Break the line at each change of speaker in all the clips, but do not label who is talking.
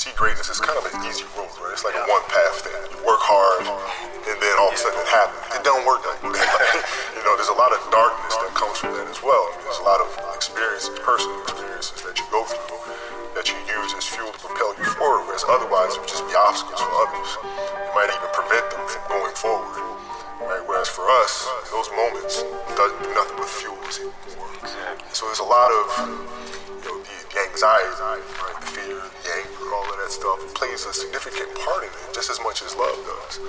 see greatness is kind of an easy road, right? It's like a one path thing. You work hard, and then all of a sudden it happens. It don't work like that. you know, there's a lot of darkness that comes from that as well. I mean, there's a lot of experiences, personal experiences that you go through that you use as fuel to propel you forward, whereas otherwise it would just be obstacles for others. You might even prevent them from going forward. Right? Whereas for us, those moments do nothing but fuel us even more. So there's a lot of you know, the, the anxiety, right? the fear, the anger, all stuff plays a significant part in it, just as much as love does.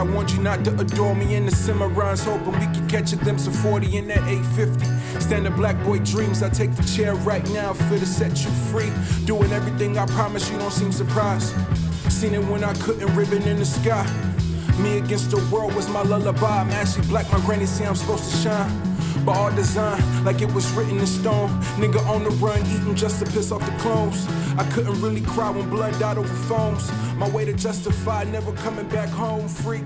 I want you not to adore me in the Cimarrons, hoping we can catch a glimpse of 40 in that 850. Standing black boy dreams, I take the chair right now, for to set you free. Doing everything I promise, you don't seem surprised. Seen it when I couldn't ribbon in the sky. Me against the world was my lullaby. I'm actually black, my granny say I'm supposed to shine. But all design, like it was written in stone. Nigga on the run, eating just to piss off the clones. I couldn't really cry when blood died over phones. My way to justify never coming back home, freak.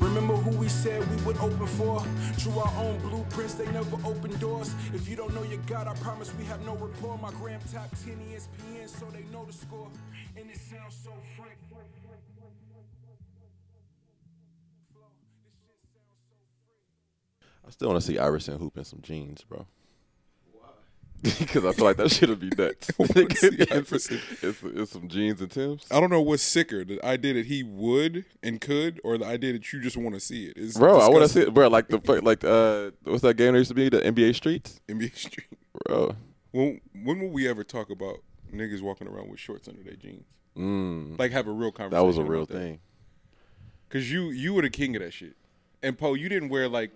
Remember who we said we would open for? Drew our own blueprints, they never open doors. If you don't know your God, I promise we have no rapport. My gram top 10 ESPN, so they know the score. And it sounds so frank.
I still want to see Iverson hoop in some jeans, bro. Why? Because I feel like that shit would be nuts. it's, it's, it's some jeans and Tims.
I don't know what's sicker, the idea that he would and could, or the idea that you just want to see it. It's
Bro, I want to see it, bro. Like the like uh, what's that game that used to be the NBA Streets,
NBA Street.
bro.
When when will we ever talk about niggas walking around with shorts under their jeans? Like have a real conversation.
That was a real
that.
thing.
Cause you you were the king of that shit. And Poe, you didn't wear like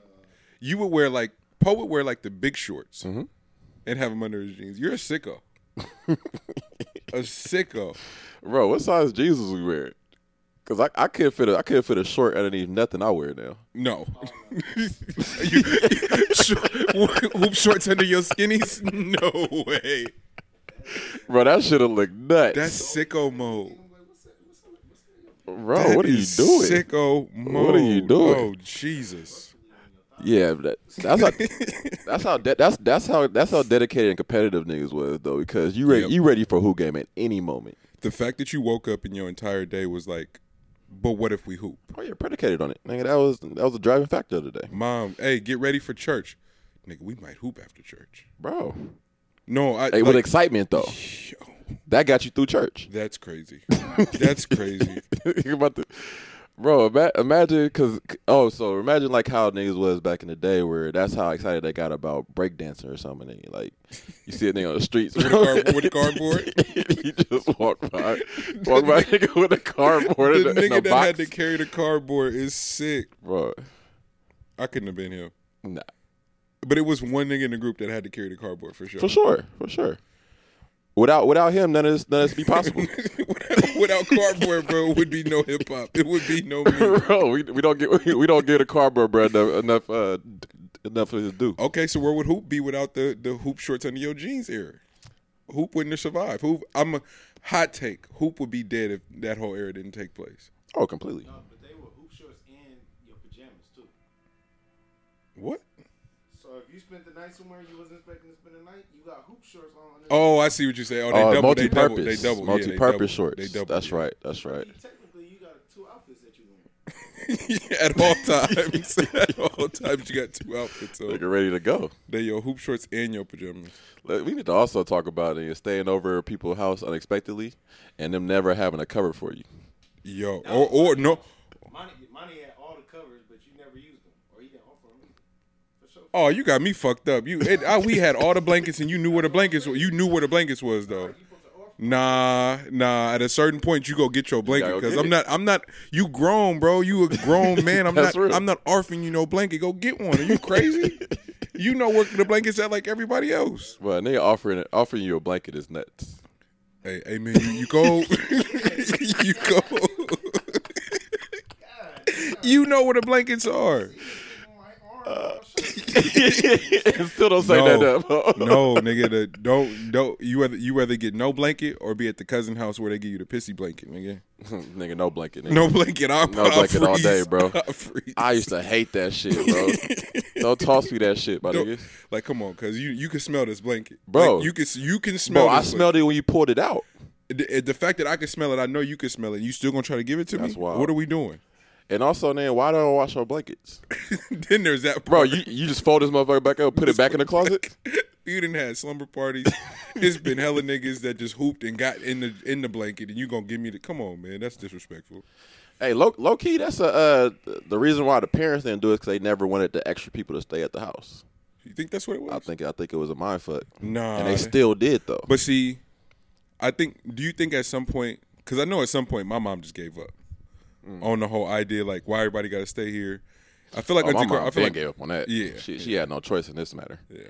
you would wear like Poe would wear like the big shorts
Mm-hmm.
and have them under his jeans. You're a sicko. a sicko.
Bro, what size jeans was we wearing? Cause I I could fit a I could fit a short underneath nothing I wear now.
No. you, short, hoop shorts under your skinnies? No way.
Bro, that should have looked nuts.
That's sicko mode.
bro,
That
what are you doing?
Sicko mode.
What are you doing?
Oh Jesus.
Yeah, that, that's how that's how de- that's that's how that's how dedicated and competitive niggas was though. Because you ready
Yep.
you ready for a hoop game at any moment.
The fact that you woke up and your entire day was like, but what if we hoop?
Oh, you're predicated on it, nigga. That was that was a driving factor of the day,
Mom, hey, get ready for church. Nigga, we might hoop after church.
bro.
No, I
Hey, with excitement though,
yo,
that got you through church.
that's crazy. That's crazy.
You about to, bro. Ima- imagine, cause oh, so imagine like how niggas was back in the day, where that's how excited they got about breakdancing or something. And, like you see a nigga on the streets
With a car- with a cardboard?
you just walk by, walk by a nigga with a cardboard.
the
in, a- in
nigga
a
that
box.
had to carry the cardboard is sick.
bro.
I couldn't have been him.
Nah,
But it was one nigga in the group that had to carry the cardboard for sure.
for sure, for sure. Without without him, none of this none of this be possible.
without, without cardboard, bro, would be no hip hop. It would be no me.
bro, we, we don't get we don't get a cardboard bro enough enough uh, d- enough of his due.
Okay, so where would Hoop be without the, the hoop shorts under your jeans era? Hoop wouldn't have survived. Hoop, I'm a hot take. Hoop would be dead if that whole era didn't take place.
Oh, completely.
But they were hoop shorts and your pajamas too.
What?
So if you spent the night somewhere you wasn't expecting to spend the night, you got hoop shorts on. underneath.
Oh, I see what you say. Oh, they
Oh,
double. They double.
multi-purpose,
They double. yeah, they
multi-purpose
double.
shorts.
They double.
That's
yeah.
right. That's right.
Technically, you got two outfits that you wear.
at all times. at all times, you got two outfits on.
Nigga ready to go.
They your hoop shorts and your pajamas.
We need to also talk about it, staying over people's house unexpectedly, and them never having a cover for you.
Yo, or or no.
Money, money had all the covers, but you never used them, or you didn't offer them. For sure.
Oh, you got me fucked up. You, it, I, we had all the blankets, and you knew where the blankets. were. You knew where the blankets was, though. Nah, nah. At a certain point, you go get your blanket because I'm not. I'm not. You grown, bro. You a grown man. I'm not.
real.
I'm not arfing you no blanket. Go get one. Are you crazy? you know where the blankets at like everybody else.
Well, and they offering offering you a blanket is nuts.
Hey, hey man, you, you go, you go. you know where the blankets are.
Uh, still don't say
no,
that up.
no, nigga, the, don't don't you rather you rather get no blanket or be at the cousin house where they give you the pissy blanket, nigga.
nigga, no blanket. Nigga.
No blanket, I'll,
No blanket all day, bro. I used to hate that shit, bro. don't toss me that shit, my nigga.
like, come on, cause you you can smell this blanket,
Bro.
Like, you can you can smell.
Bro, I smelled it when you pulled it out.
The, the fact that I can smell it, I know you can smell it. You still gonna try to give it to
That's
me?
wild.
What are we doing?
And also, man, why don't I wash our blankets,
then there's that,
bro? You you just fold this motherfucker back up, put it back in the closet.
you didn't have slumber parties. it's been hella niggas that just hooped and got in the in the blanket, and you gonna give me the? Come on, man, that's disrespectful.
Hey, low, low key, that's a uh, the reason why the parents didn't do it because they never wanted the extra people to stay at the house.
You think that's what it was?
I think I think it was a mind fuck.
Nah,
and they still did though.
But see, I think. Do you think at some point? Because I know at some point my mom just gave up Mm. on the whole idea. Like, why everybody got to stay here? I feel like
oh, my mom
I feel like
gave up on that.
Yeah,
she she had no choice in this matter.
yeah.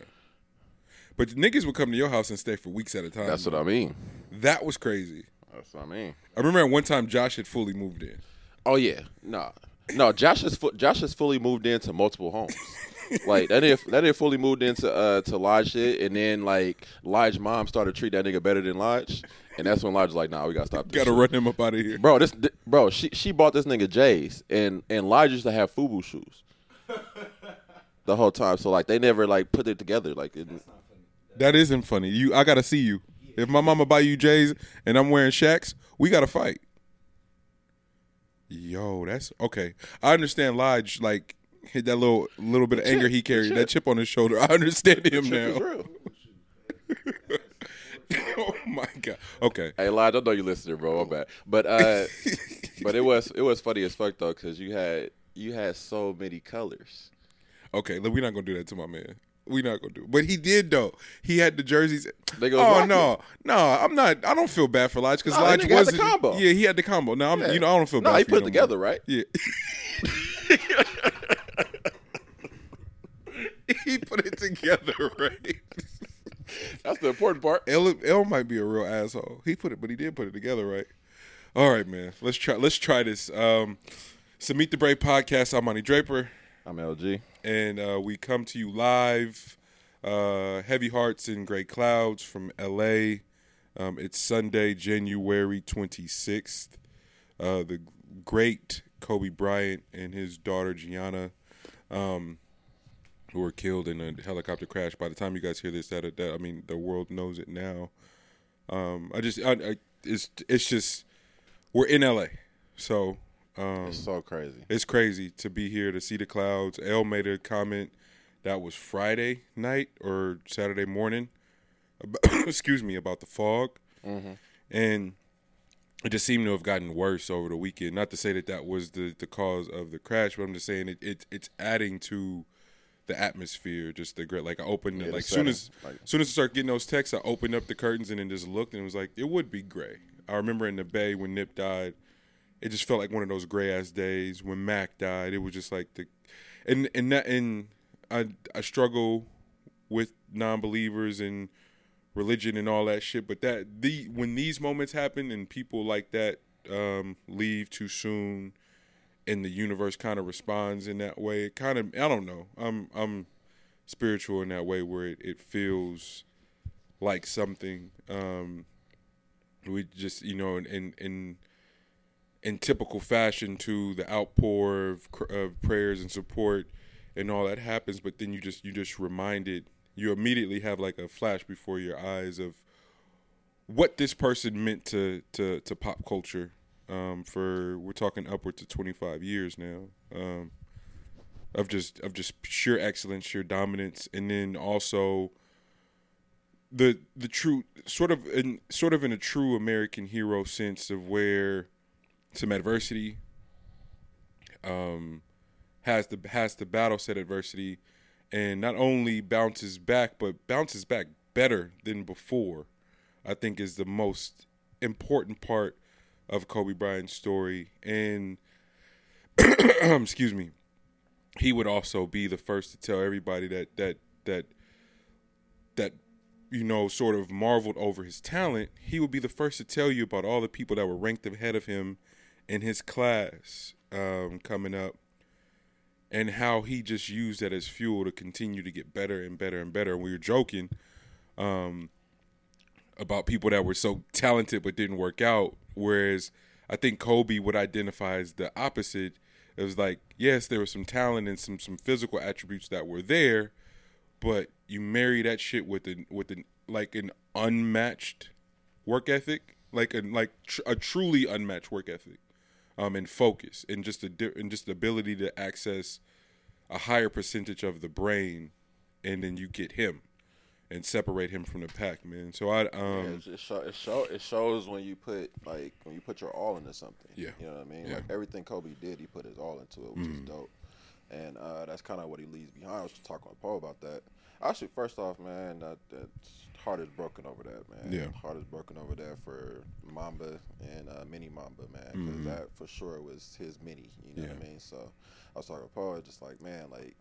But niggas would come to your house and stay for weeks at a time.
That's what I mean.
That was crazy.
That's what I mean.
I remember at one time Josh had fully moved in.
Oh yeah, no, no. Josh has fu- Josh has fully moved into multiple homes. like that nigga, that nigga fully moved into uh to Lodge shit, and then like Lodge mom started treat that nigga better than Lodge, and that's when Lodge was like, nah, we gotta stop this.
Got to
shit.
run him up out of here.
Bro, this th- bro, she she bought this nigga J's, and and Lodge used to have FUBU shoes. The whole time, so like they never like put it together. Like, it,
That isn't funny. You, I gotta see you. If my mama buy you J's and I'm wearing Shaqs, we gotta fight. Yo, that's okay. I understand Lodge like hit that little little bit of anger he carried, that chip on his shoulder. I understand him
it's
now.
real.
oh my god. Okay.
Hey, Lodge, I know you listening, bro. I'm bad, but uh, but it was it was funny as fuck though, because you had you had so many colors.
Okay, look, we're not gonna do that to my man. We're not gonna do. It. But he did though. He had the jerseys.
They go
oh no, no, I'm not. I don't feel bad for Lodge because
No,
Lodge was
the combo.
Yeah, he had the combo. Now I'm, you know I don't feel
No,
bad.
he
for
put
you
it
no more.
together, right?
Yeah. He put it together, right?
That's the important part.
L, L might be a real asshole. He put it, but he did put it together, right? All right, man. Let's try. Let's try this. Um, so meet the Brave podcast. I'm Monty Draper,
I'm LG.
and uh, we come to you live. Uh, Heavy hearts and gray clouds from L.A. Um, it's Sunday, January 26th. Uh, the great Kobe Bryant and his daughter Gianna um, who were killed in a helicopter crash. By the time you guys hear this, that, that I mean, the world knows it now. Um, I just, I, I, it's, it's just, we're in LA, so um,
It's so crazy.
it's crazy to be here to see the clouds. L made a comment that was Friday night or Saturday morning. About, excuse me about the fog, and it just seemed to have gotten worse over the weekend. Not to say that that was the the cause of the crash, but I'm just saying it, it it's adding to the atmosphere. Just the great like I opened it
the
like soon as
like-
soon as I started getting those texts, I opened up the curtains and then just looked and it was like it would be gray. I remember in the Bay when Nip died, it just felt like one of those gray ass days. When Mac died, it was just like the and and that and I I struggle with non-believers and religion and all that shit. But that the when these moments happen and people like that um, leave too soon, and the universe kind of responds in that way, it kind of I don't know. I'm I'm spiritual in that way where it, it feels like something. Um, we just you know in in. in in typical fashion to the outpour of, of prayers and support and all that happens but then you just you just reminded you immediately have like a flash before your eyes of what this person meant to to, to pop culture um, for we're talking upward to 25 years now um, of just of just sheer excellence sheer dominance and then also the the true sort of in sort of in a true American hero sense of where some adversity um has the has the battle set adversity and not only bounces back but bounces back better than before i think is the most important part of kobe bryant's story and excuse me he would also be the first to tell everybody that that that that you know sort of marveled over his talent, he would be the first to tell you about all the people that were ranked ahead of him in his class um, coming up, and how he just used that as fuel to continue to get better and better and better. And we were joking um, about people that were so talented but didn't work out, whereas I think Kobe would identify as the opposite. It was like, yes, there was some talent and some some physical attributes that were there, but you marry that shit with an with an like an unmatched work ethic, like a like tr- a truly unmatched work ethic, um, and focus, and just a di- and just the ability to access a higher percentage of the brain, and then you get him, and separate him from the pack, man. So I um
it, it, show, it, show, it shows when you put like when you put your all into something.
Yeah.
you know what I mean.
Yeah. Mm-hmm.
Like everything Kobe did, he put his all into it, which is dope. And uh, that's kind of what he leaves behind. I was just talking with Paul about that. Actually, first off, man, that, that heart is broken over that, man.
Yeah.
heart is broken over that for Mamba and uh, Mini Mamba, man. 'cause
Mhm.
that for sure was his mini. You know what I mean? So I was talking with Paul, just like, man, like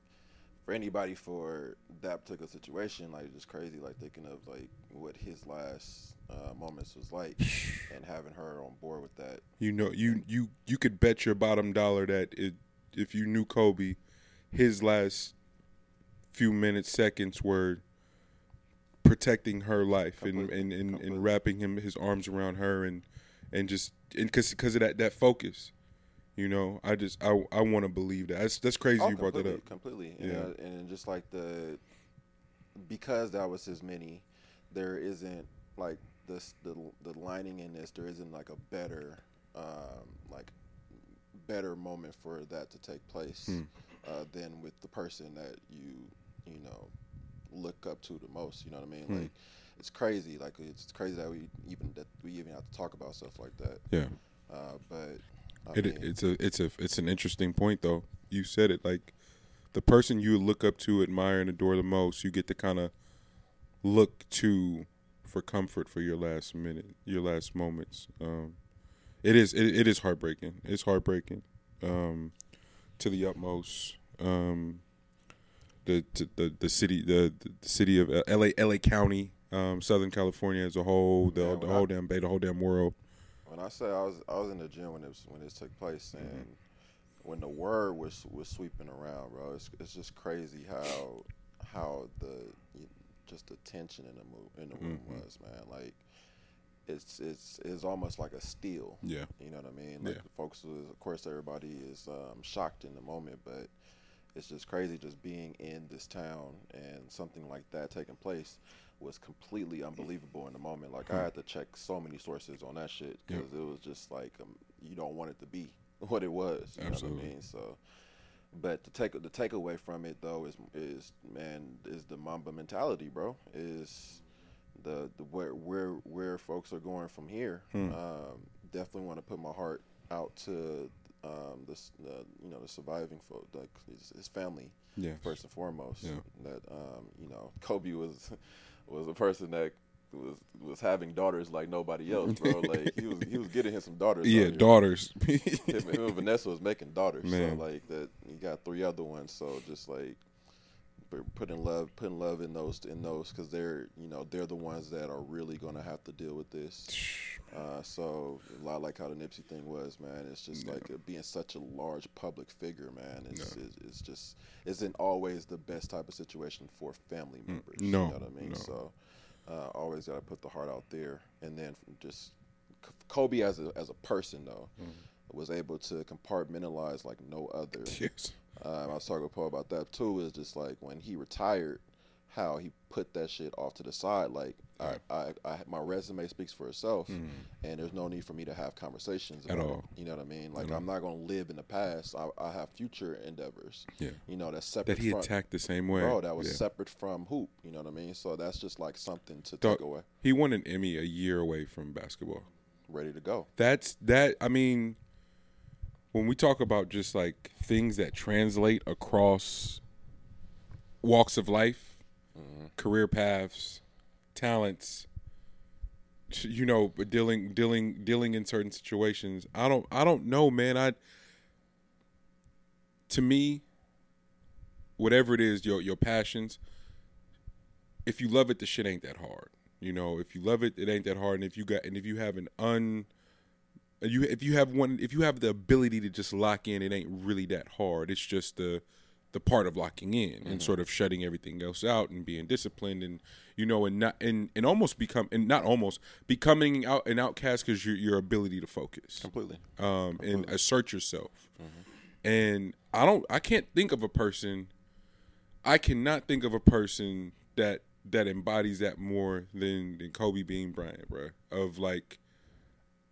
for anybody for that particular situation, like it's just crazy, like thinking of like what his last uh, moments was like, and having her on board with that.
You know, you you you could bet your bottom dollar that it, if you knew Kobe, his last few minutes, seconds were protecting her life and and, and,
completely.
and wrapping him his arms around her and and just and because because of that that focus. You know, I just I I want to believe that. That's that's crazy
Oh,
you brought that up.
Completely,
Yeah.
yeah. And just like the because that was his mini, there isn't like this the the lining in this. There isn't like a better um, like better moment for that to take place
Hmm.
uh, than with the person that you you know look up to the most. You know what I mean?
Hmm.
Like it's crazy. Like it's crazy that we even that we even have to talk about stuff like that.
Yeah.
Uh, but
It, it's a it's a it's an interesting point though. You said it like the person you look up to, admire, and adore the most. You get to kind of look to for comfort for your last minute, your last moments. Um, it is it, it is heartbreaking. It's heartbreaking um, to the utmost. Um, the, to, the the city the, the city of L.A. L.A. County, um, Southern California as a whole, the,
Yeah,
the whole
I-
damn bay, the whole damn world.
When I say I was I was in the gym when it was, when this took place, and when the word was was sweeping around, bro, it's it's just crazy how how the just the tension in the move in the room
Mhm.
was, man. Like it's it's it's almost like a steal.
Yeah.
You know what I mean? Like
Yeah.
the folks, was, of course, everybody is um, shocked in the moment, but it's just crazy just being in this town and something like that taking place was completely unbelievable in the moment. Like I had to check so many sources on that shit
Yep.
because it was just like um, you don't want it to be what it was. You know what I mean? So. But the take the takeaway from it though is is man is the Mamba mentality, bro. Is the, the where where where folks are going from here.
Hmm.
Um, definitely want to put my heart out to um, this the you know the surviving folk, like his, his family
Yeah.
first and foremost.
Yeah.
That um, you know Kobe was was a person that was was having daughters like nobody else, bro. like he was he was getting him some daughters.
Yeah, daughters.
Him, him and Vanessa was making daughters.
Man.
So like that, he got three other ones. So just like putting love, putting love in those in those because they're you know they're the ones that are really gonna have to deal with this. Uh, so a lot like how the Nipsey thing was, man. It's just
Yeah.
like uh, being such a large public figure, man. It's,
Yeah.
it's it's just isn't always the best type of situation for family members.
no,
you know what I mean.
no.
So uh, always got to put the heart out there, and then just K- Kobe as a as a person though
Mm.
was able to compartmentalize like no other.
yes.
Um, I was talking to Paul about that too. Is just like when he retired, how he put that shit off to the side. Like
Yeah.
I, I, I, my resume speaks for itself,
Mm.
and there's no need for me to have conversations
At
about it.
all.
You know what I mean? Like
all.
I'm not gonna live in the past. I, I have future endeavors.
Yeah.
You know that's separate.
That he
from,
attacked the same way.
Bro, that was
Yeah.
separate from hoop. You know what I mean? So that's just like something to
Dog-
take away.
He won an Emmy a year away from basketball.
Ready to go.
That's that. I mean, when we talk about just like things that translate across walks of life, mm-hmm. career paths, talents, you know, dealing dealing dealing in certain situations. I don't I don't know, man. I to me, whatever it is, your your passions, if you love it, the shit ain't that hard. You know, if you love it, it ain't that hard. And if you got and if you have an un you if you have one if you have the ability to just lock in, it ain't really that hard. It's just the the part of locking in and sort of shutting everything else out and being disciplined and you know and not and, and almost become and not almost becoming out an outcast because your your ability to focus
Completely.
um, and assert yourself. And I don't, I can't think of a person, I cannot think of a person that that embodies that more than than Kobe Bean Bryant, bro. Of like,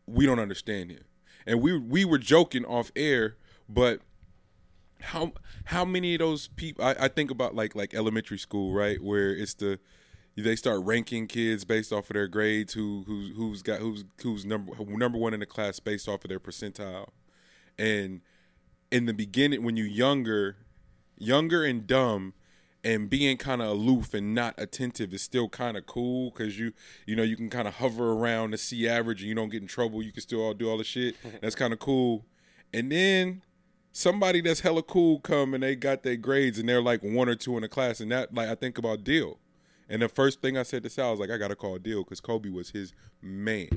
we don't understand him, and we we were joking off air, but how how many of those people? I, I think about like like elementary school, right, where it's the they start ranking kids based off of their grades, who who's who's got who's who's number number one in the class based off of their percentile, and in the beginning when you're younger, younger and dumb, and being kind of aloof and not attentive is still kind of cool because you you know you can kind of hover around the C average and you don't get in trouble. You can still all do all the shit. That's kind of cool. And then somebody that's hella cool come and they got their grades and they're like one or two in the class and that like I think about Deal. And the first thing I said to Sal was like I gotta call Deal because Kobe was his man.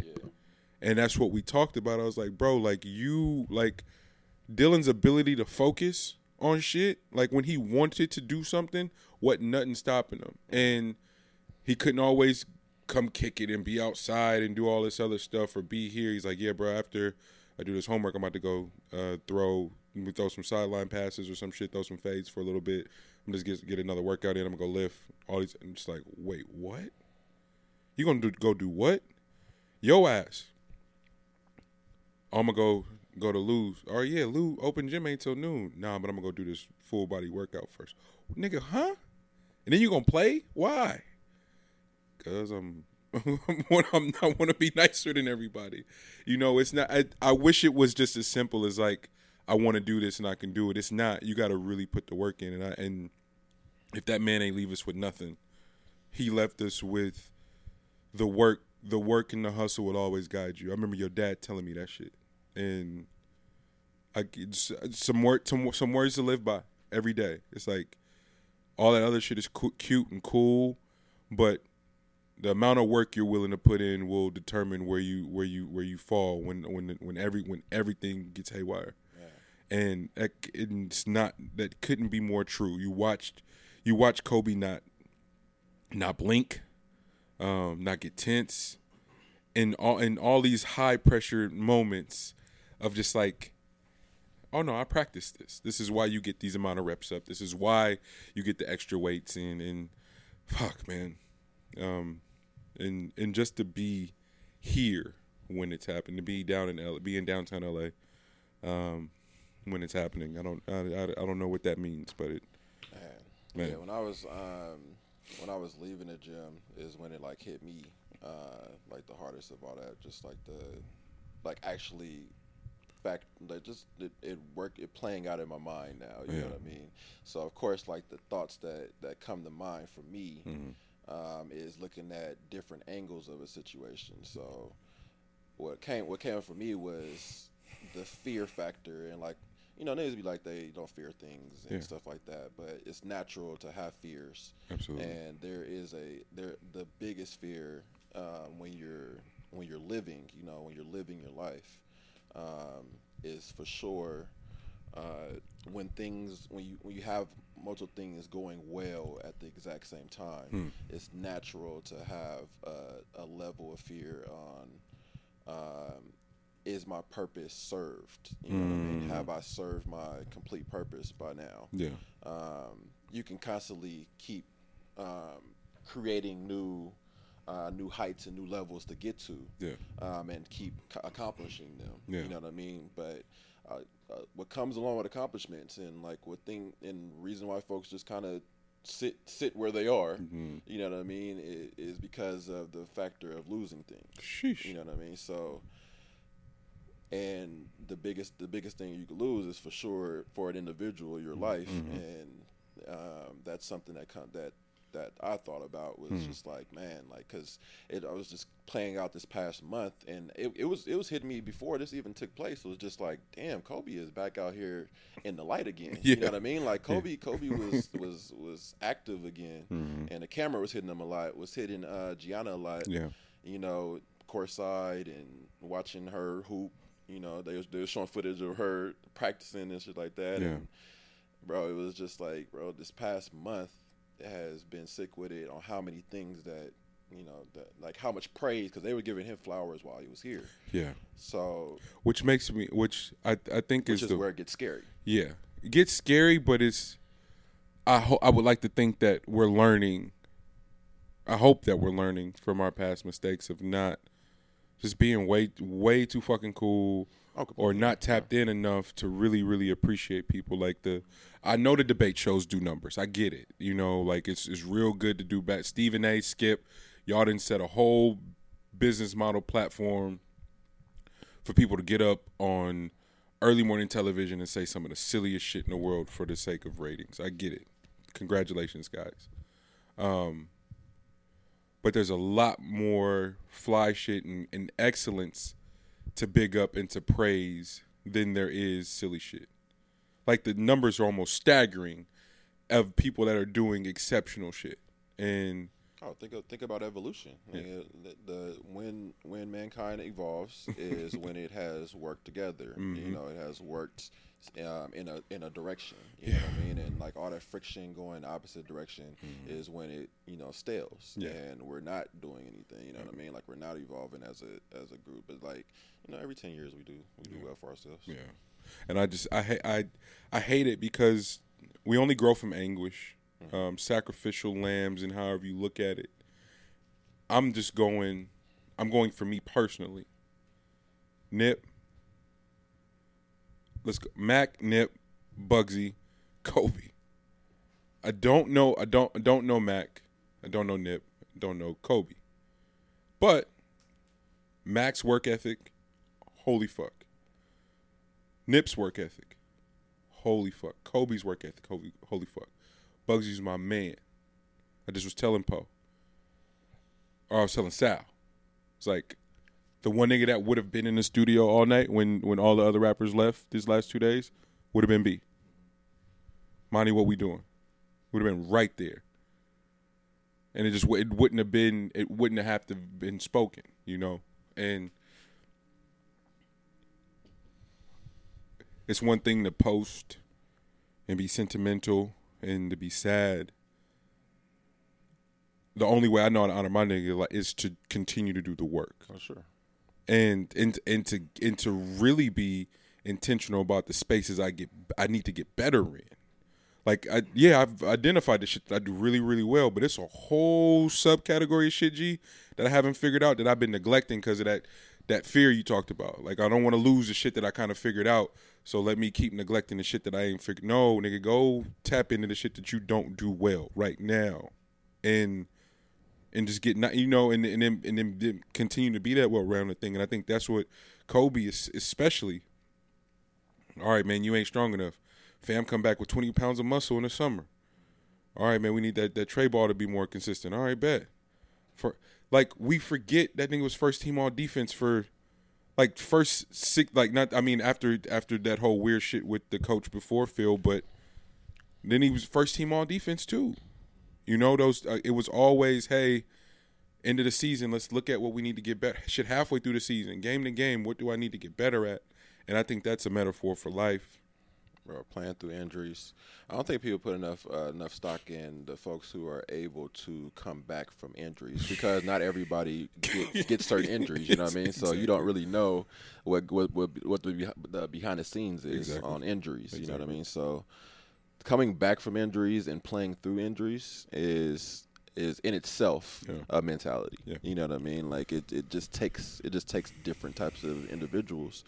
And that's what we talked about. I was like, bro, like you like Dylan's ability to focus on shit, like when he wanted to do something, what nothing stopping him. And he couldn't always come kick it and be outside and do all this other stuff or be here. He's like, yeah, bro, after I do this homework, I'm about to go uh, throw throw some sideline passes or some shit, throw some fades for a little bit. I'm just get get another workout in. I'm gonna go lift all these. I'm just like, wait, what? You gonna do, go do what? Yo ass. I'm gonna go go to Lou's. Oh yeah, Lou open gym ain't till noon. Nah, but I'm gonna go do this full body workout first. Nigga, huh? And then you gonna play? Why? Cause I'm I'm I want to be nicer than everybody. You know, it's not. I, I wish it was just as simple as like I want to do this and I can do it. It's not. You got to really put the work in. And I and if that man ain't leave us with nothing, he left us with the work. The work and the hustle will always guide you. I remember your dad telling me that shit, and I some word some some words to live by every day. It's like all that other shit is cu- cute and cool, but the amount of work you're willing to put in will determine where you where you where you fall when when when every when everything gets haywire. And that, it's not that couldn't be more true. You watched you watch Kobe not not blink, um, not get tense, in all in all these high pressure moments of just like oh no, I practiced this. This is why you get these amount of reps up. This is why you get the extra weights in. And fuck, man, um, and and just to be here when it's happened, to be down in L, be in downtown LA, um, when it's happening. I don't, I, I, I don't know what that means, but it, man,
Yeah, when I was um, when I was leaving the gym is when it like hit me uh, like the hardest of all that. Just like the like actually fact like just it, it work it playing out in my mind now. You
Yeah.
know what I mean? So of course like the thoughts that that come to mind for me um, is looking at different angles of a situation. So what came what came for me was the fear factor and like you know niggas be like they don't fear things and
Yeah.
stuff like that but it's natural to have fears
Absolutely.
and there is a there the biggest fear um, when you're when you're living you know when you're living your life um, is for sure uh, when things when you when you have multiple things going well at the exact same time it's natural to have a, a level of fear on um, is my purpose served? You know what I mean? Have I served my complete purpose by now?
yeah,
Um, you can constantly keep um, creating new uh, new heights and new levels to get to,
yeah,
um, and keep c- accomplishing them.
Yeah.
You know what I mean? But uh, uh, what comes along with accomplishments and like what thing and reason why folks just kind of sit sit where they are,
Mm-hmm.
you know what I mean, i- is because of the factor of losing things.
sheesh,
You know what I mean? So, and the biggest the biggest thing you could lose is for sure for an individual your life, and um, that's something that com- that that I thought about was
Hmm.
just like, man, like because it I was just playing out this past month, and it, it was it was hitting me before this even took place. It was just like, damn, Kobe is back out here in the light again. You know what I mean? Like Kobe, Kobe was was was active again, and the camera was hitting him a lot. Was hitting uh, Gianna a lot.
Yeah.
You know, courtside and watching her hoop. You know, they was they were showing footage of her practicing and shit like that.
Yeah.
And bro, it was just like, bro, this past month has been sick with it on how many things that you know, that, like how much praise because they were giving him flowers while he was here.
Yeah.
So,
Which makes me, which I I think
which
is
is
the
where it gets scary.
Yeah, it gets scary, but it's. I ho- I would like to think that we're learning. I hope that we're learning from our past mistakes of not just being way way too fucking cool
Oh,
or not tapped in enough to really really appreciate people like the. I know the debate shows do numbers. I get it. You know, like it's it's real good to do back. Stephen A. Skip, y'all didn't set a whole business model platform for people to get up on early morning television and say some of the silliest shit in the world for the sake of ratings. I get it. Congratulations, guys. Um, but there's a lot more fly shit and, and excellence to big up and to praise than there is silly shit. Like the numbers are almost staggering of people that are doing exceptional shit. And
Oh, think of, think about evolution. I mean, uh, the, the when when mankind evolves is when it has worked together.
Mm-hmm.
You know, it has worked um, in a in a direction. You know what I mean? And like all that friction going opposite direction is when it you know stales.
Mm-hmm. Yeah.
And we're not doing anything. You know what I mean? Like we're not evolving as a as a group. But like you know, every ten years we do we do well for ourselves.
Yeah, and I just I ha- I I hate it because we only grow from anguish, um, sacrificial lambs, and however you look at it. I'm just going, I'm going for me personally. Nip, let's go. Mac, Nip, Bugsy, Kobe. I don't know. I don't. I don't know Mac. I don't know Nip. I don't know Kobe. But Mac's work ethic, holy fuck. Nip's work ethic, holy fuck. Kobe's work ethic, holy, holy fuck. Bugsy's my man. I just was telling Poe, or I was telling Sal. It's like the one nigga that would have been in the studio all night when when all the other rappers left these last two days would have been B. Monty, what we doing? Would have been right there. And it just it wouldn't have been it wouldn't have to been spoken, you know. And it's one thing to post and be sentimental and to be sad. The only way I know how to honor my nigga is to continue to do the work
For sure.
And and and to and to really be intentional about the spaces I get I need to get better in. Like I yeah, I've identified the shit that I do really really well, but it's a whole subcategory of shit G that I haven't figured out that I've been neglecting because of that that fear you talked about. Like I don't want to lose the shit that I kind of figured out. So let me keep neglecting the shit that I ain't figured. No, nigga, go tap into the shit that you don't do well right now, and and just get not you know and and then and then, continue to be that well rounded thing. And I think that's what Kobe is especially. All right, man, you ain't strong enough. Fam, come back with twenty pounds of muscle in the summer. All right, man, we need that that tray ball to be more consistent. All right, bet. For like we forget that nigga was first team all defense for like first six like not I mean after after that whole weird shit with the coach before Phil, but then he was first team all defense too. You know those uh, it was always hey end of the season let's look at what we need to get better shit halfway through the season game to game what do I need to get better at and I think that's a metaphor for life
bro, playing through injuries. I don't think people put enough uh, enough stock in the folks who are able to come back from injuries because not everybody gets, gets certain injuries. You know what I mean? So you don't really know what what what, what the, the behind the scenes is
Exactly.
on injuries. You know what I mean? So coming back from injuries and playing through injuries is is in itself
Yeah.
a mentality.
Yeah.
You know what I mean? Like it, it just takes it just takes different types of individuals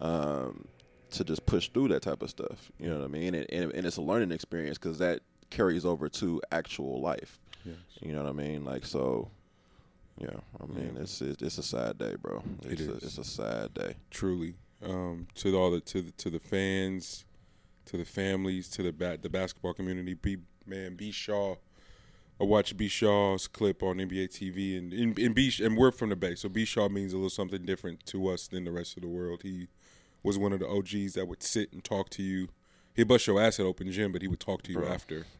um, to just push through that type of stuff. You know what I mean? And, and, and it's a learning experience because that carries over to actual life.
Yes.
You know what I mean? Like so. Yeah, I mean it's it's it's a sad day, bro. It's
It
a, it's a sad day.
truly um, to all the to the to the fans, to the families, to the the basketball community. B man, B Shaw I watched B Shaw's clip on NBA TV, and in, in B and we're from the Bay, so B Shaw means a little something different to us than the rest of the world. He was one of the OGs that would sit and talk to you. He'd bust your ass at open gym, but he would talk to you after.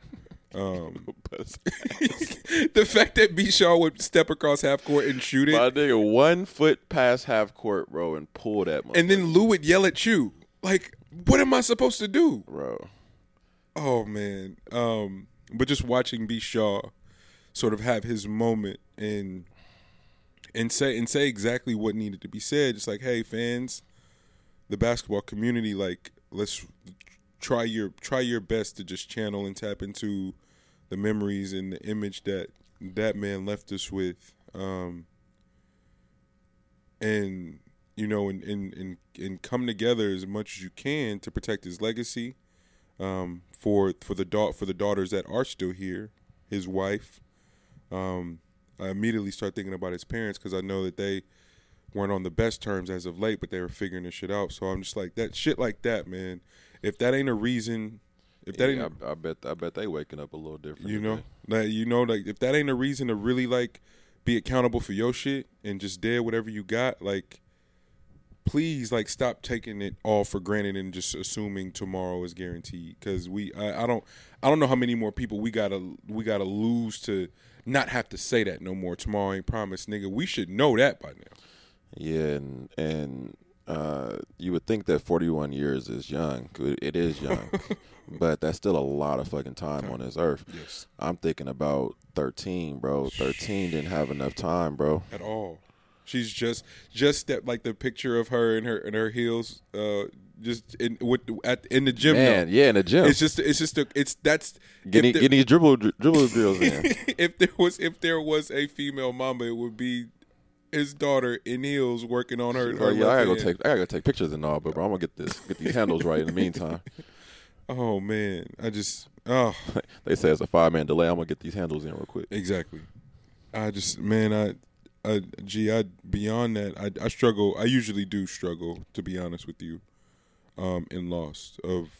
Um, the fact that B Shaw would step across half court and shoot it,
My nigga, one foot past half court, bro, and pull that.
and then Lou would yell at you. Like, what am I supposed to do?
bro.
Oh man. Um but just watching B Shaw sort of have his moment and and say and say exactly what needed to be said. Just like, hey fans, the basketball community, like let's try your try your best to just channel and tap into the memories and the image that that man left us with. Um and you know and and, and and come together as much as you can to protect his legacy um, for for the da- for the daughters that are still here, his wife. Um, I immediately start thinking about his parents because I know that they weren't on the best terms as of late, but they were figuring this shit out. So I'm just like that shit like that, man. If that ain't a reason, if that
Yeah,
ain't,
I, I bet I bet they waking up a little different.
you know,
today.
like you know, like if that ain't a reason to really like be accountable for your shit and just dead whatever you got, like please like stop taking it all for granted and just assuming tomorrow is guaranteed because we I, I don't I don't know how many more people we gotta we gotta lose to not have to say that no more tomorrow ain't promised nigga we should know that by now
Yeah, and and uh, you would think that 41 years is young. It is young, but that's still a lot of fucking time on this earth.
yes
I'm thinking about 13, bro. 13 didn't have enough time, bro.
at all she's just just that like the picture of her in her in her heels uh just in with at in the gym
Man,
though.
yeah, in the gym.
it's just it's just a, it's that's
getting
there-
getting these dribble dribble drills in.
if there was if there was a female Mamba, it would be his daughter in heels working on her. her
Oh yeah, I gotta go take I gotta go take pictures and all, but bro, I'm gonna get this get these handles right in the meantime.
Oh man, I just oh
they say it's a five man delay. I'm gonna get these handles in real quick.
exactly. I just man, I, Gee, I beyond that, I I struggle. I usually do struggle to be honest with you, um, in loss of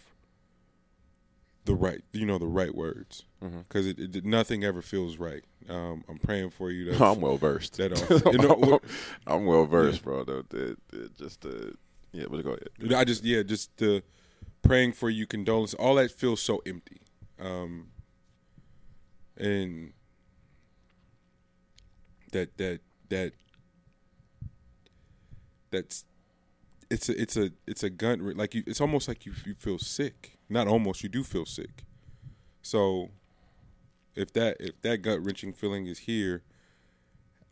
the right, you know, the right words because it, it nothing ever feels right. Um, I'm praying for you. That
I'm well versed.
That uh, you know,
I'm well versed, bro. Though, the, the, just yeah, but go ahead.
I just yeah, just the praying for you, condolence, all that feels so empty. Um and that that that that's it's a it's a it's a gun like you it's almost like you you feel sick. Not almost, you do feel sick. So if that if that gut wrenching feeling is here,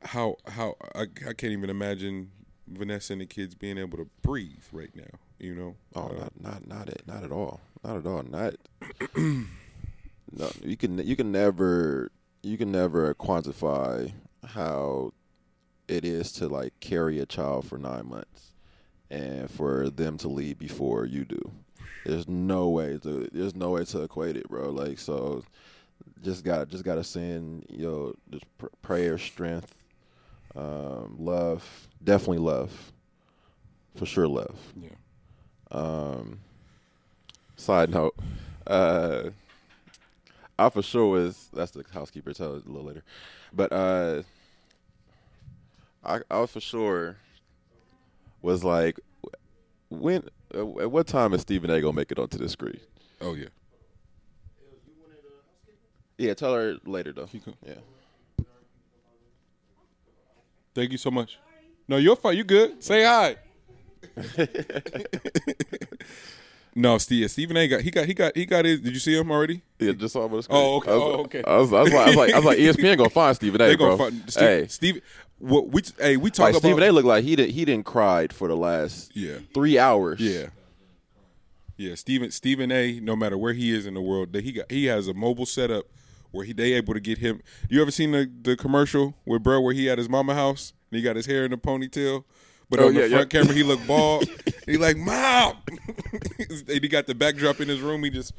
how how I, I can't even imagine Vanessa and the kids being able to breathe right now. You know,
Oh,
Uh,
not not not at not at all. Not at all. Not no. You can you can never you can never quantify how it is to like carry a child for nine months and for them to leave before you do. There's no way to there's no way to equate it, bro. Like so, just got just gotta send yo just pr- prayer, strength, um, love, definitely love, for sure love.
yeah.
Um, side note, uh, I for sure was that's the housekeeper. Tell it a little later, but uh, I I for sure was like, when uh, at what time is Stephen A gonna make it onto the screen?
Oh yeah.
Yeah, tell her later though. Yeah.
Thank you so much. No, you're fine. You good? Say hi. no, Steve. Stephen A. got he got he got he got his. Did you see him already?
Yeah, just saw him on the screen.
Oh, okay.
I was,
Oh, okay.
I was, I was like, I was like, I was like, ESPN gonna find Stephen A.
They
bro.
gonna find Steve,
hey,
Steve. What we hey we talk
like
about
Stephen A. looked like he did he didn't cried for the last
Yeah.
three hours.
Yeah. Yeah, Stephen Stephen A. No matter where he is in the world, that he got he has a mobile setup where he they able to get him. You ever seen the the commercial with bro where he had his mama house and he got his hair in a ponytail, but
Oh,
on
yeah,
the front
yeah.
camera he looked bald. he like mom, and he got the backdrop in his room. He just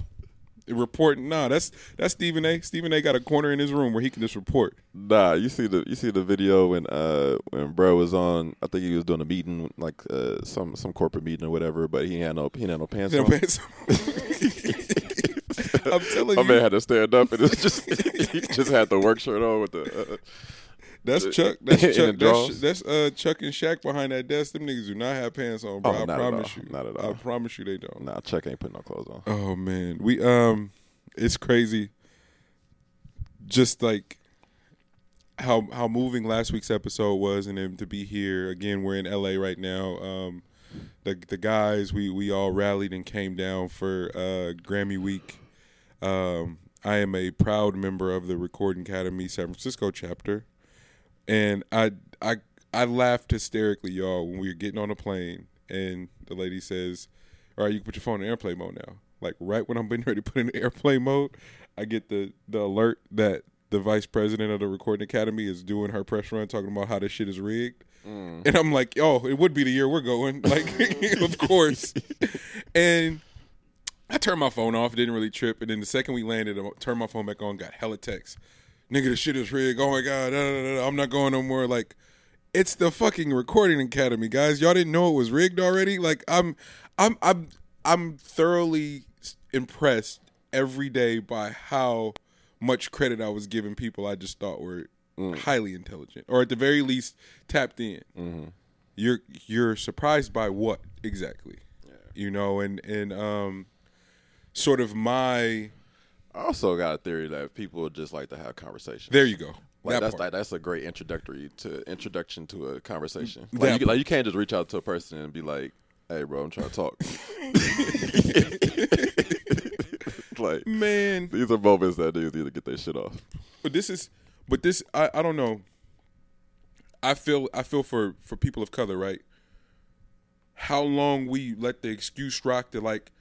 reporting. Nah, that's that's Stephen A. Stephen A. got a corner in his room where he can just report.
Nah, you see the you see the video when uh when bro was on I think he was doing a meeting like uh some some corporate meeting or whatever, but he had no he had no pants
You
on.
what I'm? Telling
My
you, my
man had to stand up and it's just he just had the work shirt on with the. Uh,
that's Chuck. That's Chuck. That's, that's uh, Chuck and Shaq behind that desk. Them niggas do not have pants on, bro.
Oh,
I promise you.
Not at all.
I promise you, they don't.
nah, Chuck ain't putting no clothes on.
Oh man, we um, it's crazy. Just like how how moving last week's episode was, and then to be here again. We're in LA right now. Um, the the guys we we all rallied and came down for uh Grammy week. Um, I am a proud member of the Recording Academy San Francisco chapter, and I I I laughed hysterically, y'all, when we were getting on a plane, and the lady says, "All right, you can put your phone in airplane mode now." Like right when I'm getting ready to put in airplane mode, I get the the alert that the vice president of the Recording Academy is doing her press run, talking about how this shit is rigged. Mm. And I'm like, oh, it would be the year we're going. Like, of course. and I turned my phone off, didn't really trip. And then the second we landed, I turned my phone back on, got hella texts. Nigga, the shit is rigged. Oh my God. da, da, da. I'm not going no more. Like, it's the fucking recording academy, guys. Y'all didn't know it was rigged already? Like, I'm I'm I'm I'm thoroughly impressed every day by how much credit I was giving people I just thought were highly intelligent. Or at the very least tapped in you're you're surprised by what exactly you know and and um sort of my
I also got a theory that people just like to have conversations.
there you go
Like
that
that's like that's a great introductory to introduction to a conversation.
Mm, that
Like you, like you can't just reach out to a person and be like, "Hey, bro, I'm trying to talk." like
man
these are moments that niggas need to get their shit off.
but this is but this I, I don't know i feel i feel for for people of color right how long we let the excuse rock to like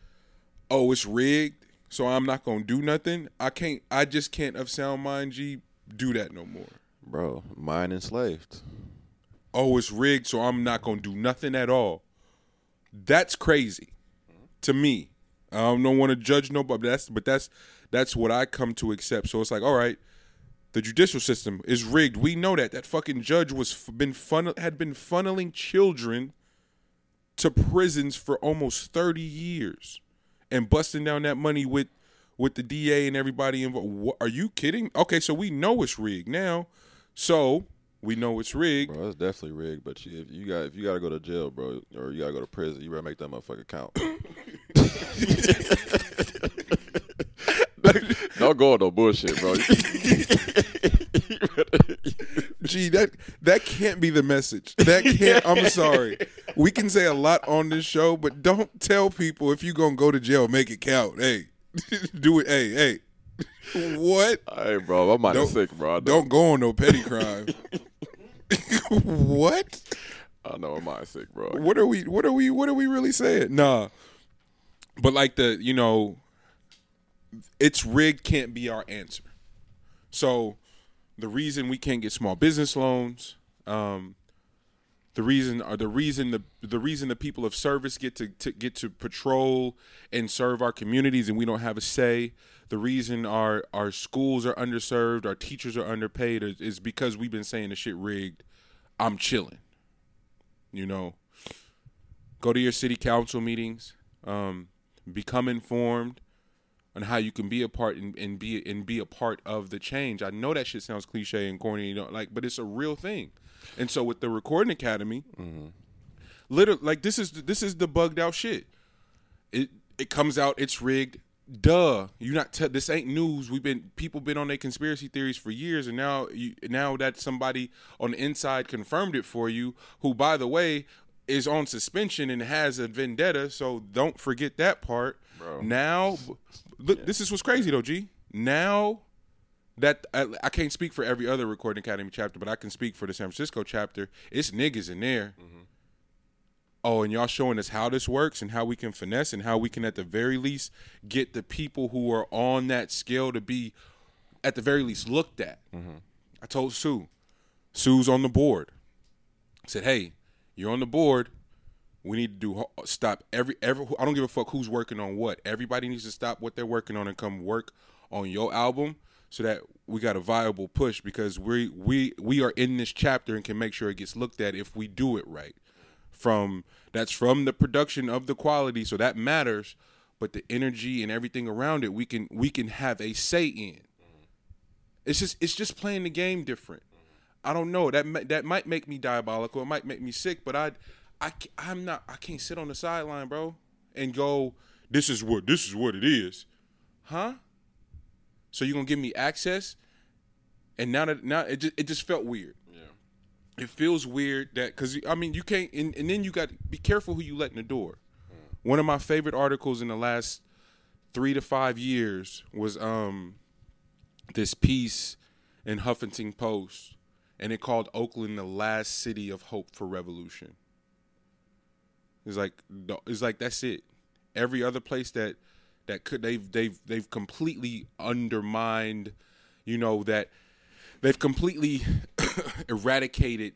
oh it's rigged so i'm not gonna do nothing i can't i just can't of sound mind g do that no more
Bro, mind enslaved.
oh, it's rigged, so I'm not gonna do nothing at all. That's crazy to me. I don't want to judge nobody. But that's but that's that's what I come to accept. So it's like, all right, the judicial system is rigged. We know that that fucking judge was been funnel had been funneling children to prisons for almost thirty years and busting down that money with with the DA and everybody involved. What, are you kidding? Okay, so we know it's rigged now. So we know it's rigged.
Bro, it's definitely rigged. But you, if you got if you got to go to jail, bro, or you got to go to prison, you better make that motherfucker count. Don't go on no bullshit, bro.
Gee, that that can't be the message. That can't. I'm sorry. We can say a lot on this show, but don't tell people if you're gonna go to jail, make it count. Hey, do it. Hey, hey. What?
hey, bro, is
Don't-
sick, bro. Know,
Don't go on no petty crime. what?
I know my mind sick, bro.
What are we? What are we? What are we really saying? Nah. But like the you know, it's rigged can't be our answer. So the reason we can't get small business loans, um, the reason or the reason the the reason the people of service get to, to get to patrol and serve our communities and we don't have a say. The reason our our schools are underserved, our teachers are underpaid, is, is because we've been saying the shit rigged. I'm chilling. You know, go to your city council meetings, um, become informed on how you can be a part and, and be and be a part of the change. I know that shit sounds cliche and corny, you know, like, but it's a real thing. And so with the Recording Academy, mm-hmm. literally, like this is this is the bugged out shit. It it comes out, it's rigged. Duh, you not te- this ain't news. We've been people been on their conspiracy theories for years, and now you now that somebody on the inside confirmed it for you, who by the way is on suspension and has a vendetta. So don't forget that part.
Bro.
Now, look, this is what's crazy though, G. Now that I, I can't speak for every other Recording Academy chapter, but I can speak for the San Francisco chapter. It's niggas in there. Mm-hmm. Oh, and y'all showing us how this works and how we can finesse and how we can, at the very least, get the people who are on that scale to be, at the very least, looked at. Mm-hmm. I told Sue, Sue's on the board. I said, "Hey, you're on the board. We need to do stop every every. I don't give a fuck who's working on what. Everybody needs to stop what they're working on and come work on your album, so that we got a viable push because we we we are in this chapter and can make sure it gets looked at if we do it right. From that's from the production of the quality, so that matters. but the energy and everything around it we can we can have a say in. It's just it's just playing the game different. I don't know that that might make me diabolical. It might make me sick, but I I I'm not I can't sit on the sideline, bro, and go this is what this is what it is, huh? So you're gonna give me access, and now that now it just it just felt weird. Yeah, it feels weird that because I mean you can't and, and then you got to be careful who you let in the door. One of my favorite articles in the last three to five years was um this piece in Huffington Post, and it called Oakland the last city of hope for revolution. It's like it's like that's it. Every other place that that could they've they've they've completely undermined, you know that they've completely eradicated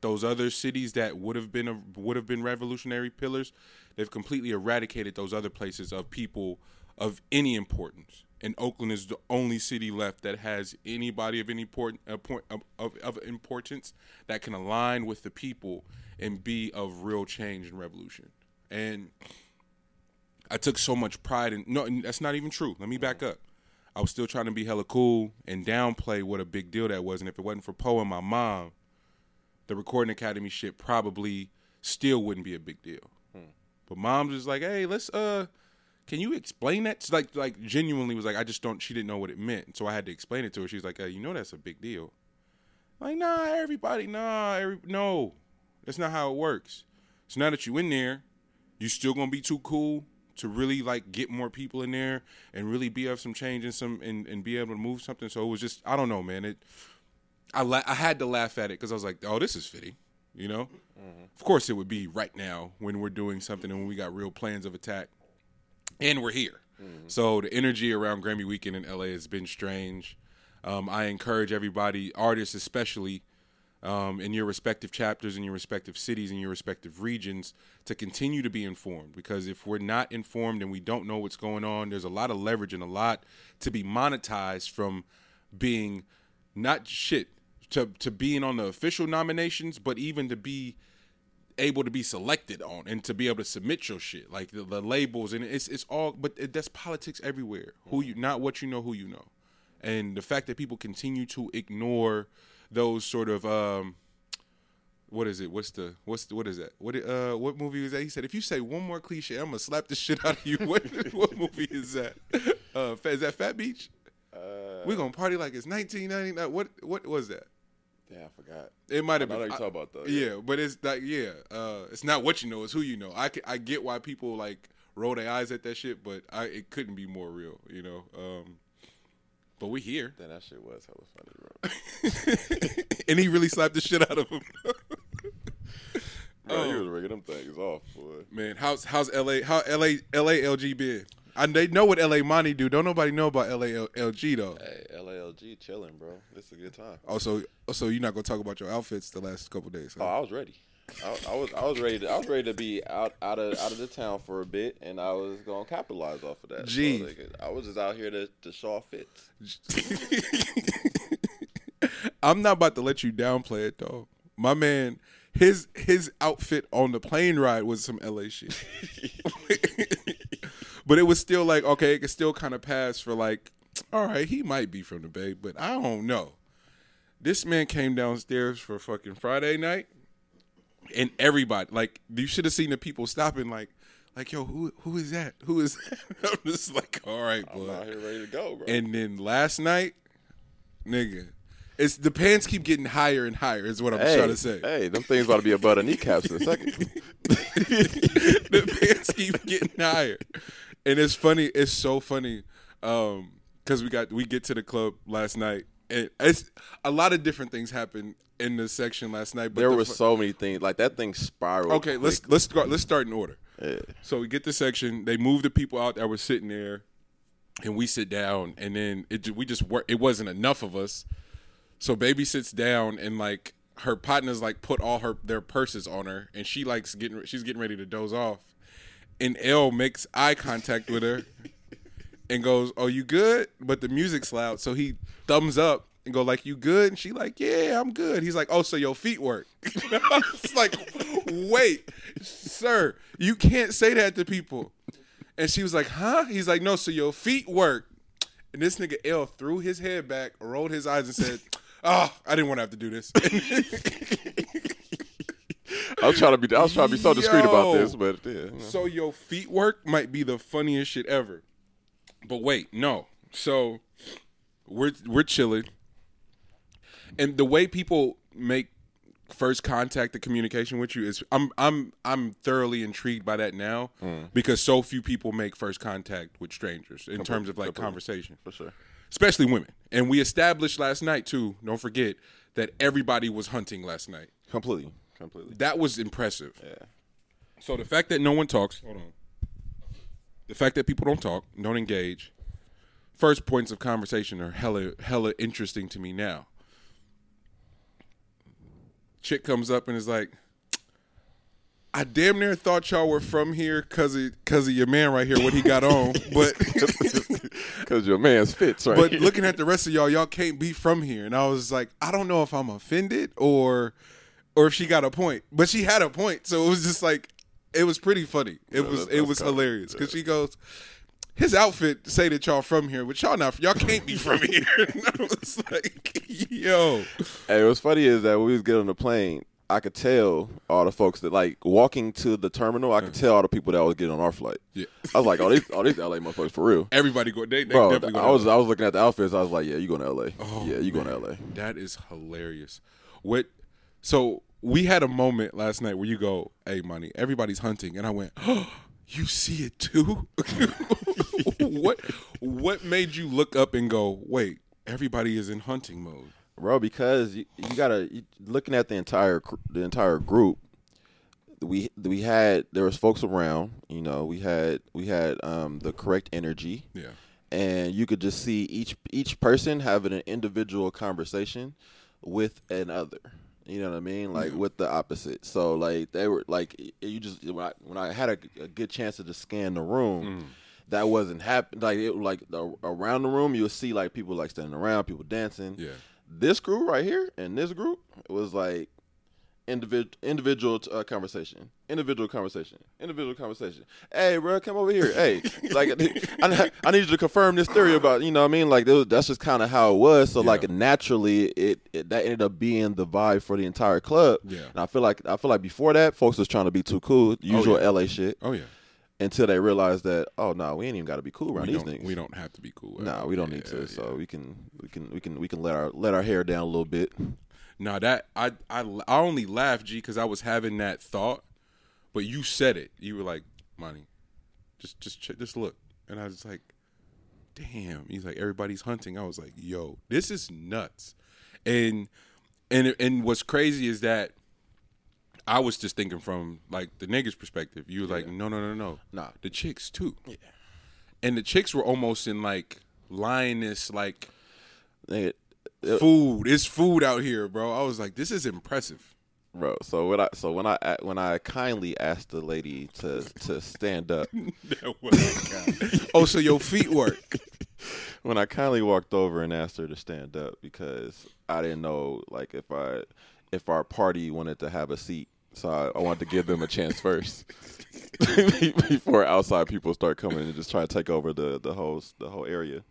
those other cities that would have been a, would have been revolutionary pillars. They've completely eradicated those other places of people of any importance. And Oakland is the only city left that has anybody of any important point of, of, of importance that can align with the people and be of real change and revolution. And I took so much pride in no, that's not even true. Let me back up. I was still trying to be hella cool and downplay what a big deal that was. And if it wasn't for Poe and my mom, the recording academy shit probably still wouldn't be a big deal. But mom's just like, "Hey, let's uh, can you explain that?" She's like, like genuinely was like, "I just don't." She didn't know what it meant, so I had to explain it to her. She's like, hey, "You know that's a big deal." Like, nah, everybody, nah, every, no, that's not how it works. So now that you're in there, you're still gonna be too cool to really like get more people in there and really be of some change and some and, and be able to move something. So it was just I don't know, man. It I la- I had to laugh at it because I was like, oh, this is fitting, you know. Of course, it would be right now when we're doing something and when we got real plans of attack, and we're here. So the energy around Grammy Weekend in LA has been strange. Um, I encourage everybody, artists especially, um, in your respective chapters, in your respective cities, in your respective regions, to continue to be informed. Because if we're not informed and we don't know what's going on, there's a lot of leverage and a lot to be monetized from being not shit to to being on the official nominations, but even to be able to be selected on and to be able to submit your shit, like the, the labels and it's it's all. But it, that's politics everywhere. Who you not what you know, who you know, and the fact that people continue to ignore those sort of um what is it? What's the what's the, what is that? What uh what movie is that? He said if you say one more cliche, I'm gonna slap the shit out of you. what what movie is that? Uh, is that Fat Beach?
Uh,
We're gonna party like it's 1999. What what was that?
yeah, I forgot.
It might have
know
been.
what you're talking about though.
Yeah, but it's like yeah, uh, it's not what you know, it's who you know. I, I get why people like roll their eyes at that shit, but I it couldn't be more real, you know. Um, but we here,
Then that shit was hella funny, bro.
and he really slapped the shit out of him.
bro he
Oh.
was rigging them things off, boy.
Man, how's how's LA? How LA LALG been? And they know what LA Monty do. Don't nobody know about LALG though.
Hey, LALG chilling, bro. This is a good time.
Oh, also, also oh, you're not gonna talk about your outfits the last couple days.
Oh, I was ready. I, I was I was ready to I was ready to be out out of out of the town for a bit, and I was gonna capitalize off of that. So, like, I was just out here to to show off fits.
I'm not about to let you downplay it though. My man, his his outfit on the plane ride was some LA shit. but it was still like, okay, it could still kind of pass for like, all right, he might be from the Bay, but I don't know. This man came downstairs for fucking Friday night, and everybody, like, you should have seen the people stopping, like, like, yo, who who is that? Who is that? I'm just like, all right,
I'm
boy.
out here ready to go, bro.
And then last night, nigga, it's the pants keep getting higher and higher. Is what I'm
hey,
trying to say.
hey, them things about to be above the kneecaps in a second.
the pants keep getting higher, and it's funny. It's so funny um, because we got we get to the club last night, and it's a lot of different things happened in the section last night. But
there
the
were
fu-
so many things like that thing spiraled.
okay. Let's let's start. Let's start in order.
Yeah.
So we get the section. They move the people out that were sitting there, and we sit down. And then it we just work. It wasn't enough of us. So baby sits down and like her partners like put all her their purses on her, and she likes getting she's getting ready to doze off. And L makes eye contact with her and goes, "Oh, you good?" But the music's loud, so he thumbs up and go like, "You good?" And she like, "Yeah, I'm good." He's like, "Oh, so your feet work?" it's like, wait, sir, you can't say that to people. And she was like, huh? He's like, no, so your feet work. And this nigga L threw his head back, rolled his eyes, and said, oh, I didn't want to have to do this.
I was trying to be I was trying to be so discreet about this, but yeah.
so your feet work might be the funniest shit ever. But wait, no. So we're we're chilling. And the way people make first contact the communication with you is I'm I'm I'm thoroughly intrigued by that now mm. because so few people make first contact with strangers in terms of like conversation.
For sure.
Especially women. And we established last night too, don't forget, that everybody was hunting last night.
Completely. Completely.
That was impressive.
Yeah.
So the fact that no one talks, hold on. The fact that people don't talk, don't engage. First points of conversation are hella hella interesting to me now. Chick comes up and is like, I damn near thought y'all were from here cause of cause of your man right here, what he got on. But
Because your man's fits, right?
but looking at the rest of y'all, y'all can't be from here. And I was like, I don't know if I'm offended or or if she got a point. But she had a point. So it was just like it was pretty funny. It was
that-
it was hilarious. Cause she goes, his outfit say that y'all from here, but y'all not y'all can't be from here. And I was like, yo.
Hey, what's funny is that when we was getting on the plane, I could tell all the folks that like walking to the terminal. I could tell all the people that was getting on our flight.
Yeah.
I was like, oh, these, oh, these LA motherfuckers for real,
Everybody go they, they
bro.
definitely
I was, I was looking at the outfits. I was like, yeah, you going to LA?
Oh,
yeah, you going to LA?
That is hilarious. What? So we had a moment last night where you go, "Hey, money, everybody's hunting," and I went, oh, "You see it too?" what? What made you look up and go, "Wait, everybody is in hunting mode"?
bro because you, you gotta you, looking at the entire the entire group we we had there was folks around you know we had we had um the correct energy
Yeah.
and you could just see each each person having an individual conversation with another you know what i mean? Like with the opposite. So like they were like you just when i, when I had a, a good chance to just scan the room mm. that wasn't happening like it like the, around the room you'll see like people like standing around people dancing.
Yeah.
this group right here and this group it was like individual individual uh, conversation, individual conversation, individual conversation. Hey, bro, come over here. Hey, like I, I need you to confirm this theory about you know what I mean. Like was, that's just kind of how it was. So like naturally, it, it that ended up being the vibe for the entire club.
Yeah.
and I feel like I feel like before that, folks was trying to be too cool, usual
yeah.
LA shit,
Oh yeah.
until they realized that oh no, we ain't even got to be cool around
We
these niggas.
We don't have to be cool. No,
Nah, we don't
Yeah,
need to.
yeah.
So we can we can we can we can let our let our hair down a little bit.
Now that I I I only laughed, G, because I was having that thought, but you said it. You were like, "Money, just just check, just look," and I was like, "Damn." He's like, "Everybody's hunting." I was like, "Yo, this is nuts," and and and what's crazy is that I was just thinking from like the niggas' perspective. You were like, "No, no, no, no,
Nah.
the chicks too." Yeah, and the chicks were almost in like lioness like
Nigga,
food. It's food out here, bro. I was like, this is impressive.
bro. So when I so when I when I kindly asked the lady to to stand up,
oh, so your feet work.
when I kindly walked over and asked her to stand up because I didn't know like if I if our party wanted to have a seat, so I, I wanted to give them a chance first before outside people start coming and just try to take over the the whole the whole area.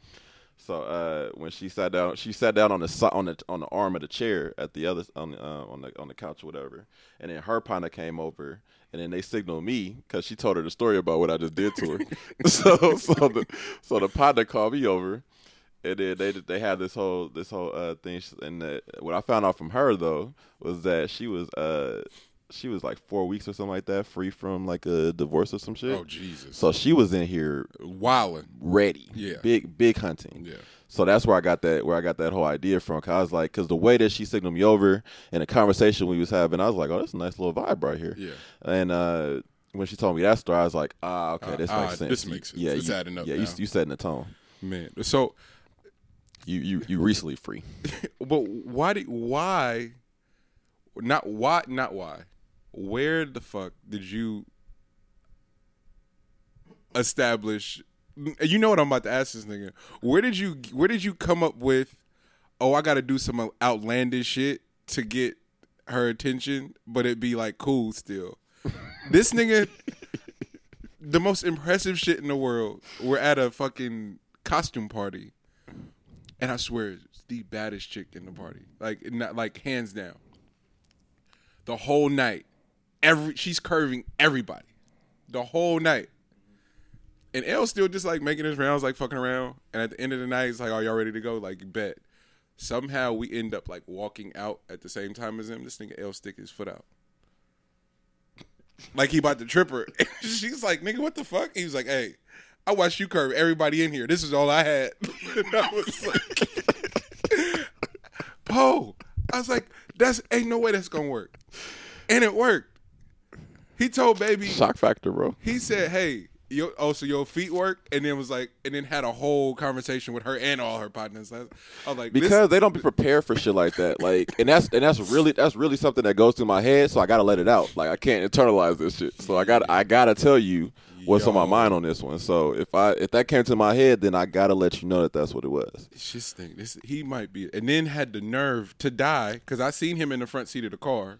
So uh, when she sat down, she sat down on the on the on the arm of the chair at the other on the, uh, on the on the couch or whatever. And then her partner came over, and then they signaled me because she told her the story about what I just did to her. so so the so the partner called me over, and then they they had this whole this whole uh, thing. And that, what I found out from her though was that she was uh she was like four weeks or something like that, free from like a divorce or some shit.
Oh Jesus.
So she was in here
Wildin'.
ready.
Yeah.
Big big hunting.
Yeah.
So that's where I got that where I got that whole idea from. Cause I was like, cause the way that she signaled me over in the conversation we was having, I was like, oh, that's a nice little vibe right here.
Yeah.
And uh, when she told me that story, I was like, ah, okay,
Ah,
this
ah,
makes sense.
this makes sense.
Yeah,
It's
you,
adding up
Yeah,
now.
you, you setting the tone.
Man. So
You you you recently free.
but why did why not why not why? Where the fuck did you establish you know what I'm about to ask this nigga. Where did you where did you come up with oh I gotta do some outlandish shit to get her attention, but it be like cool still. this nigga the most impressive shit in the world. We're at a fucking costume party, and I swear it's the baddest chick in the party. Like not like hands down. The whole night, every she's curving everybody, the whole night. And L's still just like making his rounds, like fucking around. And at the end of the night, it's like, "Are y'all ready to go?" Like, bet. Somehow we end up like walking out at the same time as him. This nigga L stick his foot out. Like he about to trip her. She's like, nigga, what the fuck? He was like, hey, I watched you curve everybody in here. This is all I had. and I was like, Poe. I was like, that's ain't no way that's gonna work. And it worked. He told baby
Shock factor, bro.
he said, "Hey, your oh, so your feet work," and then was like, and then had a whole conversation with her and all her partners. I was like, this-
Because they don't be prepared for shit like that. Like, and that's and that's really that's really something that goes through my head. So I gotta let it out. Like, I can't internalize this shit. So I got I gotta tell you what's on my mind on this one. So if I if that came to my head, then I gotta let you know that that's what it was.
just think this he might be, and then had the nerve to die because I seen him in the front seat of the car.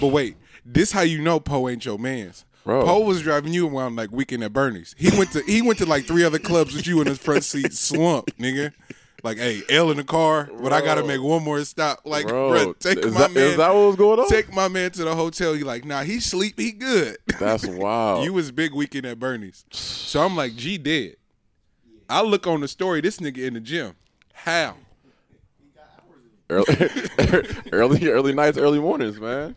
But wait, this how you know Poe ain't your man's.
Bro.
Poe was driving you around like weekend at Bernie's. He went to he went to like three other clubs with you in his front seat, slump, nigga. Like, hey, L in the car, but I gotta make one more stop. Like,
Bro,
bruh, take
is
my
that-
man.
is that what was going on?
Take my man to the hotel. You like, nah, he sleep, he good.
That's wild.
You was big weekend at Bernie's. So I'm like, G dead. I look on the story, this nigga in the gym. How?
early, early, early nights, early mornings, man.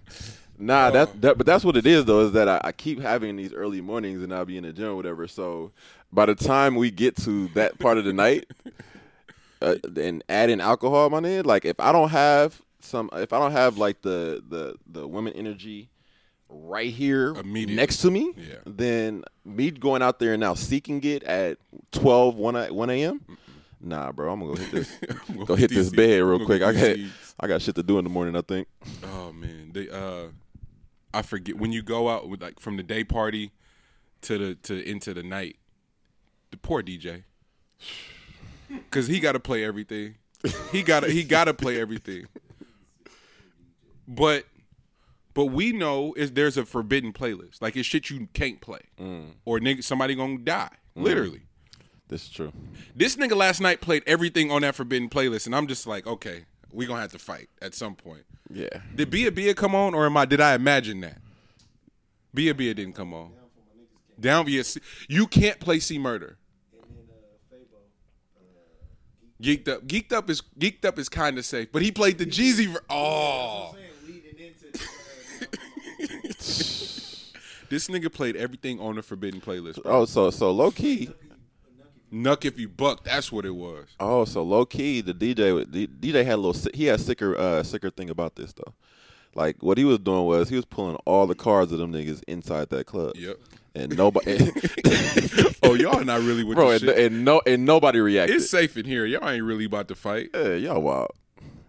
Nah, that, that, but that's what it is though. Is that I, I keep having these early mornings and I'll be in the gym or whatever. So by the time we get to that part of the night, uh, and add in alcohol, my nigga, like if I don't have some, if I don't have like the the the women energy right here next to me,
Yeah.
then me going out there and now seeking it at 12, 1 a- 1 a.m. Nah, bro, I'm gonna go hit this. Go hit this bed real quick. I got. I got shit to do in the morning. I think.
Oh man, they uh, I forget when you go out with like from the day party to the to into the night. The poor DJ, because he got to play everything. He got to he got to play everything. But but we know is there's a forbidden playlist. Like it's shit you can't play, mm. or nigga somebody gonna die. Mm. Literally.
This is true.
This nigga last night played everything on that forbidden playlist, and I'm just like, okay, we gonna have to fight at some point.
Yeah.
Did Bia Bia come on, or am I? Did I imagine that? Bia Bia didn't come on. Down via C- you can't play C Murder. Geeked up, geeked up is geeked up is kind of safe, but he played the Jeezy. Ver- oh, this nigga played everything on the forbidden playlist. Bro.
Oh, so so low key.
Nuck if you buck, that's what it was.
Oh, so low key. The DJ the DJ had a little. He had sicker uh sicker thing about this though. Like what he was doing was he was pulling all the cards of them niggas inside that club.
Yep.
And nobody.
Oh, y'all not really with
Bro, and, and no, and nobody reacted.
it's safe in here. Y'all ain't really about to fight,
yeah, y'all wild.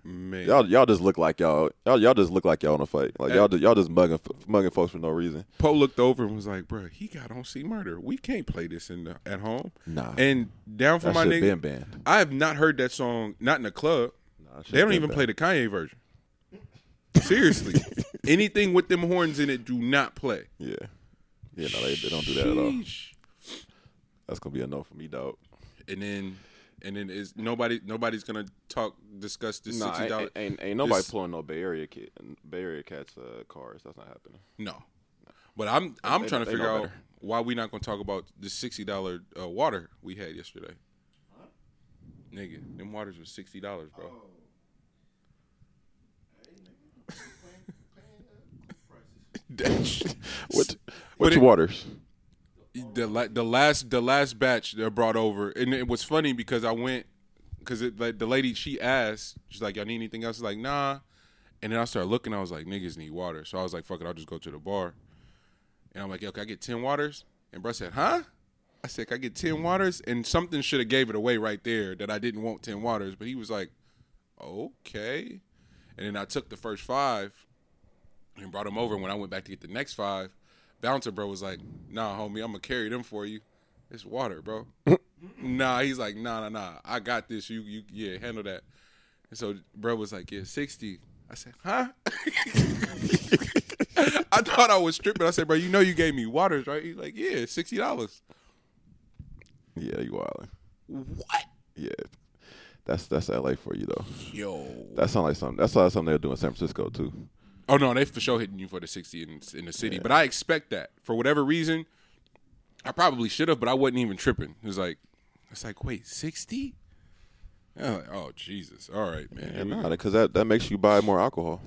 Man.
Y'all, y'all just look like y'all. Y'all, y'all just look like y'all in a fight. Like y'all, just, y'all just mugging, mugging folks for no reason.
Poe looked over and was like, "Bro, he got on C Murder. We can't play this in the, at home."
Nah.
And down for
That
my nigga,
been banned.
I have not heard that song. Not in the club.
shit
they don't even
banned.
play the Kanye version. Seriously, anything with them horns in it, do not play.
Yeah, yeah. No, they, they don't do that at all. That's gonna be enough for me, dog.
And then, and then is nobody nobody's gonna talk discuss this
Nah,
sixty
ain't,
dollars.
ain't, ain't nobody
this-
pulling no Bay Area kid, Bay Area cats uh, cars. That's not happening.
No, but I'm I'm
They-
trying to figure out
better.
why we not gonna talk about the sixty dollar uh, water we had yesterday. Nigga, them waters was sixty dollars, bro. That shit-
What?
But
Which waters?
The the last the last batch they brought over, and it was funny because I went because like the lady she asked, she's like, "Y'all need anything else?" Like, nah. And then I started looking. I was like, "Niggas need water," so I was like, "Fuck it, I'll just go to the bar." And I'm like, "Yo, can I get ten waters?" And bro said, "Huh?" I said, "Can I get ten waters?" And something should have gave it away right there that I didn't want ten waters, but he was like, "Okay." And then I took the first five and brought them over. And when I went back to get the next five, Bouncer bro was like, "Nah, homie, I'm gonna carry them for you. It's water, bro." nah, he's like, "Nah, nah, nah. I got this. You, you, yeah, handle that." And so bro was like, "Yeah, 60. I said, "Huh?" I thought I was tripping. I said, bro, you know you gave me waters, right? He's like, yeah, sixty dollars.
Yeah, you wildin'.
What?
Yeah, that's that's L.A. for you though.
Yo.
That sound like something. That's like something they'll do in San Francisco too.
Oh no, they for sure hitting you for the sixty in, in the city. But I expect that for whatever reason. I probably should have, but I wasn't even tripping. It was like, it's like, wait, sixty? Like, oh Jesus! All right, man.
Yeah, nah, because that, that makes you buy more alcohol.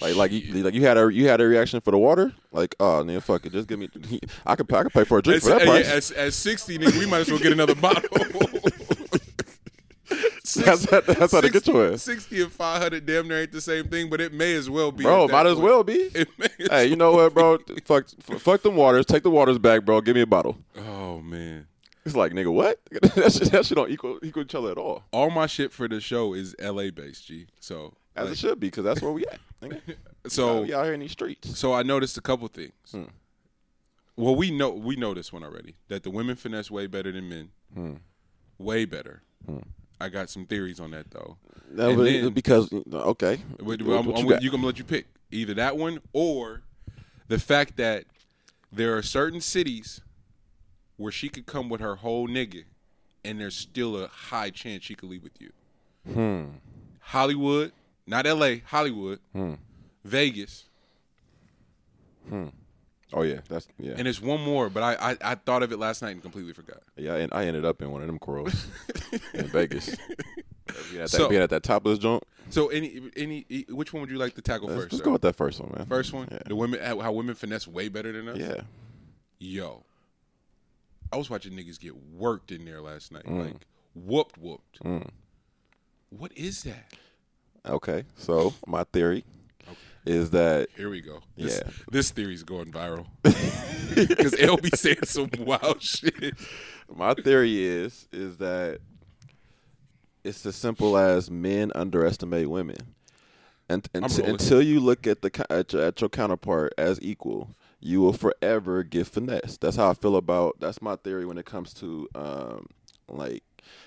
Like like you like you had a you had a reaction for the water. Like oh man, fuck it, just give me. I could I could pay for a drink
As,
for that price.
yeah, as, as sixty, nigga, we might as well get another bottle.
That's how- that's how they get your ass.
Sixty and five hundred, damn near ain't the same thing, but it may as well be.
bro, might as
point.
well be.
It as
Hey, you know what, bro? fuck, fuck them waters. Take the waters back, bro. Give me a bottle.
Oh man.
It's like, nigga, what? that, shit, that shit don't equal equal each other at all.
All my shit for the show is LA based, G. So
As
like,
it should be, because that's where we at. Nigga.
so
we out here in these streets.
So I noticed a couple things.
Hmm.
Well, we know we know this one already that the women finesse way better than men.
Hmm.
Way better. I got some theories on that though.
No,
And
but-
then-
because okay,
Wait, I'm, I'm,
you
you, gonna let you pick either that one or the fact that there are certain cities where she could come with her whole nigga, and there's still a high chance she could leave with you.
Hmm.
Hollywood, not L.A. Hollywood, Vegas,
Oh yeah, that's yeah,
and it's one more. But I, I I thought of it last night and completely forgot.
yeah. And I ended up in one of them corals in Vegas. Being at, that,
So-
being at that top of this joint.
So any any which one would you like to tackle
Let's,
first?
let's
sir?
go with that first one, man.
First one,
Yeah.
the women how how women finesse way better than us.
Yeah.
Yo, I was watching niggas get worked in there last night,
Mm.
like whooped, whooped. What is that?
Okay. So my theory is that
Here we go. This,
Yeah.
this theory's going viral because LB said some wild shit.
my theory is is that it's as simple as men underestimate women, and, and
I'm
until you look at the at your, at your counterpart as equal, you will forever get finessed. That's how I feel about. That's my theory when it comes to um like.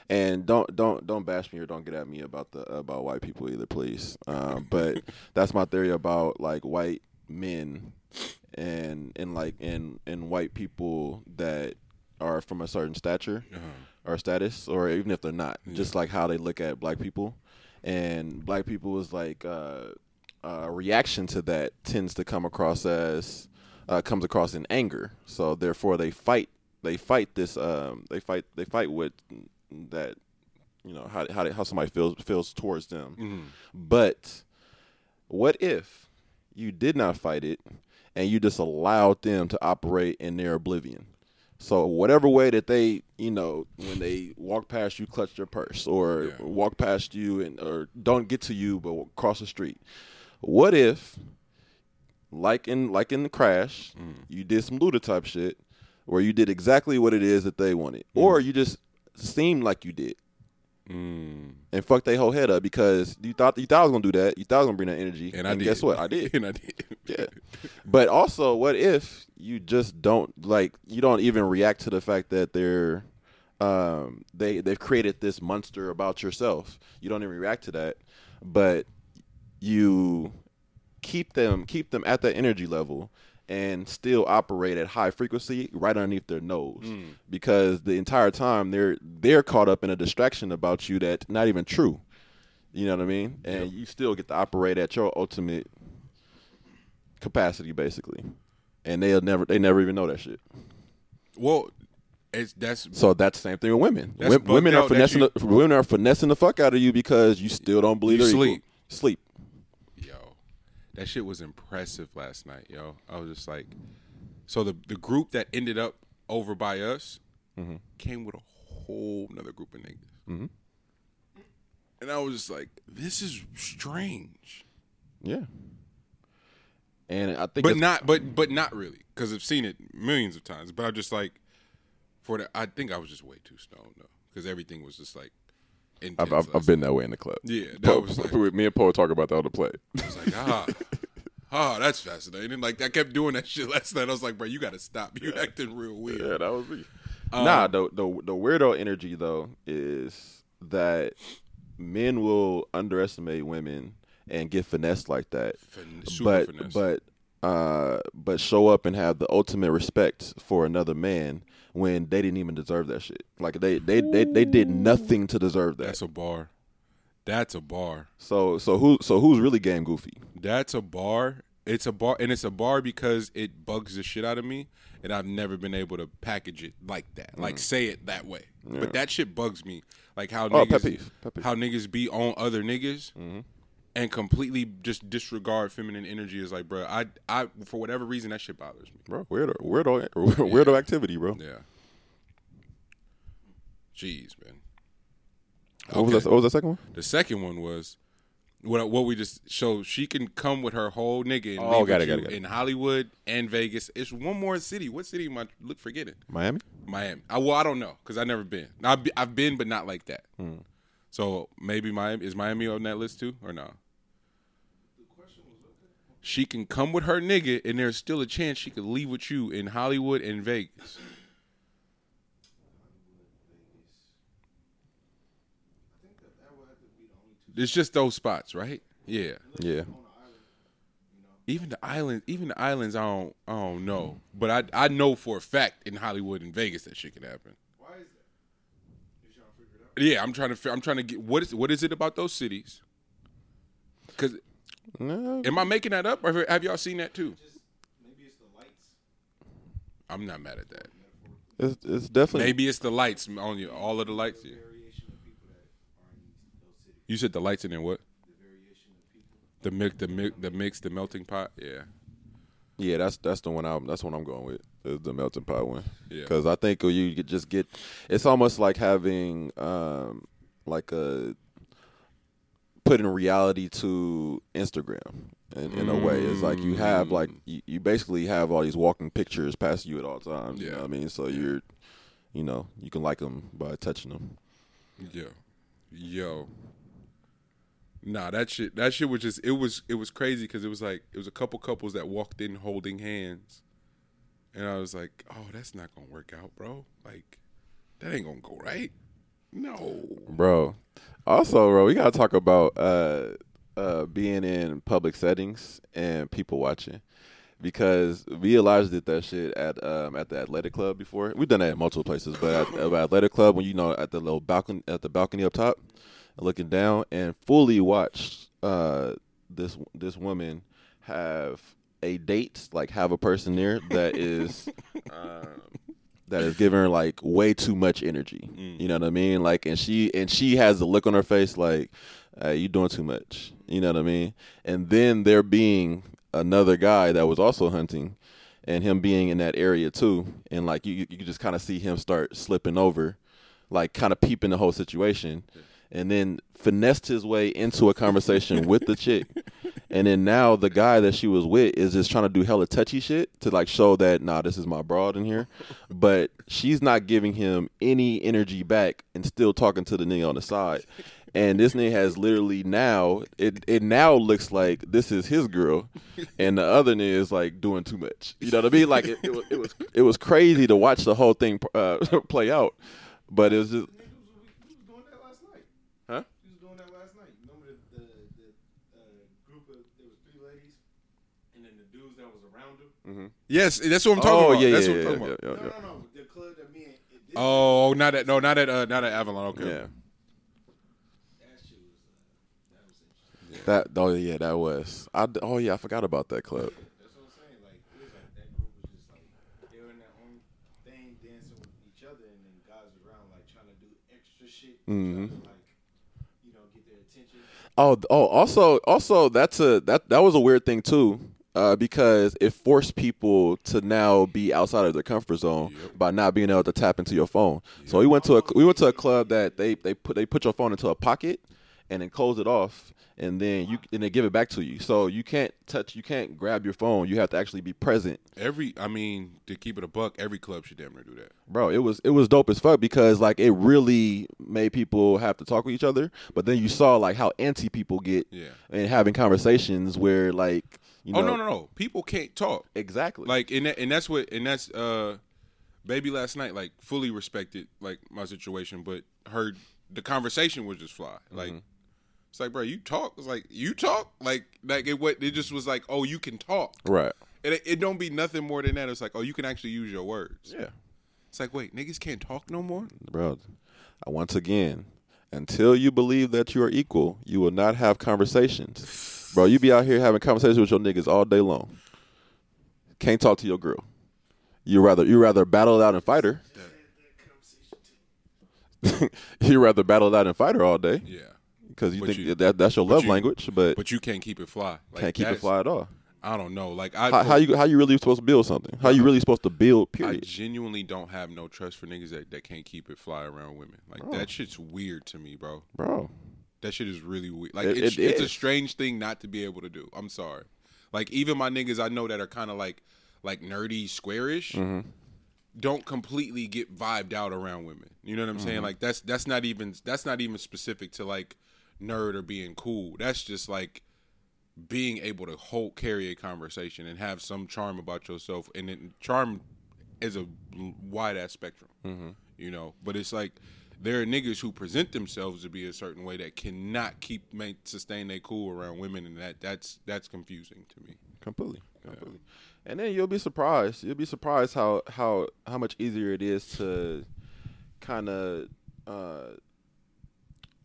And don't don't don't bash me or don't get at me about the about white people either, please. Um, but that's my theory about like white men and and like and and white people that are from a certain stature or status, or even if they're not, just like how they look at black people, and black people is like uh, a reaction to that tends to come across as uh, comes across in anger. So therefore, they fight. They fight this. Um, they fight. They fight with that. You know how how, how somebody feels feels towards them. Mm-hmm. But what if you did not fight it and you just allowed them to operate in their oblivion? So whatever way that they, you know, when they walk past you, clutch your purse, or
Yeah.
walk past you and or don't get to you, but cross the street. What if, like in like in the crash, mm. you did some Luda type shit, where you did exactly what it is that they wanted, or mm. you just seemed like you did, and fucked their whole head up because you thought you thought I was gonna do that, you thought I was gonna bring that energy,
And I did.
guess what? I did.
and I did.
Yeah. But also, what if you just don't like you don't even react to the fact that they're um they they've created this monster about yourself. You don't even react to that, but you keep them keep them at that energy level and still operate at high frequency right underneath their nose hmm. because the entire time they're they're caught up in a distraction about you that's not even true. You know what I mean? And you still get to operate at your ultimate capacity basically. And they'll never they never even know that shit.
Well, it's that's
So that's the same thing with women. Women are finessing
you-
the, women are finessing the fuck out of you because you still don't believe
You
they're equal.
sleep. That shit was impressive last night, yo. I was just like, so the the group that ended up over by us
Mm-hmm.
came with a whole another group of niggas, and I was just like, this is strange,
Yeah. And I think
but not, but but not really, because I've seen it millions of times. But I'm just like, for the, I think I was just way too stoned though, because everything was just like.
I've, I've, I've been that way in the club.
Yeah, that
Po-
was like-
me and Paul talk about that on the play.
I was like, ah, ah, that's fascinating. Like I kept doing that shit last night. I was like, bro, you got to stop. You acting real weird.
Yeah, that was me.
Um,
nah, the, the the weirdo energy though is that men will underestimate women and get finessed like that.
Fin- super
but
finesse.
but uh, but show up and have the ultimate respect for another man when they didn't even deserve that shit. Like they they they, they did nothing to deserve that.
That's a bar. That's a bar.
So so who so who's really game goofy?
That's a bar. It's a bar, and it's a bar because it bugs the shit out of me, and I've never been able to package it like that, like mm. say it that way. But that shit bugs me, like how
Oh,
niggas,
pet peeve. Pet peeve.
how niggas be on other niggas, mm-hmm. And completely just disregard feminine energy. Is like, bro, I, I, for whatever reason, that shit bothers me.
Bro, weirdo weirdo weirdo activity, bro.
Yeah. Jeez, man.
What was that what was that second one?
The second one was what what we just showed. She can come with her whole nigga and
Oh, got it, got it, got it.
in Hollywood and Vegas. It's one more city. What city am I look forgetting?
Miami?
Miami. I, well, I don't know because I've never been. I've, I've been, but not like that.
Hmm.
So maybe Miami is Miami on that list too, or no? She can come with her nigga, and there's still a chance she could leave with you in Hollywood and Vegas. It's just those spots, right? Yeah.
Yeah.
Even the islands, even the islands, I don't, I don't know, but I, I know for a fact in Hollywood and Vegas that shit can happen.
Why is that? You trying to figure it out?
Yeah, I'm trying to, I'm trying to get what is, what is it about those cities? Because
No,
am I making that up, or have y'all seen that too?
Just maybe it's the lights.
I'm not mad at that.
it's, it's definitely
Maybe it's the lights on you, all of the lights. Yeah.
Variation of people that are in these, those cities.
You said the lights and then what?
The
mix, the mix, the mix, the melting pot. Yeah.
Yeah, that's that's the one I'm that's what I'm going with. Is the melting pot one.
Yeah.
Because I think you could just get. It's almost like having um like a putting reality to Instagram in, in a way. It's like you have like mm. you, you basically have all these walking pictures past you at all times. You
Yeah.
know what I mean? So you're, you know, you can like them by touching them.
Yo, yo. Nah, that shit. That shit was just. It was. It was crazy because it was like it was a couple couples that walked in holding hands, and I was like, "Oh, that's not gonna work out, bro. Like, that ain't gonna go right." No.
Bro. Also, bro, we gotta talk about uh uh being in public settings and people watching. Because we Elijah did that shit at um at the athletic club before. We've done that at multiple places, but at, at athletic club when you know at the little balcony at the balcony up top, looking down and fully watched uh this this woman have a date, like have a person there that is um, that is giving her like way too much energy. You know what I mean? Like, and she and she has the look on her face like, uh, "You doing too much." You know what I mean? And then there being another guy that was also hunting, and him being in that area too, and like you you could just kind of see him start slipping over, like kind of peeping the whole situation. And then finessed his way into a conversation with the chick, and then now the guy that she was with is just trying to do hella touchy shit to like show that nah, this is my broad in here, but she's not giving him any energy back and still talking to the nigga on the side. And this nigga has literally now it it now looks like this is his girl, and the other nigga is like doing too much. You know what I mean? Like it, it was it was it was crazy to watch the whole thing uh, play out, but it was just
Nigga, we was, we was doing that last night.
huh?
We was doing that last night. Remember the the, the uh, group of there was three ladies, and then the dudes that was around them.
Yes, that's what I'm talking
Oh
about.
yeah,
that's
yeah,
what I'm
yeah,
talking
yeah,
about.
yeah,
No,
yeah.
no, no. The club that me and it,
Oh, not at no, not at uh, not at Avalon. Okay.
Yeah.
that shit was uh, that was interesting.
That oh yeah, that was. I oh yeah, I forgot about that club.
That's what I'm saying. Like it was like that group was just like they were in their own thing, dancing with each other, and then guys around like trying to do extra shit, to try like you know get their attention.
Oh, oh, also, also, that's a that that was a weird thing too, uh, because it forced people to now be outside of their comfort zone by not being able to tap into your phone. So we went to a we went to a club that they they put they put your phone into a pocket and then close it off, and then you and they give it back to you. So you can't touch, you can't grab your phone. You have to actually be present.
Every, I mean, to keep it a buck, every club should damn near do that.
Bro, it was it was dope as fuck because like it really made people have to talk with each other. But then you saw like how anti people get
Yeah.
and having conversations where like you know
Oh no, no, no! People can't talk.
exactly
Like, and that, and that's what, and that's uh, baby last night like fully respected like my situation, but her the conversation was just fly. Like, it's like, bro, you talk. It's like you talk. Like, like it what it just was like, oh, you can talk.
right
it, it don't be nothing more than that. It's like, oh, you can actually use your words.
Yeah,
It's like, wait, niggas can't talk no more.
bro. Once again, until you believe that you are equal, you will not have conversations, bro. You be out here having conversations with your niggas all day long. Can't talk to your girl. You rather you rather battle it out and fight her. you rather battle it out and fight her all day
Yeah,
because you
But
think
you-
that that's your love
you-
language, but,
but you can't keep it fly. Like,
can't keep it fly at all.
I don't know. Like I,
How, how you how you really supposed to build something? How you really supposed to build? Period.
I genuinely don't have no trust for niggas that, that can't keep it fly around women. Like
Oh.
that shit's weird to me, bro.
Bro,
That shit is really weird. Like
It-
it's,
it
it's a strange thing not to be able to do. I'm sorry. Like even my niggas I know that are kind of like like nerdy, squarish,
Mm-hmm.
don't completely get vibed out around women. You know what I'm
Mm-hmm.
saying? Like that's that's not even that's not even specific to like nerd or being cool. That's just like being able to hold carry a conversation and have some charm about yourself and then charm is a wide ass spectrum you know but it's like there are niggas who present themselves to be a certain way that cannot keep make, sustain their cool around women and that that's that's confusing to me
completely, completely. And then you'll be surprised. You'll be surprised how how how much easier it is to kind of, uh,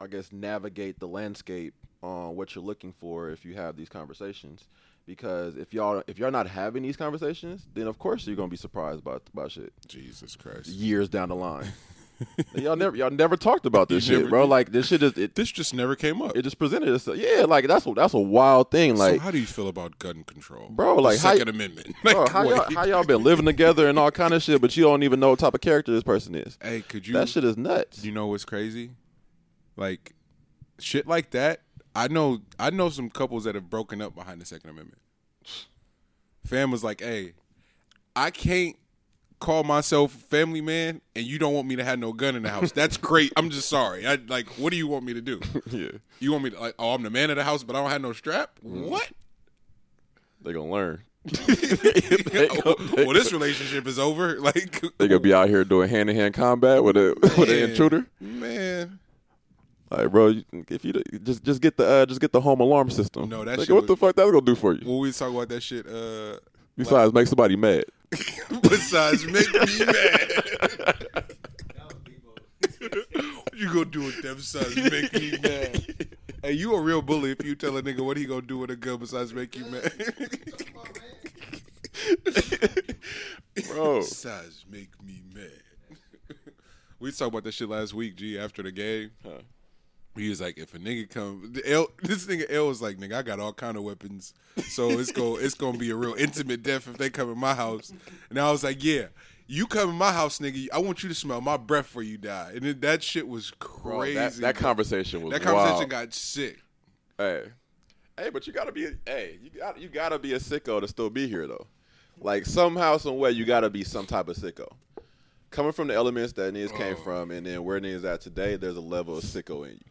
I guess, navigate the landscape on what you're looking for if you have these conversations. Because if y'all if y'all not having these conversations, then of course you're gonna be surprised about about shit
jesus christ
years down the line. y'all never y'all never talked about this shit,
never
bro. Like this shit is it,
this just never came up
it just presented itself. Yeah, like that's a, that's a wild thing.
so
Like
how do you feel about gun control
Bro,
The
like, how-
second amendment like,
Bro, how y'all, how y'all been living together and all kind of shit, but you don't even know what type of character this person is?
hey could you
That shit is nuts.
You know what's crazy? Like shit like that. I know I know some couples that have broken up behind the Second Amendment. Fam was like, "Hey, I can't call myself family man, and you don't want me to have no gun in the house. That's great. I'm just sorry. I like. What do you want me to do?
yeah,
You want me to like? Oh, I'm the man of the house, but I don't have no strap. What?
they gonna learn.
well, this relationship is over. Like
They gonna be out here doing hand to hand combat with a with an intruder.
Man,
Like, bro, if you just just get the uh, just get the home alarm system.
No, that
Nigga,
shit
what the fuck that's gonna do for you?
when we was talking about that shit, uh,
Besides, make somebody mad.
besides make me mad. what you gonna do with them sons? Make me mad. Hey, you a real bully if you tell a nigga what he gonna do with a gun besides make you mad.
Bro,
besides make me mad. we talked about that shit last week, G, after the game. He was like, if a nigga come, L, this nigga L was like, nigga, I got all kind of weapons, so it's go, it's gonna be a real intimate death if they come in my house. And I was like, yeah, you come in my house, nigga, I want you to smell my breath before you die. And then that shit was
bro,
crazy.
that, that conversation was
that conversation
wild.
got sick.
Hey, hey, but you gotta be. A, hey, you got you gotta be a sicko to still be here though. Like somehow, some way, you gotta be some type of sicko. Coming from the elements that niggas came
Oh.
from, and then where niggas at today, there's a level of sicko in you.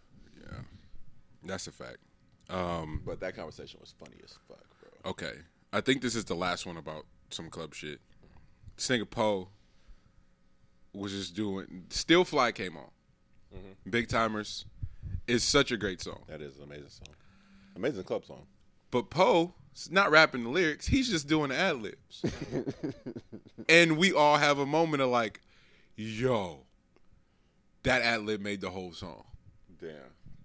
That's a fact. Um,
But that conversation was funny as fuck, bro.
Okay. I think this is the last one about some club shit. Poe was just doing Still Fly came on. Big Tymers is such a great song.
That is an amazing song, amazing club song.
But Poe is not rapping the lyrics, he's just doing ad libs. and we all have a moment of like, yo, that ad lib made the whole song.
Damn,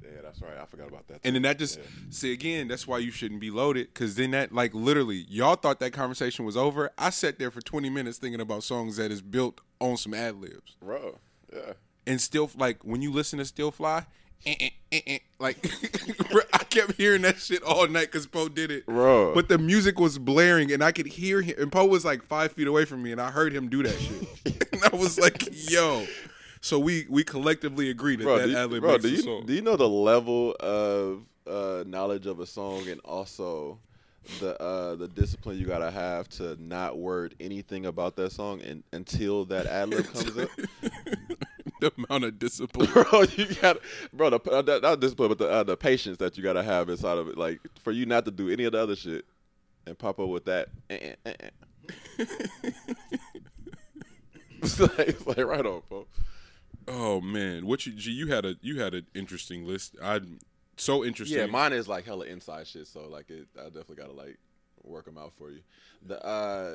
yeah, that's right. I forgot about that.
And then that just
Yeah.
see again. That's why you shouldn't be loaded, because then that like literally, y'all thought that conversation was over. I sat there for twenty minutes thinking about songs that is built on some ad libs,
bro. Yeah,
and still like when you listen to Still Fly, eh, eh, eh, eh, like bro, I kept hearing that shit all night because Poe did it,
Bro.
But the music was blaring, and I could hear him. And Poe was like five feet away from me, and I heard him do that shit, and I was like, yo. So we we collectively agree that
bro.
that
do you,
ad lib makes
do
the
you
song.
do you know the level of uh, knowledge of a song and also the uh, the discipline you gotta have to not word anything about that song and, until that ad lib comes up?
the amount of discipline.
bro, you got, bro, the, uh, not discipline, but the uh, the patience that you gotta have inside of it, like for you not to do any of the other shit and pop up with that. eh, eh, eh. it's, like, it's like right on, bro.
Oh man, what you G, you had a you had an interesting list. I so interesting.
Yeah, mine is like hella inside shit, so like it, I definitely gotta like work them out for you. The uh,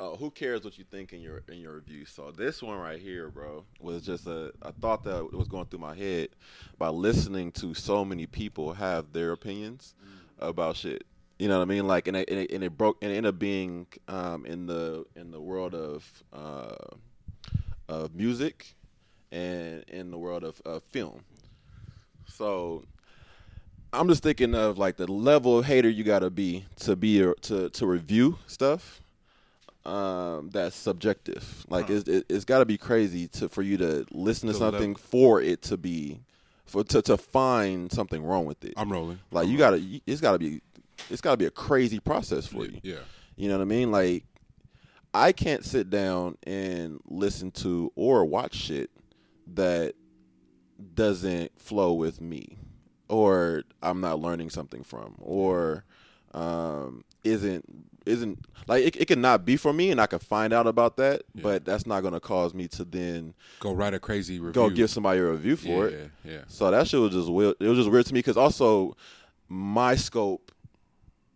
uh, who cares what you think in your in your review? So this one right here, bro, was just a a thought that was going through my head by listening to so many people have their opinions about shit. You know what I mean? Like, and it, and it, and it broke, and it ended up being um, in the in the world of uh, of music and in the world of, of film. So I'm just thinking of like the level of hater you got to be to be a, to to review stuff. Um, that's subjective. Like it's it, it's got to be crazy to for you to listen to
The
something
level-
for it to be for to to find something wrong with it.
I'm rolling.
Like you gotta, it's gotta be, it's gotta be a crazy process for you.
Yeah.
You know what I mean? Like, I can't sit down and listen to or watch shit that doesn't flow with me, or I'm not learning something from, or um, isn't isn't like it, it can not be for me, and I can find out about that, but that's not gonna cause me to then
Go write a crazy review.
go give somebody a review for
yeah,
it.
Yeah. yeah.
So that shit was just weird. It was just weird to me because also my scope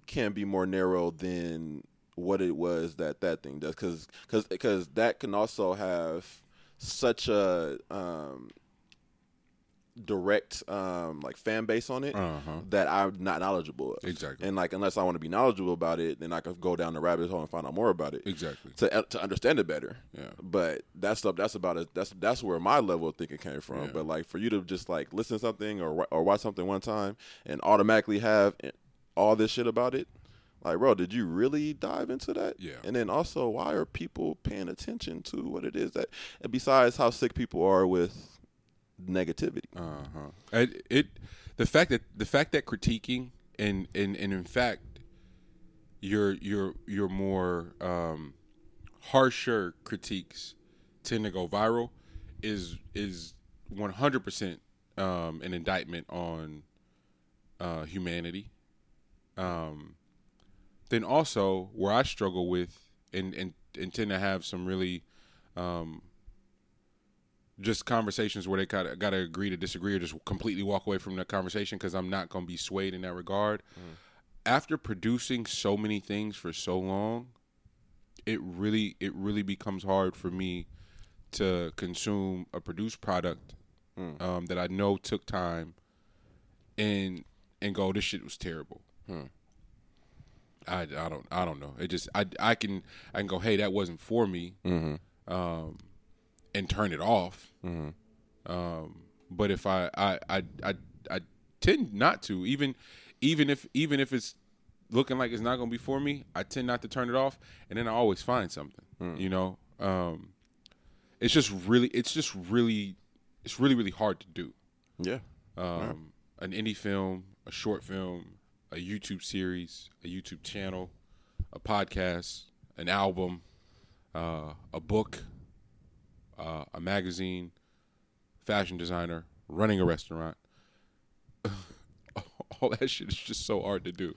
can be more narrow than what it was that that thing does because because because that can also have such a um, direct um, like fan base on it
Uh-huh.
that I'm not knowledgeable of.
Exactly.
And like unless I want to be knowledgeable about it, then I could go down the rabbit hole and find out more about it
Exactly.
to to understand it better.
Yeah.
But that's stuff that's about it. That's that's where my level of thinking came from.
Yeah.
But like for you to just like listen to something or or watch something one time and automatically have all this shit about it, like bro, did you really dive into that?
Yeah.
And then also, why are people paying attention to what it is that? And besides how sick people are with negativity.
Uh huh. It, it the fact that the fact that critiquing and and and in fact your your your more um, harsher critiques tend to go viral is is one hundred percent um, an indictment on uh, humanity. Um, then also where I struggle with and and, and tend to have some really um, just conversations where they kind of got to agree to disagree or just completely walk away from the conversation because I'm not going to be swayed in that regard. After producing so many things for so long, it really it really becomes hard for me to consume a produced product um, that I know took time and and go this shit was terrible. I, I don't I don't know. It just I I can I can go hey that wasn't for me. Um, and turn it off. Um, but if I, I I I I tend not to even even if even if it's looking like it's not going to be for me, I tend not to turn it off, and then I always find something. You know, um, it's just really it's just really it's really really hard to do.
Yeah.
Um, An indie film, a short film, a YouTube series, a YouTube channel, a podcast, an album, uh, a book, uh, a magazine, fashion designer, running a restaurant. All that shit is just so hard to do.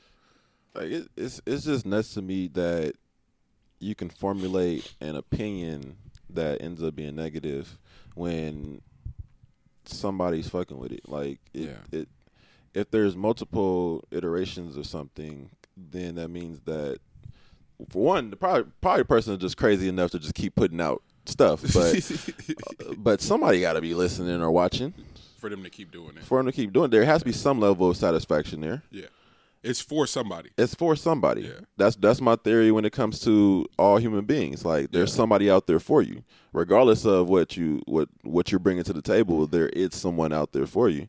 like it, it's it's just nuts to me that you can formulate an opinion that ends up being negative when somebody's fucking with it. Like it,
Yeah.
it if there's multiple iterations of something, then that means that for one, the probably probably person is just crazy enough to just keep putting out stuff, but uh, but somebody got to be listening or watching
For them to keep doing it.
for them to keep doing. it. There has to be some level of satisfaction there.
Yeah. It's for somebody.
It's for somebody.
Yeah.
That's that's my theory when it comes to all human beings. Like there's somebody out there for you, regardless of what you what what you're bringing to the table. There is someone out there for you.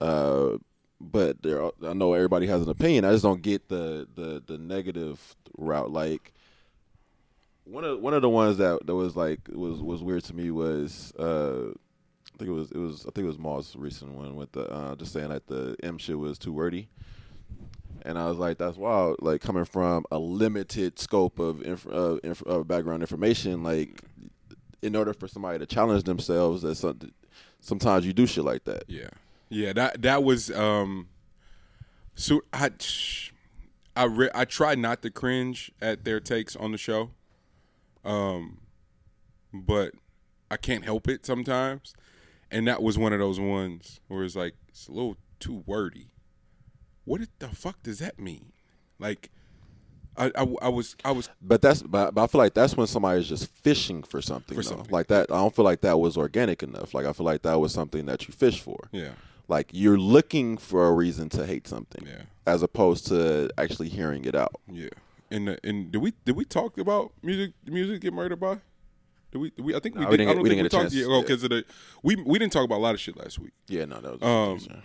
Uh, but there, are- I know everybody has an opinion. I just don't get the the the negative route. Like one of one of the ones that that was like was was weird to me was uh, I think it was it was I think it was Maul's recent one with the uh, just saying that the M shit was too wordy. And I was like, "That's wild!" Like coming from a limited scope of inf- inf- background information, like in order for somebody to challenge themselves, that. Sometimes you do shit like that.
Yeah, yeah. That that was um. So I, I re- I try not to cringe at their takes on the show, um, but I can't help it sometimes, and that was one of those ones where it's like it's a little too wordy. What the fuck does that mean? Like, I, I, I was I was
But that's but, but I feel like that's when somebody's just fishing for something.
For something.
Like that, I don't feel like that was organic enough. Like I feel like that was something that you fish for.
yeah
Like you're looking for a reason to hate something,
Yeah.
as opposed to actually hearing it out.
yeah. And the, and did we did we talk about music music get murdered by? Did we? Did we I think we did.
we didn't
I don't
we
think
didn't
we
get a
talked.
chance.
Yeah, oh, because of the we we didn't talk about a lot of shit last week.
Yeah, no, that was.
Um,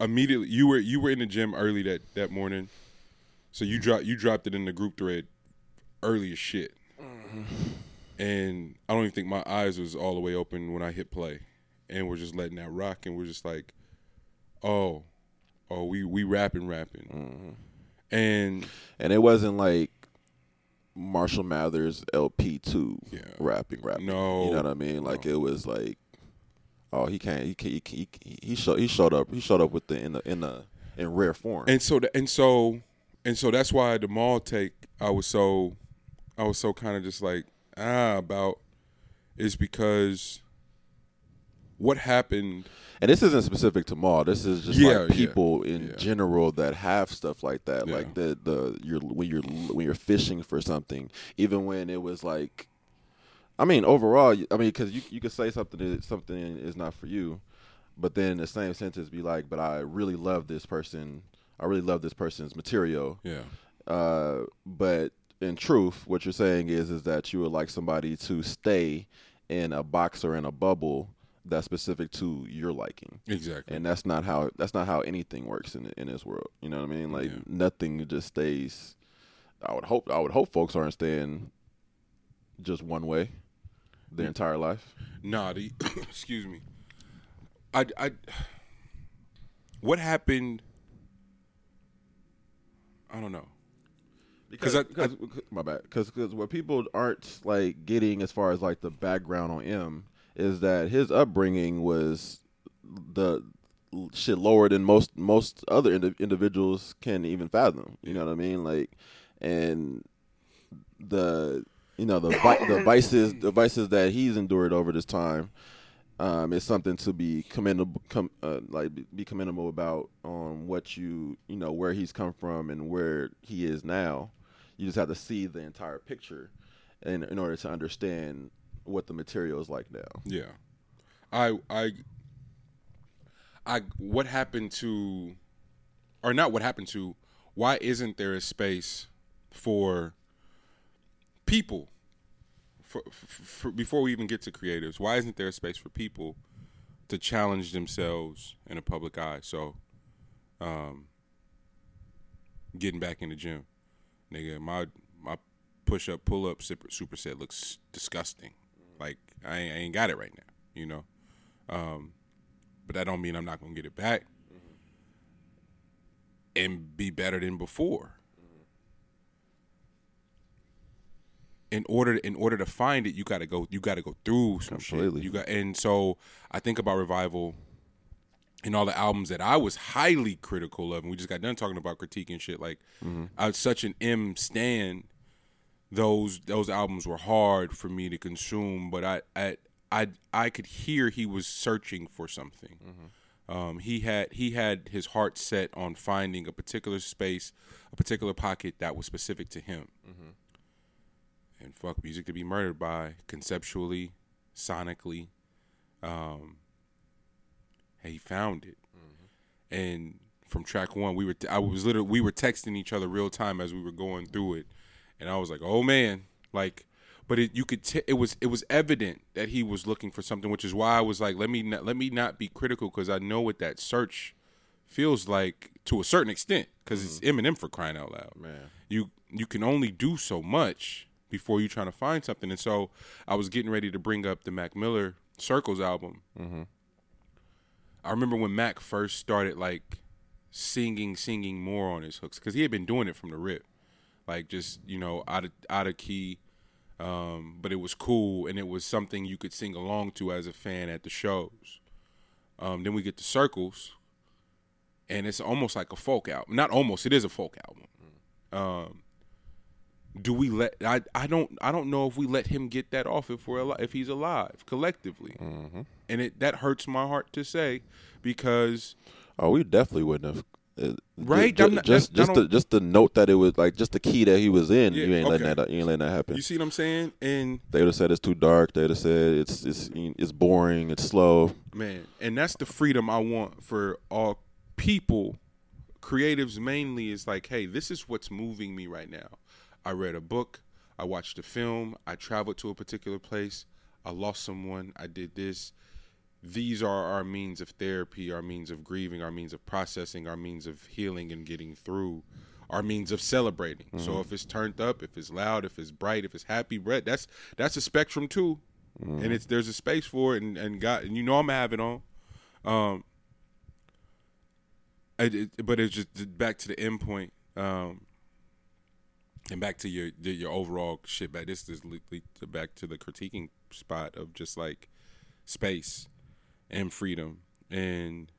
Immediately, you were you were in the gym early that that morning, so you dropped you dropped it in the group thread early as shit. And I don't even think my eyes was all the way open when I hit play, and we're just letting that rock, and we're just like, oh, oh, we we rapping rapping, and
and it wasn't like Marshall Mathers LP two
Yeah.
rapping rapping.
No.
you know what I mean. Like it was like, oh, he can't. He can't, he, he, he showed he showed up. He showed up with the in the in the in rare form.
and so the, and so and so that's why the mall take I was so I was so kind of just like ah about is because what happened
And this isn't specific to Maul. This is just
Yeah,
like
yeah,
people in
yeah.
general that have stuff like that.
Yeah.
Like the the you're when you're when you're fishing for something, even when it was like, I mean, overall, I mean, because you you could say something that something is not for you, but then the same sentence be like, but I really love this person. I really love this person's material.
yeah
Uh, but in truth, what you're saying is is that you would like somebody to stay in a box or in a bubble that's specific to your liking
exactly
and that's not how that's not how anything works in in this world. You know what I mean? Like
Yeah.
nothing just stays. I would hope I would hope folks aren't staying just one way their entire life.
nah the excuse me I I what happened I don't know
Because,
I-
because my bad. Because what people aren't like getting as far as like the background on M is that his upbringing was the shit lower than most most other indi- individuals can even fathom. You know what I mean? Like, and the you know the vi- the vices the vices that he's endured over this time um, is something to be commendable com- uh, like be- be commendable about on what you you know where he's come from and where he is now. You just have to see the entire picture in in order to understand what the material is like now.
Yeah. I I I what happened to or not what happened to why isn't there a space for people for, for, for before we even get to creatives why isn't there a space for people to challenge themselves in a public eye so um getting back in the gym nigga my my push up pull up super superset looks disgusting like I ain't, I ain't got it right now, you know. Um, but that don't mean I'm not gonna get it back mm-hmm. and be better than before. Mm-hmm. In order in order to find it, you gotta go you gotta go through some
Completely.
shit. You got and so I think about revival and all the albums that I was highly critical of, and we just got done talking about critique and shit. Like mm-hmm. I was such an M stand those those albums were hard for me to consume, but I I I, I could hear he was searching for something. Um, he had he had his heart set on finding a particular space, a particular pocket that was specific to him. And fuck music to be murdered by conceptually, sonically. Um, he found it. And from track one, we were I was literally we were texting each other real time as we were going through it, and I was like, "Oh man!" Like, but it you could t- it was it was evident that he was looking for something, which is why I was like, "Let me not, let me not be critical because I know what that search feels like to a certain extent because it's mm-hmm. Eminem for crying out loud.
Man.
you you can only do so much before you trying to find something, and so I was getting ready to bring up the Mac Miller Circles album. Mm-hmm. I remember when Mac first started like singing, singing more on his hooks because he had been doing it from the rip, like just you know out of out of key, um, but it was cool and it was something you could sing along to as a fan at the shows. Um, then we get to Circles, and it's almost like a folk album. Not almost, it is a folk album. Um, do we let? I I don't I don't know if we let him get that off if we're alive, if he's alive collectively, and it that hurts my heart to say because
Oh, we definitely wouldn't have
Right?
ju-
I'm not-
just just the just the note that it was like just the key that he was in.
Yeah,
you ain't letting
okay.
that you ain't letting that happen.
You see what I'm saying? And
They would have said it's too dark. They would have said it's it's it's boring. It's slow.
man, and that's the freedom I want for all people, creatives mainly. Is like, hey, this is what's moving me right now. I read a book. I watched a film. I traveled to a particular place. I lost someone. I did this. These are our means of therapy, our means of grieving, our means of processing, our means of healing and getting through, our means of celebrating. So if it's turned up, if it's loud, if it's bright, if it's happy, red, that's that's a spectrum too, and it's there's a space for it, and and God, and you know I'm gonna have it on. Um, I, it, but it's just back to the end point, um, and back to your your overall shit. Back this is back to the critiquing spot of just like space and freedom, and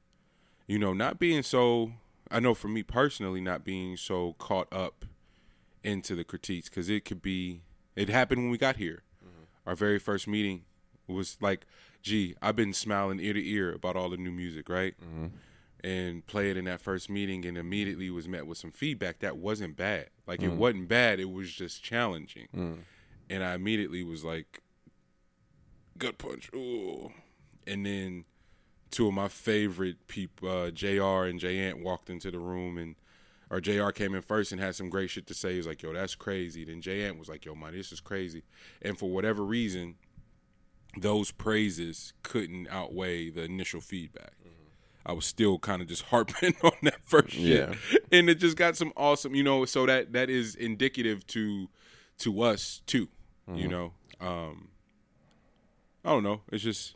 you know not being so. I know for me personally, not being so caught up into the critiques because it could be. It happened when we got here. Mm-hmm. Our very first meeting was like, "Gee, I've been smiling ear to ear about all the new music, right?" Mm-hmm. and play it in that first meeting and immediately was met with some feedback that wasn't bad. Like it mm. wasn't bad, it was just challenging. Mm. And I immediately was like gut punch. Ooh. And then two of my favorite people, uh, JR and J Ant walked into the room and or JR came in first and had some great shit to say. He was like, yo, that's crazy. Then J Ant was like, yo, man, this is crazy. And for whatever reason, those praises couldn't outweigh the initial feedback. I was still kind of just harping on that first shit,
Yeah.
and it just got some awesome, you know. So that that is indicative to to us too, you know. Um, I don't know. It's just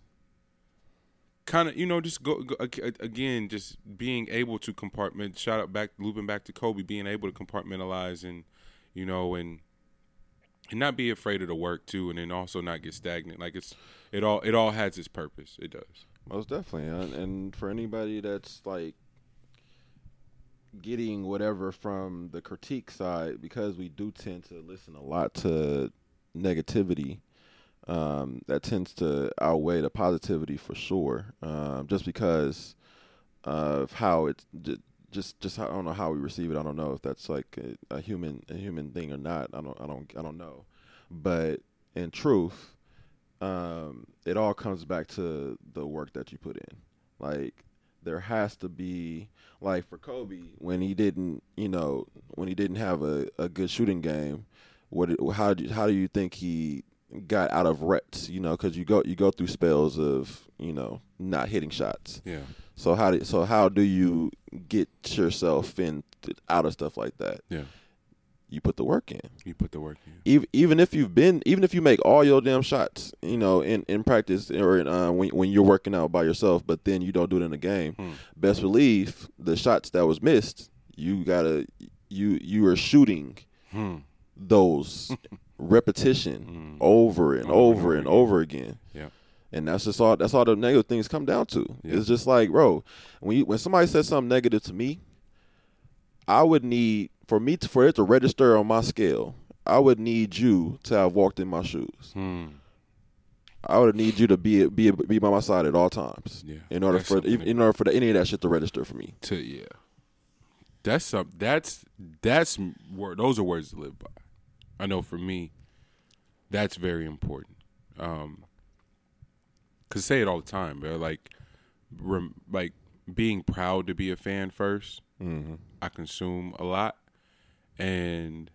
kind of you know just go, go again, just being able to compartment. Shout out back, looping back to Kobe, being able to compartmentalize and you know and and not be afraid of the work too, and then also not get stagnant. Like it's it all it all has its purpose. It does.
Most definitely, and, and for anybody that's like getting whatever from the critique side, because we do tend to listen a lot to negativity. Um, that tends to outweigh the positivity for sure. Um, just because of how ju- just just I don't know how we receive it. I don't know if that's like a, a human a human thing or not. I don't I don't I don't know. But in truth, um, it all comes back to the work that you put in. Like there has to be like for Kobe when he didn't, you know, when he didn't have a, a good shooting game. What how do how do you think he got out of ruts? You know, because you go you go through spells of you know not hitting shots.
Yeah.
So how do so how do you get yourself in out of stuff like that?
Yeah.
You put the work in
You put the work in.
even even if you've been even if you make all your damn shots, you know, in, in practice or in, uh, when when you're working out by yourself, but then you don't do it in the game, best believe the shots that was missed, you gotta you you are shooting those repetition over and over and over again.
Yeah.
And that's just all. That's all the negative things come down to.
Yeah.
It's just like, bro, when you, when somebody says something negative to me, I would need for me to, for it to register on my scale. I would need you to have walked in my shoes.
Hmm.
I would need you to be be be by my side at all times.
Yeah.
In order
That's
for in order for the, any of that shit to register for me.
To yeah. That's some. That's that's word. Those are words to live by. I know for me, that's very important. Um, cause say it all the time, bro. Like, rem, like being proud to be a fan 1st
Mm-hmm.
I consume a lot, and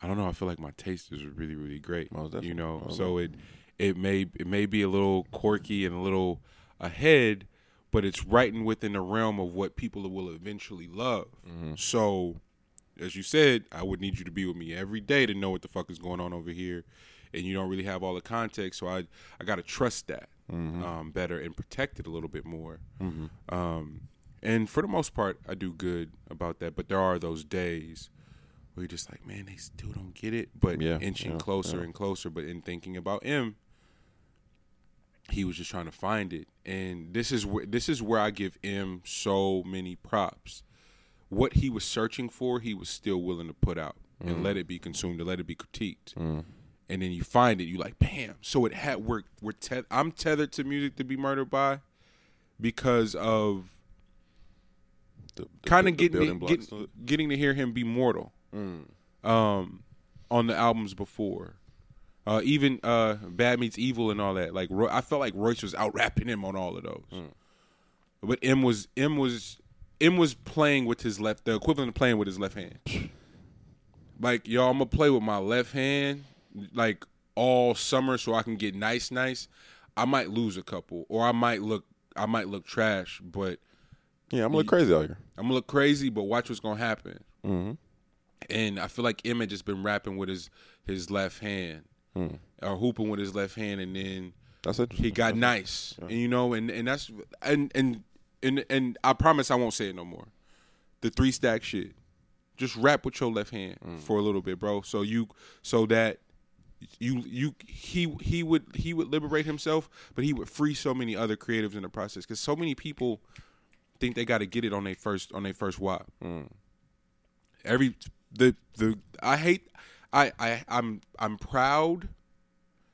I don't know. I feel like my taste is really, really great. You know, so it it may it may be a little quirky and a little ahead, but it's right in within the realm of what people will eventually love.
Mm-hmm.
So, as you said, I would need you to be with me every day to know what the fuck is going on over here, and you don't really have all the context. So I I gotta trust that
Mm-hmm.
um, better and protect it a little bit more. Um, and for the most part, I do good about that. But there are those days where you're just like, man, they still don't get it. But
Yeah,
inching
yeah,
closer
yeah.
and closer. But in thinking about him, he was just trying to find it. And this is where this is where I give him so many props. What he was searching for, he was still willing to put out
Mm.
and let it be consumed and let it be critiqued. And then you find it, you like, bam. So it had we're we're teth- I'm tethered to music to be murdered by because of
The- the-
kind of getting
building
to, get- getting to hear him be mortal. Um, on the albums before, uh, even uh, Bad Meets Evil and all that. Like Roy, I felt like Royce was out rapping him on all of those. But M was M was M was playing with his left, the equivalent of playing with his left hand. Like yo, I'm gonna play with my left hand like all summer so I can get nice, nice. I might lose a couple, or I might look, I might look trash, but
Yeah, I'm gonna look crazy out here.
I'm gonna look crazy, but watch what's gonna happen. Mm-hmm. And I feel like M had just been rapping with his his left hand, or hooping with his left hand, and then
That's interesting.
he got nice, and you know, and and that's and and and and I promise I won't say it no more. The three stack shit, just rap with your left hand mm. for a little bit, bro. So you so that you you he he would he would liberate himself, but he would free so many other creatives in the process because so many people think they got to get it on their first on their first wop. Mm. Every the the I hate I I I'm I'm proud.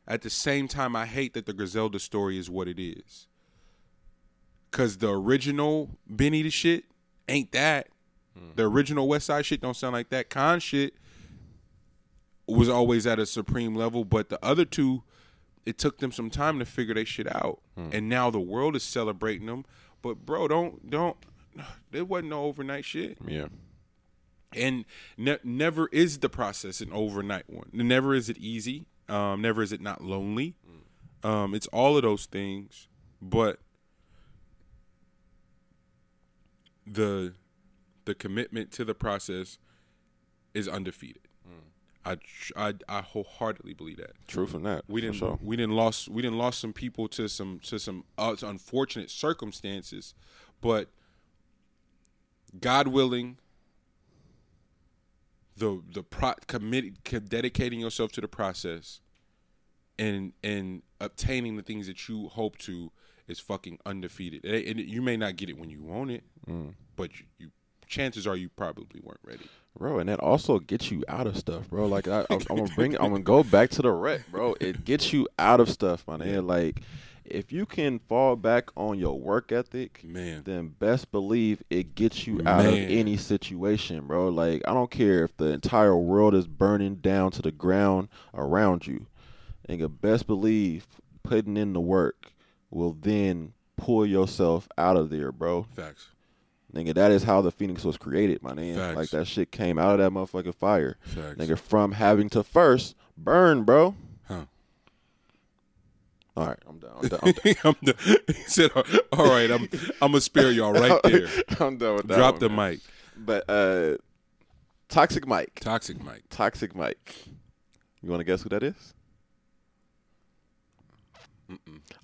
At the same time, I hate that the Griselda story is what it is. Cause the original Benny the shit ain't that. The original West Side shit don't sound like that. Con shit was always at a supreme level, but the other two, it took them some time to figure their shit out, and now the world is celebrating them. But bro, don't don't. There wasn't no overnight shit,
Yeah.
and ne- never is the process an overnight one. Never is it easy. Um, never is it not lonely. Um, it's all of those things, but the the commitment to the process is undefeated. I, I I wholeheartedly believe that.
Truth in that.
We didn't
sure.
we didn't lost we didn't lost some people to some to some uh, unfortunate circumstances, but God willing, the the pro committed co- dedicating yourself to the process, and and obtaining the things that you hope to is fucking undefeated. And you may not get it when you want it,
Mm.
but you, you chances are you probably weren't ready.
bro, and that also gets you out of stuff, bro. Like I, I'm, I'm gonna bring, I'm gonna go back to the wreck, bro. It gets you out of stuff, my man. Like if you can fall back on your work ethic,
Man.
then best believe it gets you out of any situation, bro. Like I don't care if the entire world is burning down to the ground around you, nigga. Best believe putting in the work will then pull yourself out of there, bro.
Facts.
Nigga, that is how the Phoenix was created, my nigga.
Facts.
Like that shit came out of that motherfucking fire.
Facts.
Nigga, from having to first burn, bro.
Huh.
All right, I'm done. I'm done. I'm done.
I'm done. He said, "All right, I'm I'm gonna spare y'all right there.
I'm done with that.
Drop
one,
the
man.
mic.
But uh Toxic Mike.
Toxic mic.
Toxic Mike. You want to guess who that is?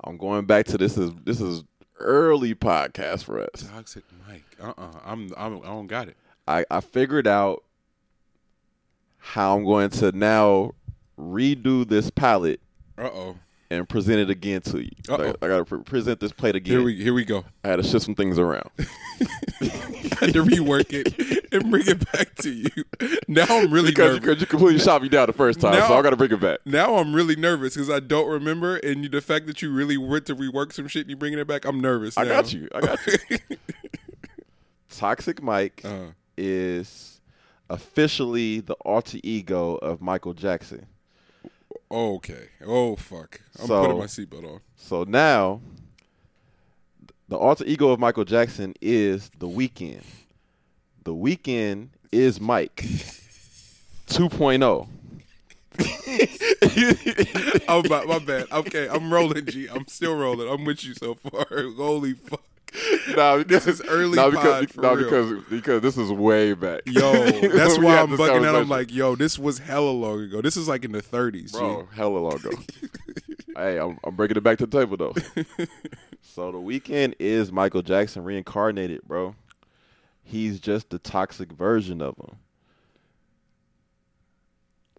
I'm going back to this is this is early podcast for us.
Toxic mic. Uh uh-uh. uh. I'm, I'm I don't got it.
I, I figured out how I'm going to now redo this palette
Uh oh.
And present it again to you. Like, I got to pre- present this plate again.
Here we here we go.
I had to shift some things around.
I had to rework it and bring it back to you. Now I'm really
because,
nervous.
because you completely shot me down the first time,
Now-
so I got to bring it back.
Now I'm really nervous because I don't remember, and you, the fact that you really went to rework some shit and you bringing it back, I'm nervous.
I
now.
got you. I got you. Toxic Mike
Uh-huh.
is officially the alter ego of Michael Jackson.
Okay. Oh fuck. I'm
So-
putting my seatbelt on.
So now, the alter ego of Michael Jackson is The Weeknd. The Weeknd is Mike oh. 2.0.
Oh my, my bad. Okay, I'm rolling, G. I'm still rolling. I'm with you so far. Holy fuck.
nah, because,
This is early
nah,
pod
because,
for
nah,
real.
because because this is way back.
Yo, that's why I'm bugging out. I'm like, yo, this was hella long ago. This is like in the 30s,
bro,
G.
hella long ago. hey, I'm, I'm bringing it back to the table though. so the Weeknd is Michael Jackson reincarnated, bro. He's just the toxic version of him.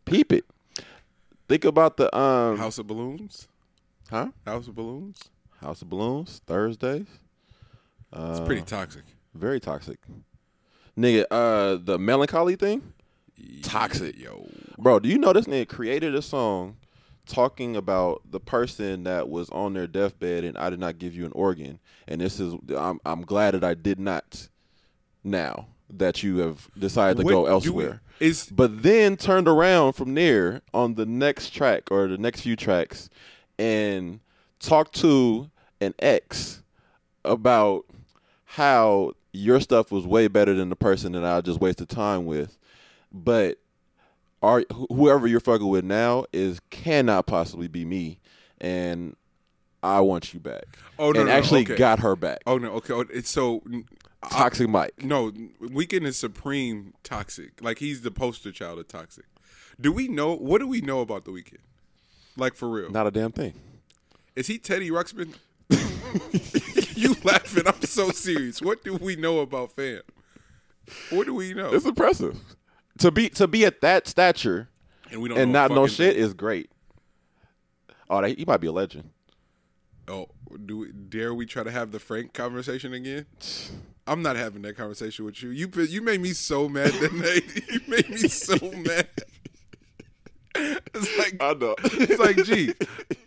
Peep it. Think about the um
House of Balloons.
huh?
House of Balloons.
House of Balloons Thursdays.
It's
Uh,
pretty toxic.
Very toxic. Nigga, uh the melancholy thing? Toxic.
Yo.
Bro, do you know this nigga created a song talking about the person that was on their deathbed and I did not give you an organ and this is I'm I'm glad that I did not. now that you have decided to go elsewhere.
we- is-
but then turned around from there on the next track or the next few tracks and talked to an ex about how your stuff was way better than the person that I just wasted time with. But are whoever you're fucking with now is cannot possibly be me and I want you back.
Oh, no,
and
no,
actually
okay.
got her back.
Oh no, okay. oh, It's so
Toxic Mike.
no. Weeknd is supreme toxic. Like he's the poster child of toxic. Do we know what do we know about the Weeknd? Like for real?
Not a damn thing.
Is he Teddy Ruxpin? you laughing? I'm so serious. What do we know about fam? What do we know?
It's impressive. To be to be at that stature
and we don't
and
know
not know shit
thing.
is great. Oh, that, he might be a legend.
Oh, do we, dare we try to have the Frank conversation again? I'm not having that conversation with you. You you made me so mad that night. You made me so mad. It's like
I know.
it's like, gee,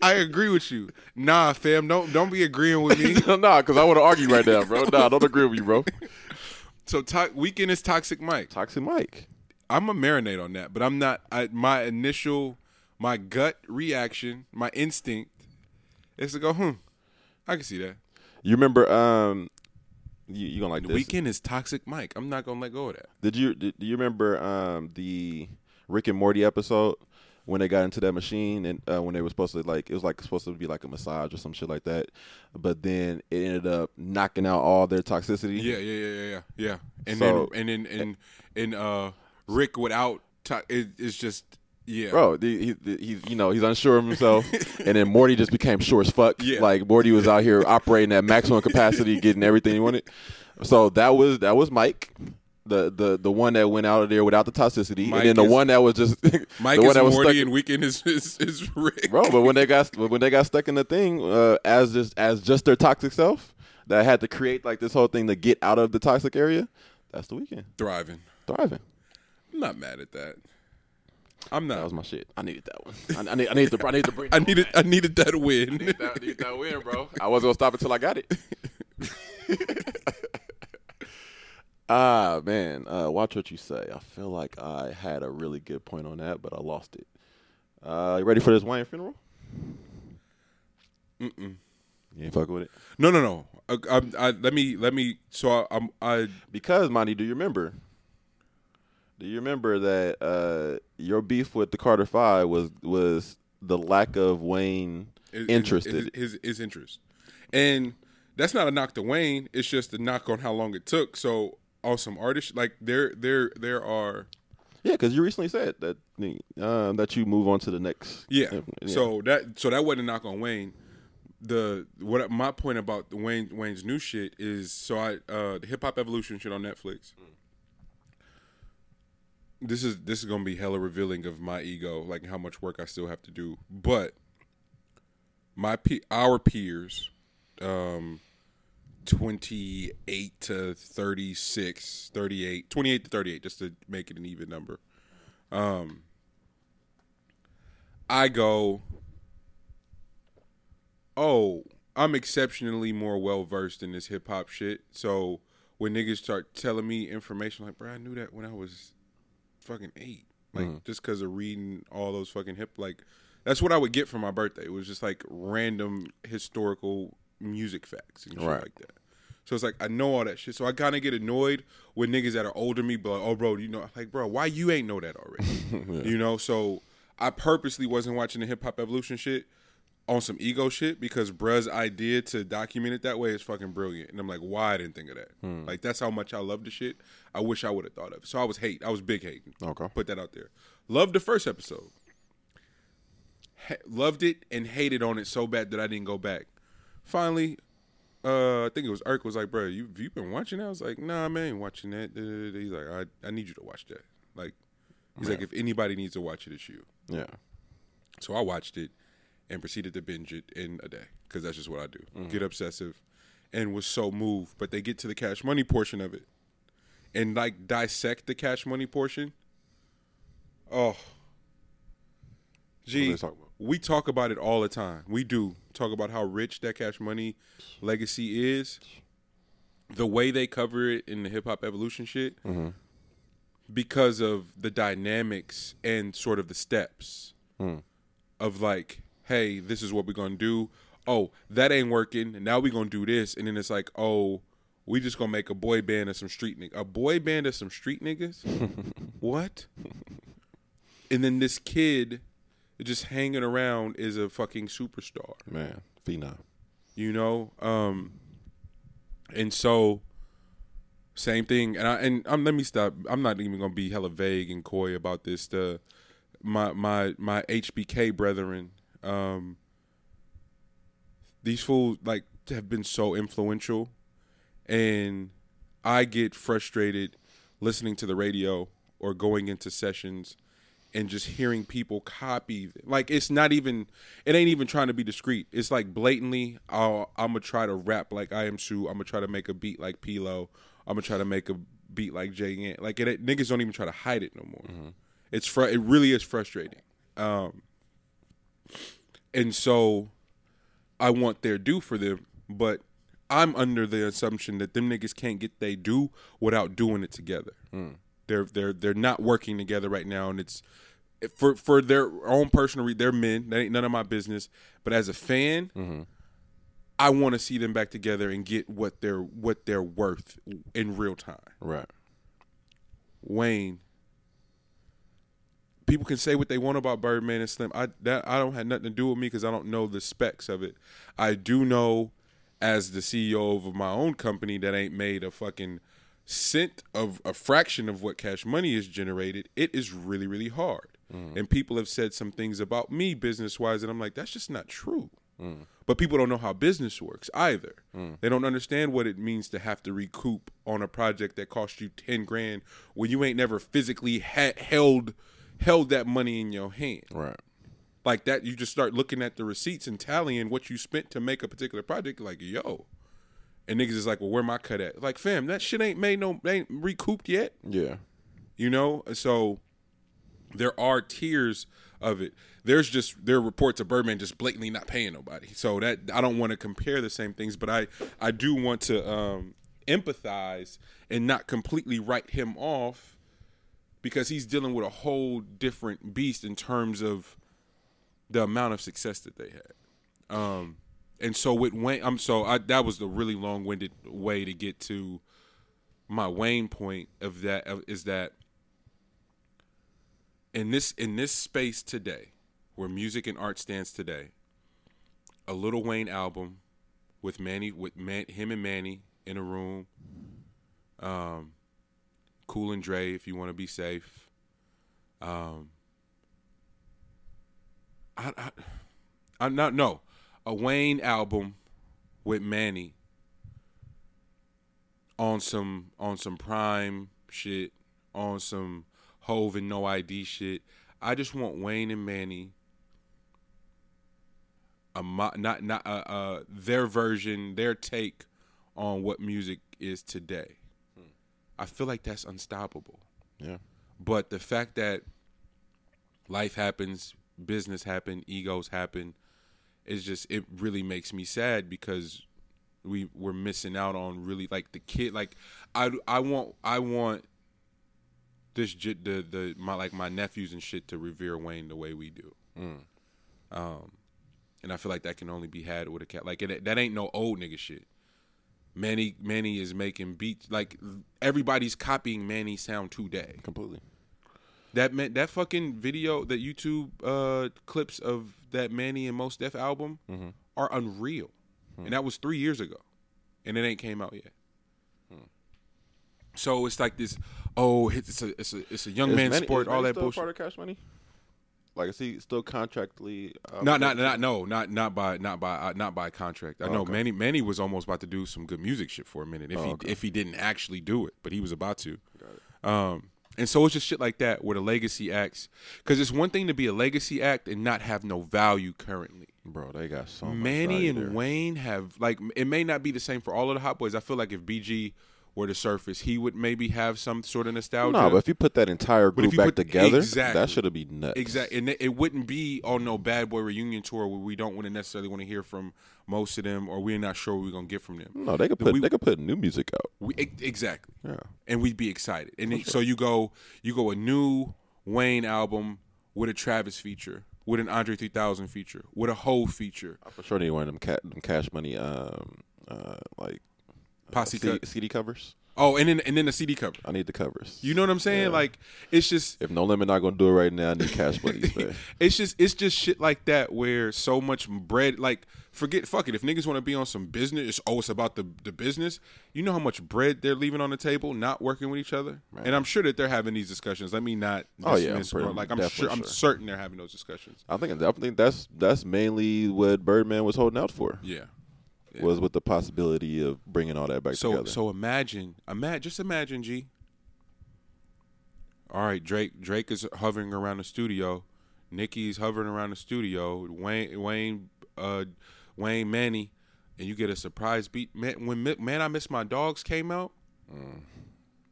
I agree with you. Nah, fam, don't don't be agreeing with me.
nah, because I want to argue right now, bro. Nah, don't agree with you, bro.
So to- Weeknd is toxic Mike.
Toxic Mike.
I'm a marinate on that, but I'm not. I, my initial, my gut reaction, my instinct is to go, hmm, I can see that.
You remember? Um, you you gonna like this?
Weeknd is toxic Mike. I'm not gonna let go of that.
Did you did, do you remember um the Rick and Morty episode when they got into that machine and uh, when they were supposed to like it was like supposed to be like a massage or some shit like that, but then it ended up knocking out all their toxicity.
Yeah, yeah, yeah, yeah, yeah. And
So-
then and then and and uh, Rick without to- it, it's just yeah,
Bro, the, he, he's you know he's unsure of himself, and then Morty just became sure as fuck.
Yeah.
Like Morty was out here operating at maximum capacity, getting everything he wanted. So that was that was Mike, the the the one that went out of there without the toxicity,
Mike
and then the
is-
one that was just
Mike
the one
is
that was
Morty
stuck,
and Weeknd is is, is Rick.
bro. But when they got when they got stuck in the thing uh, as just as just their toxic self, that had to create like this whole thing to get out of the toxic area. That's the Weeknd
Thriving.
thriving.
I'm not mad at that. I'm not.
That was my shit. I needed that one. I, I need I need to I need to bring.
I needed
back.
I needed that win.
that, need that win, bro. I wasn't gonna stop until I got it. ah man, uh, watch what you say. I feel like I had a really good point on that, but I lost it. Uh, you ready for this Wayne funeral? Mm-mm. You ain't fucking with it
no, no, no. Uh, um, I, let me let me. So I, I'm I
because Monty, do you remember? Do you remember that uh, your beef with the Carter Five was was the lack of Wayne
is-
interested?
is- his his interest, and that's not a knock to Wayne. It's just a knock on how long it took. So awesome artist. like there there there are
Yeah, because you recently said that uh, that you move on to the next.
Yeah. So that so that wasn't a knock on Wayne. The what my point about the Wayne Wayne's new shit is so I uh the hip hop evolution shit on Netflix. This is this is gonna be hella revealing of my ego, like how much work I still have to do. But my pe- our peers, um, 28 to 36, 38, 28 to 38, just to make it an even number. Um, I go, oh, I'm exceptionally more well versed in this hip hop shit. So when niggas start telling me information, like, bro, I knew that when I was fucking eight, like just because of reading all those fucking hip, like that's what I would get for my birthday. It was just like random historical music facts and shit
Right.
like that. So it's like I know all that shit. So I kind of get annoyed with niggas that are older than me, but like, oh, bro, you know, like, bro, why you ain't know that already? You know, so I purposely wasn't watching the hip hop evolution shit on some ego shit because bruh's idea to document it that way is fucking brilliant. And I'm like, why I didn't think of that? Hmm. Like that's how much I love the shit. I wish I would have thought of it. So I was hate. I was big hating.
Okay.
Put that out there. Loved the first episode. Ha- loved it and hated on it so bad that I didn't go back. Finally, uh, I think it was Irk was like, bro, you you been watching that? I was like, nah, man, I ain't watching that. He's like, I I need you to watch that. Like, he's like, if anybody needs to watch it, it's you.
Yeah.
So I watched it and proceeded to binge it in a day because that's just what I do. Get obsessive and was so moved. But they get to the cash money portion of it and like dissect the cash money portion. Oh, gee,
they talk about?
We talk about it all the time. We do talk about how rich that cash money legacy is. the way they cover it in the hip hop evolution shit
Mm-hmm.
because of the dynamics and sort of the steps
Mm.
of like, hey, this is what we're gonna do. Oh, that ain't working, now we're gonna do this, and then it's like, oh, we just gonna make a boy band of some street niggas. A boy band of some street niggas? what? And then this kid just hanging around is a fucking superstar.
Man, phenom.
you know um and so same thing. And i and um, let me stop. I'm not even gonna be hella vague and coy about this. The my my my hbk brethren um these fools like have been so influential. And i get frustrated listening to the radio or going into sessions and just hearing people copy like it's not even it ain't even trying to be discreet. It's like blatantly I'll, i'm gonna try to rap like i am sue. I'm gonna try to make a beat like pilo i'm gonna try to make a beat like jay like it, it- niggas don't even try to hide it no more. It's fr- it really is frustrating. Um and so i want their due for them but i'm under the assumption that them niggas can't get they due without doing it together they're they're they're not working together right now, and it's for for their own personal. Re- they're men. That ain't none of my business. But as a fan, mm-hmm. I want to see them back together and get what they're what they're worth in real time.
Right.
Wayne. People can say what they want about Birdman and Slim. I that I don't have nothing to do with me because I don't know the specs of it. I do know, as the CEO of my own company that ain't made a fucking cent of a fraction of what Cash Money is generated. It is really really hard, mm. and people have said some things about me business wise, and I'm like, that's just not true. Mm. But people don't know how business works either. Mm. They don't understand what it means to have to recoup on a project that cost you ten grand when you ain't never physically ha- held held that money in your hand.
Right.
Like that, you just start looking at the receipts and tallying what you spent to make a particular project. Like yo, and niggas is like, well, where my cut at? Like fam, that shit ain't made no ain't recouped yet.
Yeah.
You know, so there are tiers of it. There's just there are reports of Birdman just blatantly not paying nobody. So that I don't want to compare the same things, but I I do want to um, empathize and not completely write him off because he's dealing with a whole different beast in terms of the amount of success that they had. Um, and so with Wayne, I'm so I, that was the really long-winded way to get to my Wayne point of that of, is that in this in this space today, where music and art stands today, a Little Wayne album with Mannie with Man, him and Mannie in a room, um, Cool and Dre if you want to be safe, um, I, I I'm not no a Wayne album with Mannie on some on some prime shit, on some Hove and No ID shit. I just want Wayne and Mannie a mo- not not uh, uh their version, their take on what music is today. I feel like that's unstoppable.
Yeah.
But the fact that life happens, business happen, egos happen, is just it really makes me sad because we we're missing out on really like the kid like I I want I want this the the my like my nephews and shit to revere Wayne the way we do. Um and I feel like that can only be had with a cat like it, that ain't no old nigga shit. Mannie Mannie is making beats like everybody's copying Mannie sound today.
Completely.
That man, that fucking video, that YouTube uh, clips of that Mannie and Mos Def album are unreal, and that was three years ago, and it ain't came out yet. So it's like this. Oh, it's a it's a it's a young
Is
man
Mannie-
sport. All that
still
bullshit.
Part of Cash Money. Like, is he still contractually? Uh,
Not, not, not, no, not, not by, not by, uh, not by contract. I know
okay.
Mannie, Mannie was almost about to do some good music shit for a minute if
Oh,
he,
okay.
if he didn't actually do it, but he was about to. Um, and so it's just shit like that where the legacy acts, because it's one thing to be a legacy act and not have no value currently.
Bro, they got so much
Manny and
there.
Wayne have like it may not be the same for all of the Hot Boys. I feel like if BG were to surface, he would maybe have some sort of nostalgia.
No, but if you put that entire group back
put-
together,
Exactly.
that should have been nuts.
Exactly, and it- it wouldn't be on no bad boy reunion tour where we don't want to necessarily want to hear from most of them, or we're not sure what we're gonna get from them.
No, they could put
We-
they could put new music out.
We, exactly,
Yeah.
and we'd be excited. And then, so you go, you go a new Wayne album with a Travis feature, with an Andre 3000 feature, with a Hov feature,
I for sure one of them, ca- them Cash Money um uh like
Posse
CD,
cut.
CD covers.
Oh, and then and then the CD cover.
I need the covers.
You know what I'm saying?
Yeah.
Like it's just
if No Limit not gonna do it right now, I need Cash man.
it's just it's just shit like that where so much bread like forget fuck it if niggas want to be on some business it's oh it's about the the business you know how much bread they're leaving on the table not working with each other and i'm sure that they're having these discussions let me not
Oh, yeah, I'm pretty-
like i'm
definitely
sure i'm certain they're having those discussions
I think I think that's that's mainly what Birdman was holding out for.
yeah
Was with the possibility of bringing all that back
so
together.
so imagine imagine just imagine g. All right drake drake is hovering around the studio. Nicki's hovering around the studio wayne wayne uh wayne mannie and you get a surprise beat. Man when man i miss my dogs came out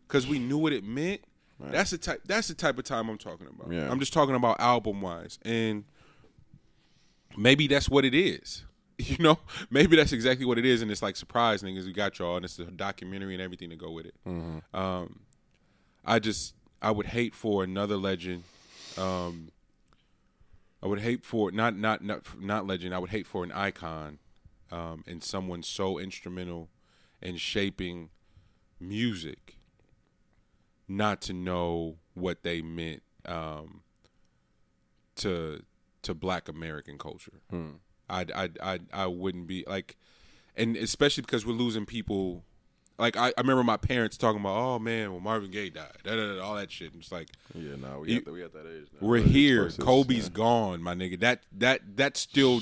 because we knew what it meant that's the type that's the type of time i'm talking about.
Yeah.
i'm just talking about album wise and maybe that's what it is. You know, maybe that's exactly what it is, and it's like surprise niggas. We got y'all, and it's a documentary and everything to go with it. Um, I just, I would hate for another legend. Um, I would hate for not not not not legend. I would hate for an icon, um, and someone so instrumental in shaping music, not to know what they meant um, to to Black American culture. I I I I wouldn't be like, and especially because we're losing people. Like I, I remember my parents talking about, oh man, when Marvin Gaye died, da, da, da, all that shit. And it's like
yeah, no, we at the, we at that age. Now.
we're here.
choices,
Kobe's
yeah.
gone, my nigga. That that that's still.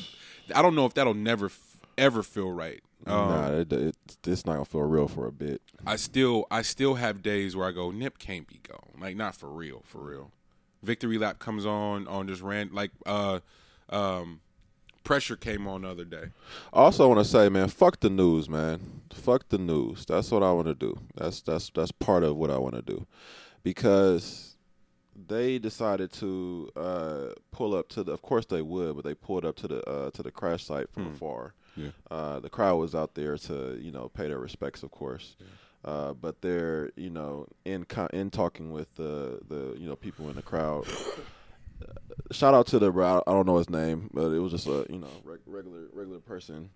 I don't know if that'll never ever feel right. Um,
nah, it, it, it's not gonna feel real for a bit.
I still I still have days where I go, Nip can't be gone. Like not for real, for real. Victory lap comes on on just ran like uh um pressure came on the other day.
Also, I want to say, man, fuck the news, man. Fuck the news. That's what I want to do. That's that's that's part of what I want to do, because they decided to uh, pull up to the. Of course they would, but they pulled up to the uh, to the crash site from afar.
Yeah.
Uh, the crowd was out there to you know pay their respects, of course. Uh, but they're you know in con- in talking with the the you know people in the crowd. Shout out to the bro. I don't know his name, but it was just a you know reg- regular regular person.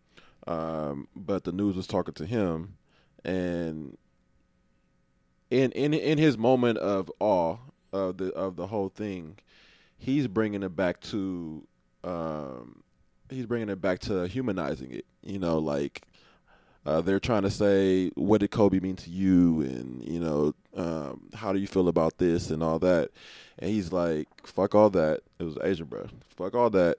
Um, but the news was talking to him, and in in in his moment of awe of the of the whole thing, he's bringing it back to um, he's bringing it back to humanizing it. You know, like uh, they're trying to say, what did Kobe mean to you, and you know, um, how do you feel about this and all that? And he's like, fuck all that. It was Asian, bro. Fuck all that.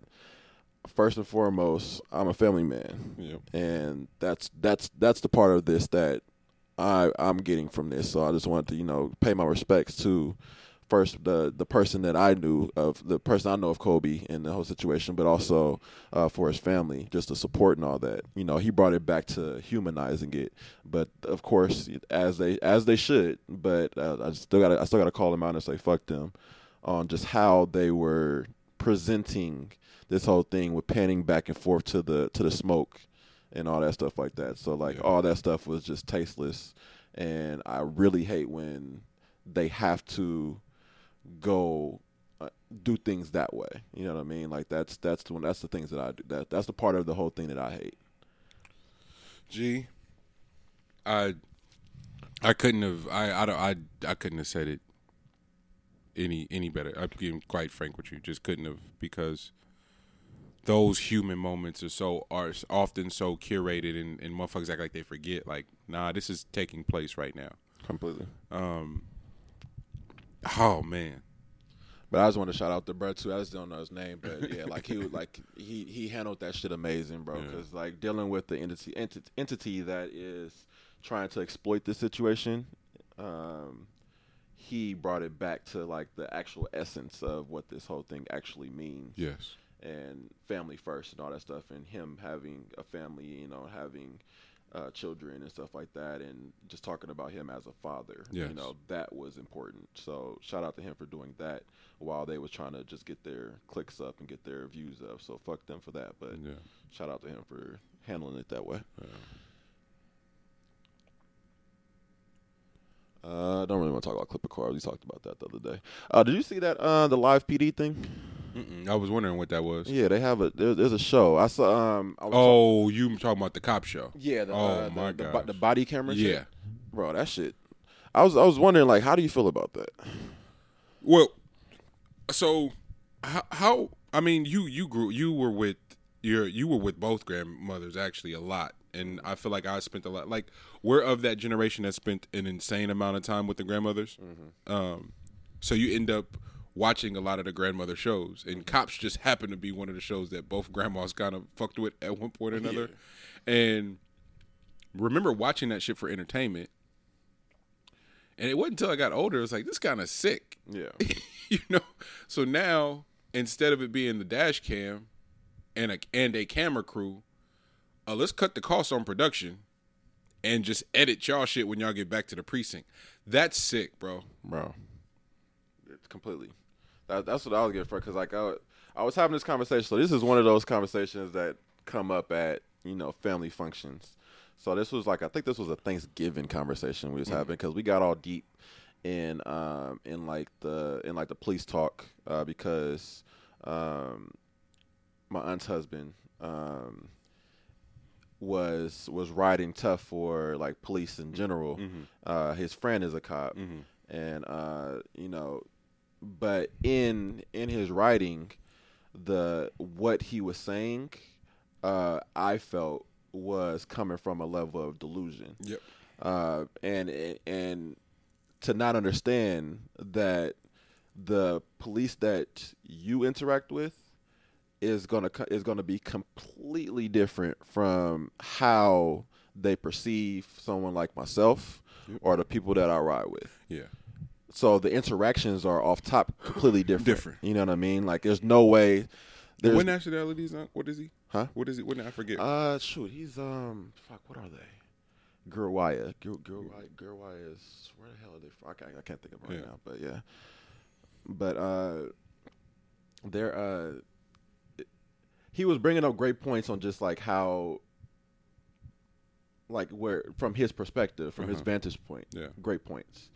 First and foremost, I'm a family man,
Yeah.
and that's that's that's the part of this that I I'm getting from this. So I just wanted to you know pay my respects to first the the person that I knew of the person I know of Kobe in the whole situation, but also uh, for his family, just the support and all that. You know, he brought it back to humanizing it, but of course, as they as they should. But uh, I still got I still got to call them out and say fuck them on just how they were presenting this whole thing with panning back and forth to the to the smoke and all that stuff like that. So like all that stuff was just tasteless, and I really hate when they have to go uh, do things that way. You know what I mean? Like that's that's the one. That's the things that I do. That that's the part of the whole thing that I hate.
G, I I couldn't have I I don't, I I couldn't have said it any any better. I'm being quite frank with you. Just couldn't have because those human moments are so are often so curated and, and motherfuckers act like they forget. Like, nah, this is taking place right now.
Completely.
Oh man.
But I just want to shout out to Brett too. I just don't know his name, but yeah, like he would like he he handled that shit amazing, bro. Because like dealing with the entity enti- entity that is trying to exploit this situation, um, he brought it back to like the actual essence of what this whole thing actually means.
Yes.
and family first and all that stuff, and him having a family, you know, having uh, children and stuff like that, and just talking about him as a father.
Yes.
You know that was important. So shout out to him for doing that while they was trying to just get their clicks up and get their views up. So fuck them for that. But
Yeah.
shout out to him for handling it that way. Uh, I don't really want to talk about Clipper cars. We talked about that the other day. Uh, did you see that uh, the live PD thing?
Mm-mm. I was wondering what that was.
Yeah, they have a there, there's a show. I saw. Um, I was
Oh, you were talking about the cop show?
yeah. The,
oh
uh,
my
the, the,
god.
the body camera.
Yeah.
shit? bro, that shit. I was I was wondering like, how do you feel about that?
Well, so how, how? I mean, you you grew you were with your you were with both grandmothers actually a lot, and I feel like I spent a lot. Like we're of that generation that spent an insane amount of time with the grandmothers. Um, so you end up watching a lot of the grandmother shows, and Cops just happened to be one of the shows that both grandmas kind of fucked with at one point or another. And remember watching that shit for entertainment. And it wasn't until I got older, it was like, this kind of sick.
Yeah.
you know so now instead of it being the dash cam and a and a camera crew uh, let's cut the costs on production and just edit y'all shit when y'all get back to the precinct that's sick bro
bro. It's completely. That, that's what I was getting for because like I, I was having this conversation. So this is one of those conversations that come up at you know family functions. So this was like I think this was a Thanksgiving conversation we was having because we got all deep in um in like the in like the police talk uh, because um my aunt's husband um was was riding tough for like police in general. Uh, his friend is a cop, and uh, you know, but in in his writing, the what he was saying, uh, I felt was coming from a level of delusion.
Yep.
Uh, and and to not understand that the police that you interact with is gonna is gonna be completely different from how they perceive someone like myself or the people that I ride with.
yeah
So the interactions are off top completely different.
Different.
You know what I mean? Like there's no way. There's
what nationality is what is he
Huh?
what is he what did i forget
uh shoot he's um fuck what are they? Gurwaya. Gur Gurwaya Gurwaya is where the hell are they from? I can't, I can't think of it right
Yeah.
now, but yeah. But uh, they're uh, he was bringing up great points on just like how, like where from his perspective, from his
Uh-huh.
vantage point,
Yeah.
great points.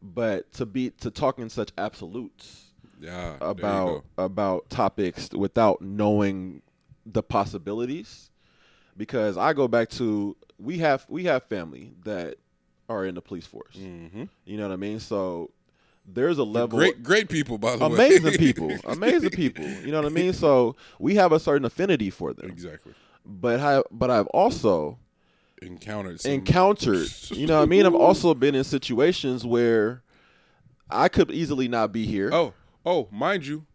But to be to talk in such absolutes
yeah
about about topics without knowing the possibilities because I go back to we have we have family that are in the police force.
Mhm.
You know what I mean? So there's a level
great great people by the way
amazing people, amazing people. You know what I mean? So we have a certain affinity for them.
exactly
But I but I've also
encountered some,
encountered, you know what I mean? I've also been in situations where I could easily not be here.
Oh, oh, mind you,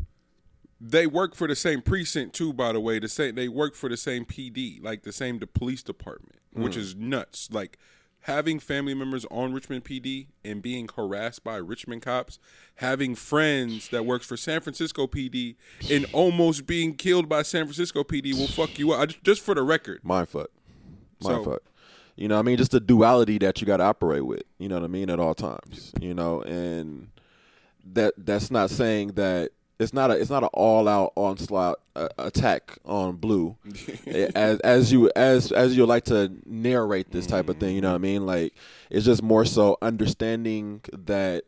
they work for the same precinct too. By the way, the same they work for the same PD, like the same the police department, which mm. is nuts. Like having family members on Richmond PD and being harassed by Richmond cops, having friends that works for San Francisco PD and almost being killed by San Francisco PD will fuck you up. I just, just for the record,
Mind fuck. Mind
So-
fuck. You know what I mean? Just the duality that you got to operate with. You know what I mean? At all times. You know, and that that's not saying that it's not a it's not an all out onslaught uh, attack on blue as as you as as you like to narrate this type of thing. You know what I mean? Like it's just more so understanding that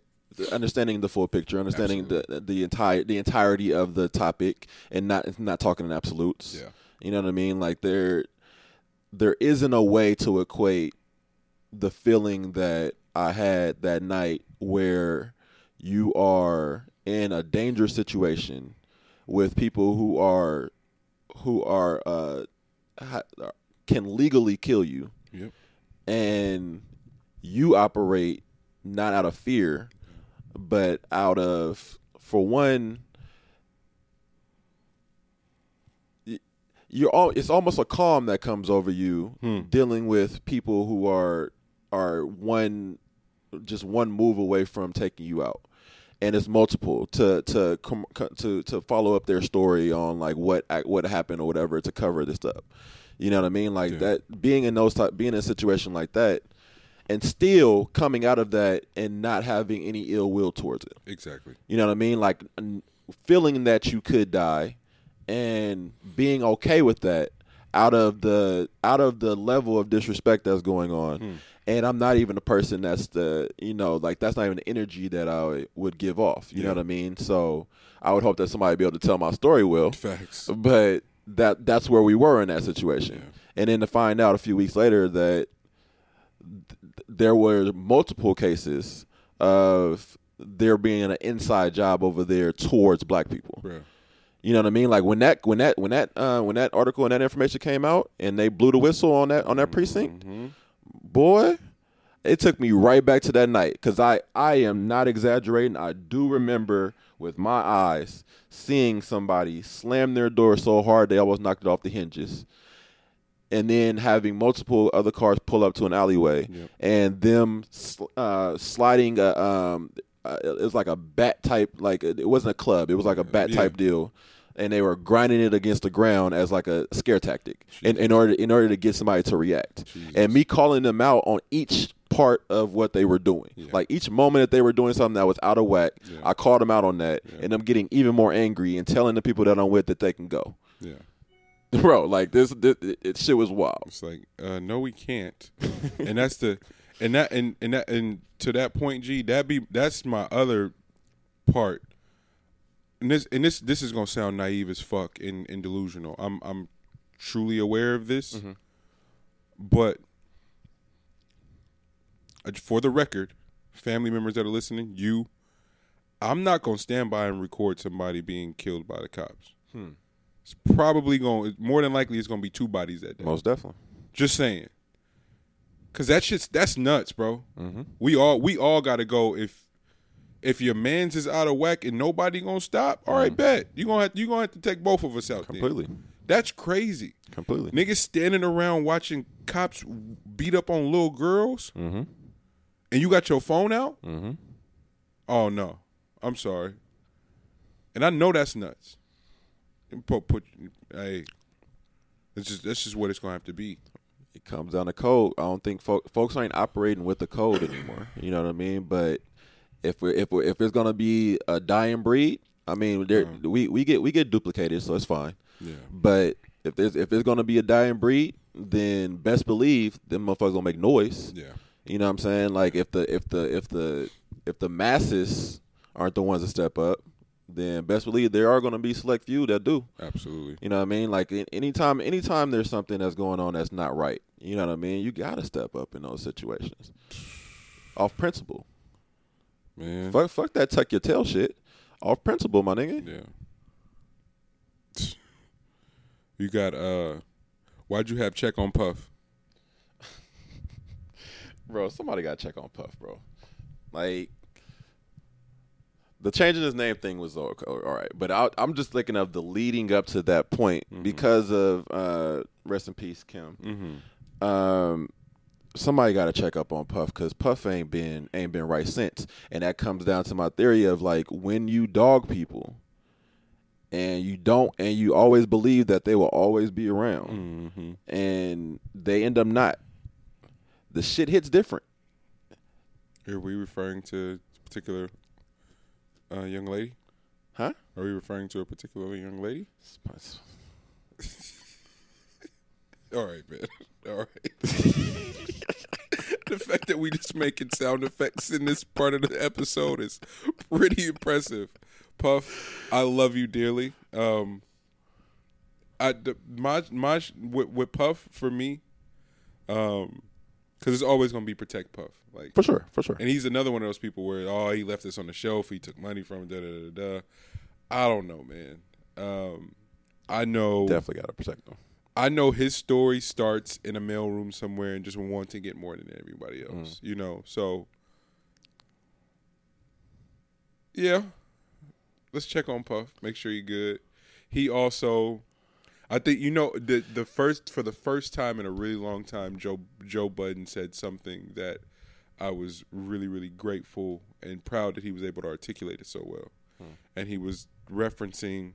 understanding the full picture, understanding the the entire the entirety of the topic, and not not talking in absolutes.
Yeah.
You know what I mean? Like there there isn't a way to equate the feeling that I had that night where you are in a dangerous situation with people who are who are uh ha- can legally kill you.
Yep.
and you operate not out of fear but out of for one you're all it's almost a calm that comes over you dealing with people who are are one just one move away from taking you out and it's multiple to to to to follow up their story on like what what happened or whatever to cover this up You know what I mean? Like
Yeah.
that being in those type, being in a situation like that, and still coming out of that and not having any ill will towards it.
Exactly.
You know what I mean? Like feeling that you could die and being okay with that out of the out of the level of disrespect that's going on. Hmm. And I'm not even a person that's the you know like that's not even the energy that I would give off. You know what I mean? So I would hope that somebody be able to tell my story well.
Facts.
But that that's where we were in that situation. And then to find out a few weeks later that th- there were multiple cases of there being an inside job over there towards black people.
Bro.
You know what I mean? Like when that when that when that uh, when that article and that information came out and they blew the whistle on that on that precinct, boy, it took me right back to that night because I I am not exaggerating. I do remember with my eyes seeing somebody slam their door so hard they almost knocked it off the hinges. And then having multiple other cars pull up to an alleyway,
Yep.
and them sl- uh, sliding a um, uh, it was like a bat type, like it wasn't a club, it was like a bat
Yeah.
type deal, and they were grinding it against the ground as like a scare tactic, in, in order in order to get somebody to react. And me calling them out on each part of what they were doing,
Yeah.
like each moment that they were doing something that was out of whack,
Yeah.
I called them out on that, and them getting even more angry and telling the people that I'm with that they can go.
Yeah.
Bro, like this, this it, it shit was wild.
It's like, uh, no, we can't. and that's the, and that, and and that, and to that point, G, that be that's my other part. And this, and this, this is gonna sound naive as fuck and, and delusional. I'm, I'm truly aware of this, mm-hmm. but uh, for the record, family members that are listening, you, I'm not gonna stand by and record somebody being killed by the cops. Hmm. It's probably going. More than likely, it's gonna be two bodies that day.
Most definitely.
Just saying. Cause that shit's that's nuts, bro. Mm-hmm. We all we all gotta go if if your man's is out of whack and nobody gonna stop. All right, bet you gonna have, you gonna have to take both of us out.
Completely.
That's crazy.
Completely.
Niggas standing around watching cops beat up on little girls,
Mm-hmm.
and you got your phone out.
Mm-hmm.
Oh no, I'm sorry. And I know that's nuts. Put, put hey, it's just that's just what it's gonna have to be.
it comes down to code. I don't think fo- folks ain't operating with the code anymore. You know what I mean? But if we if we if it's gonna be a dying breed, I mean, there mm. we, we get we get duplicated, so it's fine.
Yeah.
But if there's if it's gonna be a dying breed, then best believe them motherfuckers gonna make noise.
Yeah.
You know what I'm saying? Like if the if the if the if the masses aren't the ones that step up, then best believe there are gonna be select few that do.
Absolutely.
You know what I mean? Like anytime, anytime there's something that's going on that's not right, you know what I mean? You gotta step up in those situations, off principle.
Man.
Fuck, fuck that tuck your tail shit. Off principle, my nigga.
Yeah. You got uh why'd you have check on Puff?
Bro, somebody gotta check on Puff, bro. Like the changing his name thing was all, all right, but I, I'm just thinking of the leading up to that point because of uh, rest in peace, Kim.
Mm-hmm.
um, somebody got to check up on Puff because Puff ain't been ain't been right since, and that comes down to my theory of like when you dog people, and you don't, and you always believe that they will always be around,
Mm-hmm.
and they end up not. The shit hits different.
Are we referring to a particular uh, young lady?
Huh?
Are we referring to a particular young lady? All right, man. All right. the fact that we just making sound effects in this part of the episode is pretty impressive. Puff, I love you dearly. Um, I the, my my with, with Puff for me, um, because it's always gonna be protect Puff. Like
For sure, for sure.
and he's another one of those people where oh he left this on the shelf, he took money from da da da da. I don't know, man. Um, I know
Definitely got to protect them.
I know his story starts in a mailroom somewhere and just wanting to get more than everybody mm. else, you know. So, yeah, let's check on Puff, make sure you're good. He also, I think you know the the first for the first time in a really long time, Joe Joe Budden said something that I was really really grateful and proud that he was able to articulate it so well, hmm. and he was referencing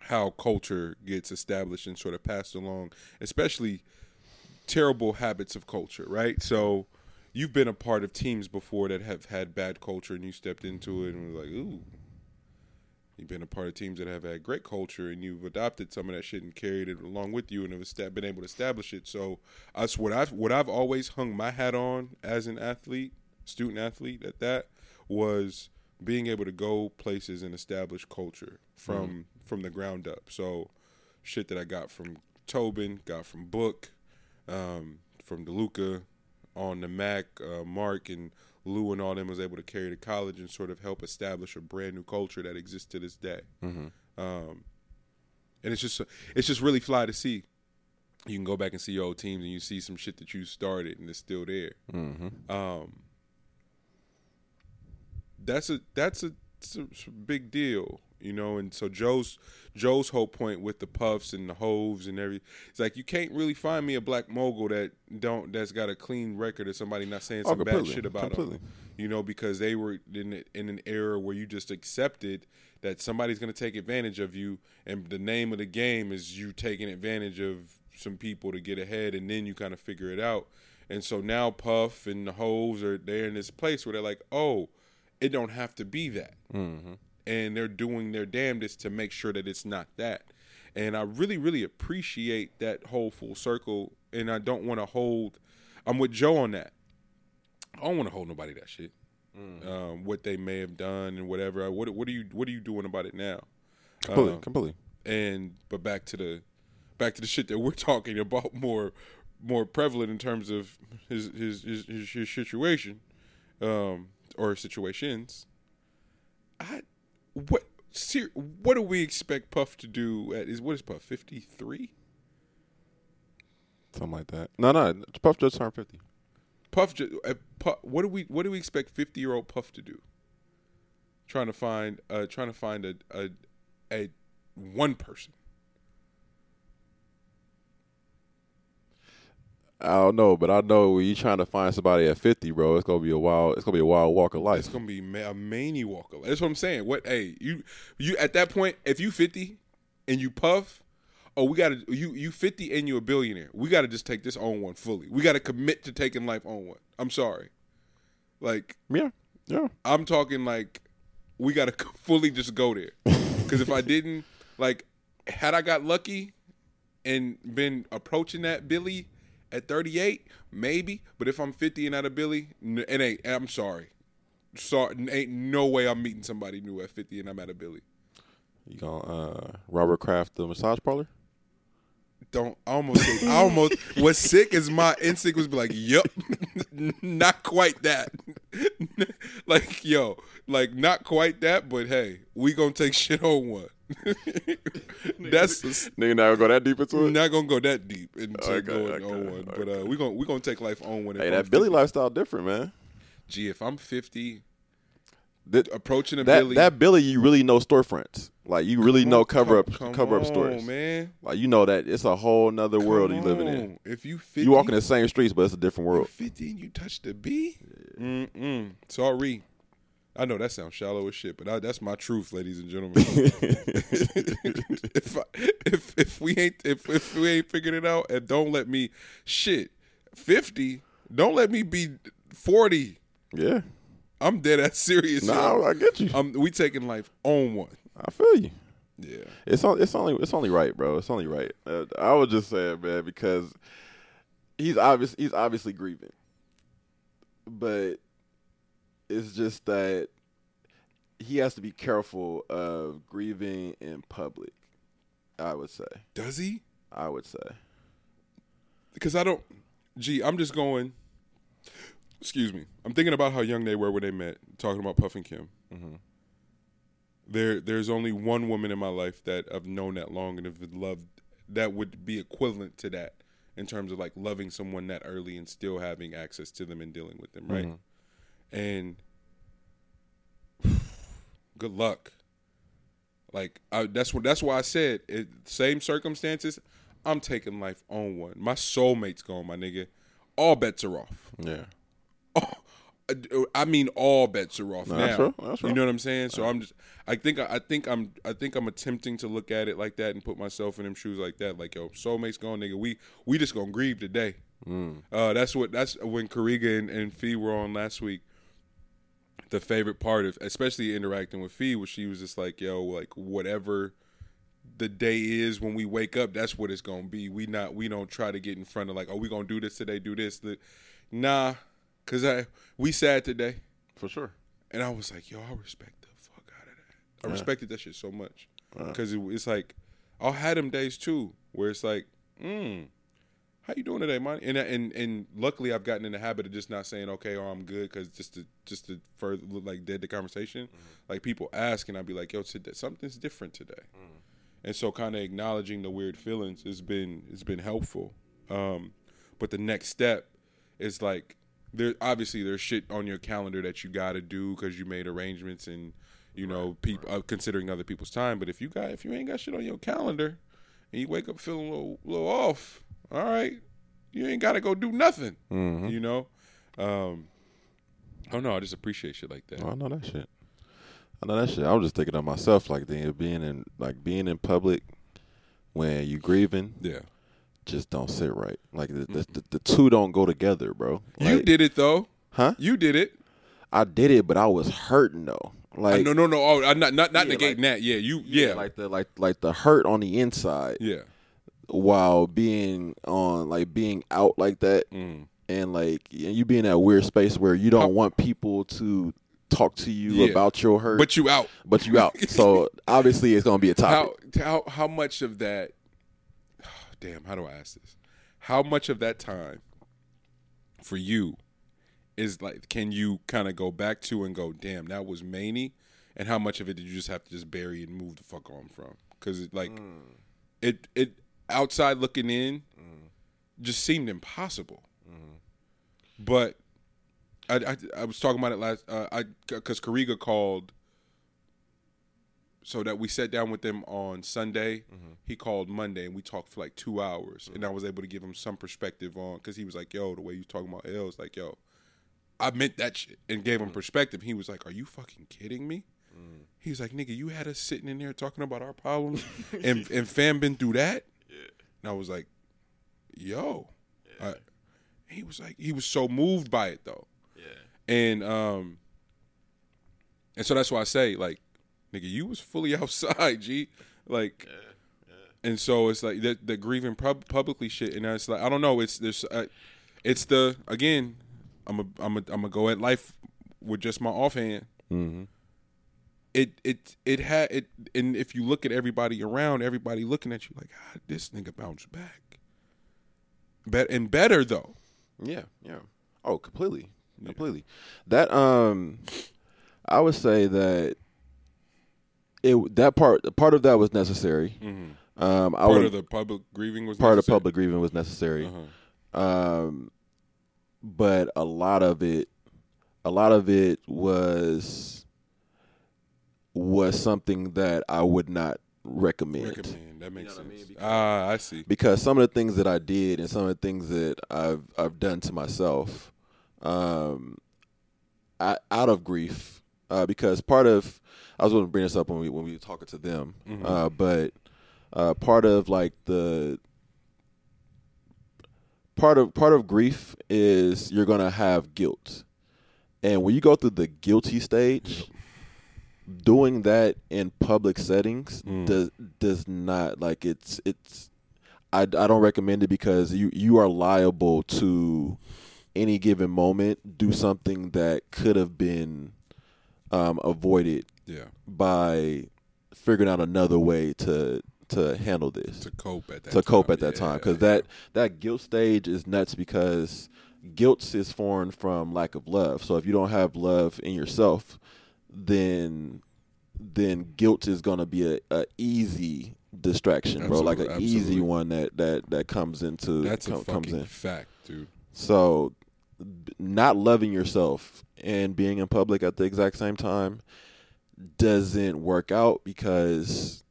how culture gets established and sort of passed along, especially terrible habits of culture, right? So you've been a part of teams before that have had bad culture and you stepped into it and was like, ooh. You've been a part of teams that have had great culture and you've adopted some of that shit and carried it along with you and have been able to establish it. So that's what I've what I've always hung my hat on as an athlete, student athlete at that, was being able to go places and establish culture from mm-hmm. From the ground up. So shit that I got from Tobin, got from Book, um, from DeLuca, on the Mac, uh, Mark and Lou and all them was able to carry to college and sort of help establish a brand new culture that exists to this day. Um, and it's just it's just really fly to see. You can go back and see your old teams and you see some shit that you started and it's still there. Um, that's a that's a, it's a, it's a big deal, you know. And so Joe's Joe's whole point with the puffs and the hoves and every it's like you can't really find me a black mogul that don't that's got a clean record of somebody not saying
Oh,
some bad shit about
completely.
them, you know, because they were in in an era where you just accepted that somebody's going to take advantage of you, and the name of the game is you taking advantage of some people to get ahead, and then you kind of figure it out. And so now Puff and the Hoves are they're in this place where they're like, oh, it don't have to be that, mm-hmm. And they're doing their damnedest to make sure that it's not that. And I really, really appreciate that whole full circle, and I don't want to hold. I'm with Joe on that. I don't want to hold nobody that shit. Um, what they may have done and whatever. What what are you what are you doing about it now?
Completely,
Um,
completely.
and but back to the back to the shit that we're talking about more more prevalent in terms of his his his, his, his situation um or situations i what ser- what do we expect puff to do at is what is puff 53
Something like that. No, no. Puff just turned fifty.
puff, uh, puff what do we what do we expect 50 year old puff to do trying to find uh trying to find a a, a one person
I don't know, but I know when you trying to find somebody at fifty, bro, it's gonna be a wild. It's gonna be a wild walk of life.
It's gonna be ma- a mania walker. That's what I'm saying. What? Hey, you you at that point, if you 50 and you puff, oh, we gotta you you 50 and you a billionaire. We gotta just take this on one fully. We gotta commit to taking life on one. I'm sorry, like
yeah, yeah.
I'm talking like we gotta fully just go there. Because if I didn't, like, had I got lucky and been approaching that Billy at 38, maybe. But if I'm 50 and out of Billy, it ain't. I'm sorry. Sorry, ain't no way I'm meeting somebody new at 50 and I'm out of Billy.
You gonna uh, Robert Kraft the massage parlor?
Don't I almost I almost what's sick is my instinct was be like, "Yep, not quite that." like, yo, like not quite that, but hey, we gonna take shit on one. That's
Nigga, not gonna go that deep into it.
not gonna go that deep into
Okay,
going
okay,
on one, but uh, we gonna we gonna take life on one.
Hey, that Billy
50.
lifestyle different, man.
Gee, if I'm 50,
That,
approaching a
that
Billy,
that Billy, you really know storefronts. Like you really know cover up
Come
cover up stories.
man.
Like you know that it's a whole nother world you living in.
If you 50,
You walk in the same streets, but it's a different world.
50 and you touch the B? Mm-mm. Sorry. I know that sounds shallow as shit, but I, that's my truth, ladies and gentlemen. if, I, if if we ain't if if we ain't figured it out, and don't let me shit fifty. Don't let me be forty.
Yeah.
I'm dead ass serious.
No,
yo.
I get you.
Um, we taking life on one.
I feel you.
Yeah.
It's on, it's only it's only right, bro. It's only right. Uh, I was just saying, man, because he's obvious he's obviously grieving, but it's just that he has to be careful of grieving in public. I would say.
Does he?
I would say.
because I don't. Gee, I'm just going. Excuse me. I'm thinking about how young they were when they met. Talking about Puff and Kim. Mm-hmm. There, there's only one woman in my life that I've known that long and have loved that would be equivalent to that in terms of like loving someone that early and still having access to them and dealing with them, right? Mm-hmm. And good luck. Like I, that's what that's why I said it, same circumstances. I'm taking life on one. My soulmate's gone, my nigga. All bets are off.
Yeah.
Oh, I mean, all bets are off
No,
now.
that's true. That's
You know what I'm saying? So I'm just, I think, I think I'm, I think I'm attempting to look at it like that and put myself in them shoes like that. Like, yo, soulmates gone, nigga. We, we just gonna grieve today.
Mm.
Uh, that's what, that's when Kariga and, and Fee were on last week. The favorite part of, especially interacting with Fee, was she was just like, yo, like whatever the day is when we wake up, that's what it's gonna be. We not, we don't try to get in front of like, oh, we gonna do this today, do this. The, nah, cause I, we sad today.
For sure.
And I was like, yo, I respect the fuck out of that. I respected that shit so much. Because it, it's like, I'll have them days too, where it's like, mm, how you doing today, man? And, and and luckily, I've gotten in the habit of just not saying okay or I'm good, because just to just to further like dead the conversation. Like people ask, and I'd be like, yo, today, something's different today. And so, kind of acknowledging the weird feelings has been has been helpful. Um, but the next step is like there obviously there's shit on your calendar that you got to do because you made arrangements and you know people uh, considering other people's time. But if you got if you ain't got shit on your calendar and you wake up feeling a little, little off, all right, you ain't got to go do nothing. You know. Um, I don't know. I just appreciate shit like that.
Oh, I know that shit. I know that shit. I was just thinking of myself, like then being in like being in public when you grieving,
Yeah.
just don't sit right. Like the the, the, the two don't go together, bro.
You did it though.
huh?
You did it.
I did it, but I was hurting though. Like
no, no, no. Oh, I'm not not not
Yeah,
negating
like-
that. Yeah, you. Yeah,
like the like like the hurt on the inside
yeah.
While being on like being out like that
Mm.
and like and you be in that weird space where you don't want people to talk to you
Yeah.
about your hurt
But you out.
but you out so obviously it's gonna be a topic
How how how much of that? Damn, how do I ask this? How much of that time for you is like? Can you kind of go back to and go, damn, that was many, and how much of it did you just have to just bury and move the fuck on from? Because like it it outside looking in just seemed impossible. But I, I I was talking about it last. Uh, I because Kariga called so that we sat down with them on Sunday. He called Monday and we talked for like two hours, and I was able to give him some perspective on because he was like, "Yo, the way you talking about L's, like, yo, I meant that shit," and gave him perspective. He was like, "Are you fucking kidding me?" He was like, "Nigga, you had us sitting in there talking about our problems, and and fam been through that." And I was like, "Yo," I- he was like, he was so moved by it though, Yeah. and um, and so that's why I say like, nigga, you was fully outside, G, like, and so it's like the, the grieving pub- publicly shit, and it's like I don't know, it's there's, uh, it's the again, I'm a I'm a I'm gonna go at life with just my offhand. It it it had it, and if you look at everybody around, everybody looking at you like, ah, this nigga bounced back, bet and better though.
yeah yeah. Oh completely completely. That um i would say that it that part part of that was necessary. Um i
Mm-hmm. Part
would
of the public grieving was
part of public grieving was necessary.
Uh-huh.
um but a lot of it a lot of it was was something that i would not recommend,
Recommend that makes
know what I
sense.
mean?
Ah, I see.
because some of the things that i did and some of the things that i've i've done to myself um I, out of grief uh because part of i was going to bring this up when we when we were talking to them uh but uh part of like the part of part of grief is you're gonna have guilt, and when you go through the guilty stage, doing that in public settings does does not like it's it's. I, I don't recommend it because you you are liable to any given moment do something that could have been um, avoided
Yeah,
by figuring out another way to to handle this
to cope at that.
to cope
time.
at that
Yeah,
time because
yeah.
that that guilt stage is nuts because guilt is formed from lack of love so if you don't have love in yourself then then guilt is gonna be a, a easy distraction bro like an
Absolutely,
easy one that that that comes into
that's a
com- comes in
fact, dude.
so not loving yourself and being in public at the exact same time doesn't work out because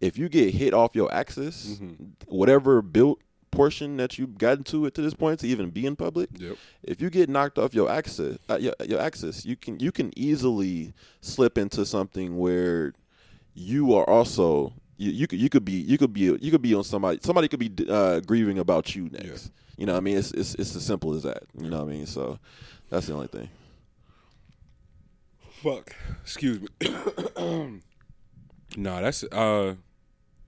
if you get hit off your axis,
Mm-hmm.
whatever built portion that you've gotten to it to this point to even be in public.
Yep.
If you get knocked off your access, uh, your, your access, you can you can easily slip into something where you are also you, you could you could be you could be you could be on somebody somebody could be uh, grieving about you next. You know what I mean? It's, it's it's as simple as that. You know what I mean? So that's the only thing.
Fuck. Excuse me. nah, that's uh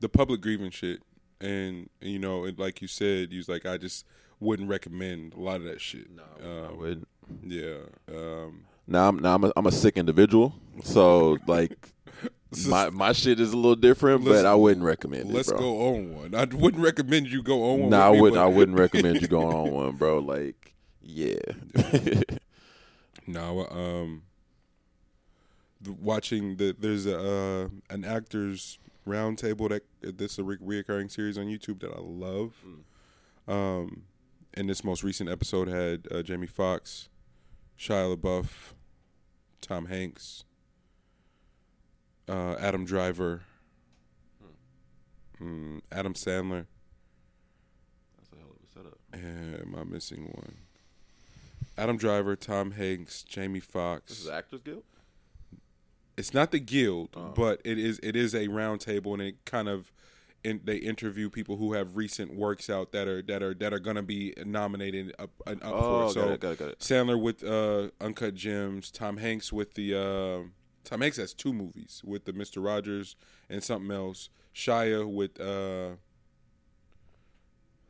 the public grieving shit. And you know, and like you said, you was like I just wouldn't recommend a lot of that shit. No,
I wouldn't.
yeah. Um
Now I'm now I'm a, I'm a sick individual, so like my my shit is a little different, but
Let's-
I wouldn't recommend it. let's bro.
go on one. I wouldn't recommend you go on one.
No,
with
I wouldn't.
but-
I wouldn't recommend you going on one, bro. Like, yeah,
No, um, the, watching the there's a uh, an actors roundtable that this is a re- reoccurring series on YouTube that I love. Um, and this most recent episode had uh, Jamie Foxx, Shia LaBeouf, Tom Hanks, uh, Adam Driver, mm, Adam Sandler.
that's a hell of a setup.
And am I missing one? Adam Driver, Tom Hanks, Jamie Foxx.
This is Actors Guild.
It's not the guild,
Oh.
but it is it is a round table, and it kind of in, they interview people who have recent works out that are that are that are gonna be nominated up up for
Oh,
it.
got
So
it, got it, got it.
Sandler with uh, Uncut Gems, Tom Hanks with the uh, Tom Hanks has two movies with the Mister Rogers and something else. Shia with uh,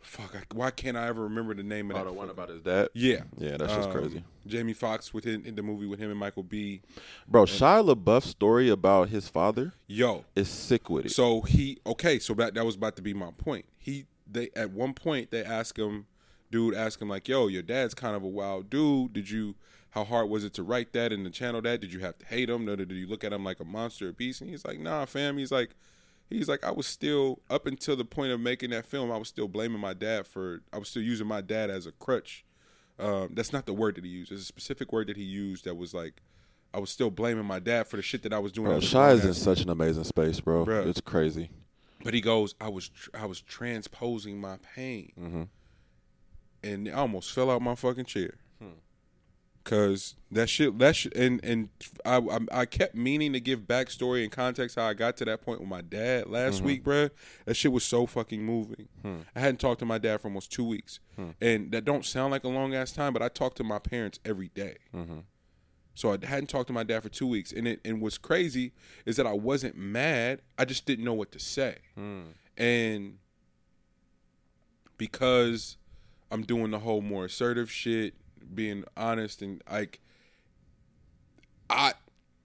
fuck, I, why can't I ever remember the name of
Oh,
that?
the one about his dad.
yeah,
Yeah, that's just
Um,
crazy,
Jamie Foxx within in the movie with him and Michael B.
bro. Shia LaBeouf's story about his father
Yo,
is sick with it.
So he okay, so that that was about to be my point. He they at one point they ask him, dude ask him like, "Yo, your dad's kind of a wild dude. Did you how hard was it to write that and to channel that? Did you have to hate him? Did you look at him like a monster or beast?" And he's like, "Nah, fam." He's like he's like I was still up until the point of making that film, I was still blaming my dad for I was still using my dad as a crutch. Um, that's not the word that he used. It's a specific word that he used that was like I was still blaming my dad for the shit that I was doing.
bro, Shia is in such an amazing space, bro.
Bro.
It's crazy.
but he goes, I was tr- I was transposing my pain,
Mm-hmm.
and I almost fell out my fucking chair.
Hmm.
Cause that shit, that shit, and and I, I I kept meaning to give backstory and context how I got to that point with my dad last
Mm-hmm.
week, bruh. That shit was so fucking moving.
Hmm.
I hadn't talked to my dad for almost two weeks, and that don't sound like a long ass time, but I talk to my parents every day.
Mm-hmm.
So I hadn't talked to my dad for two weeks, and it and what's crazy is that I wasn't mad. I just didn't know what to say, and because I'm doing the whole more assertive shit, being honest, and like I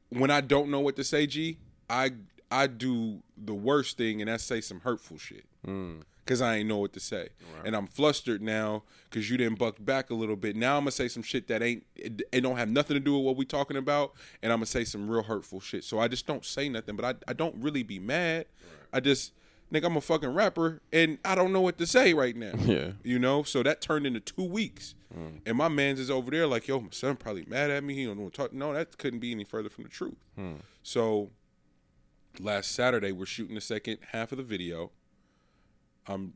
when I don't know what to say, G, I I do the worst thing, and I say some hurtful shit. Mm. Cause I ain't know what to say, and I'm flustered now because you didn't buck back a little bit. Now I'm gonna say some shit that ain't it, it don't have nothing to do with what we talking about, and I'm gonna say some real hurtful shit. So I just don't say nothing, but I I don't really be mad. I just nigga, I'm a fucking rapper, and I don't know what to say right now.
Yeah.
you know. So that turned into two weeks, mm. and my man's is over there like, yo, my son probably mad at me. He don't know talk. No, that couldn't be any further from the truth. Hmm. So last Saturday we're shooting the second half of the video. Um,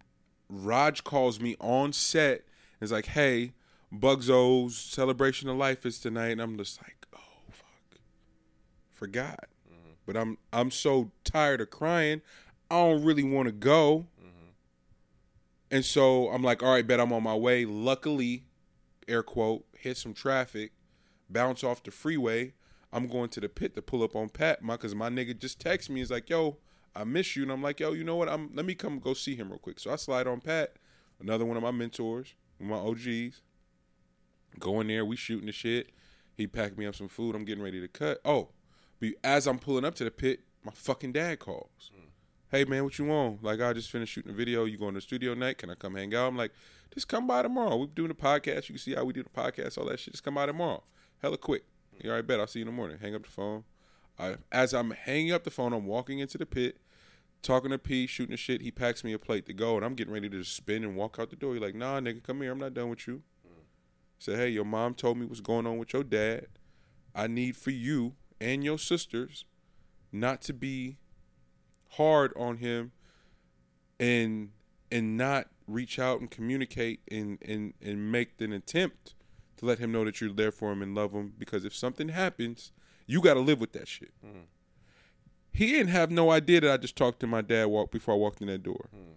Raj calls me on set. and is like, "Hey, Bugzo's celebration of life is tonight," and I'm just like, "Oh fuck, forgot." Mm-hmm. But I'm I'm so tired of crying. I don't really want to go. Mm-hmm. And so I'm like, all right, bet I'm on my way. Luckily, air quote, hit some traffic, bounce off the freeway. I'm going to the pit to pull up on Pat, my cause my nigga just texted me. He's like, yo, I miss you. And I'm like, yo, you know what? I'm let me come go see him real quick. So I slide on Pat, another one of my mentors, my OGs. Go in there, we shooting the shit. He packed me up some food. I'm getting ready to cut. Oh, but as I'm pulling up to the pit, my fucking dad calls. Mm. Hey man, what you want? Like I just finished shooting a video. You going to the studio night? Can I come hang out? I'm like, just come by tomorrow. We're doing a podcast. You can see how we do the podcast, all that shit. Just come by tomorrow. Hella quick. You all right, bet. I'll see you in the morning. Hang up the phone. I, as I'm hanging up the phone, I'm walking into the pit, talking to P, shooting the shit. He packs me a plate to go, and I'm getting ready to just spin and walk out the door. He's like, nah, nigga, come here. I'm not done with you. Say, hey, your mom told me what's going on with your dad. I need for you and your sisters not to be hard on him and and not reach out and communicate and and and make an attempt to let him know that you're there for him and love him. Because if something happens, you got to live with that shit. Mm-hmm. He didn't have no idea that I just talked to my dad walk before I walked in that door. Mm-hmm.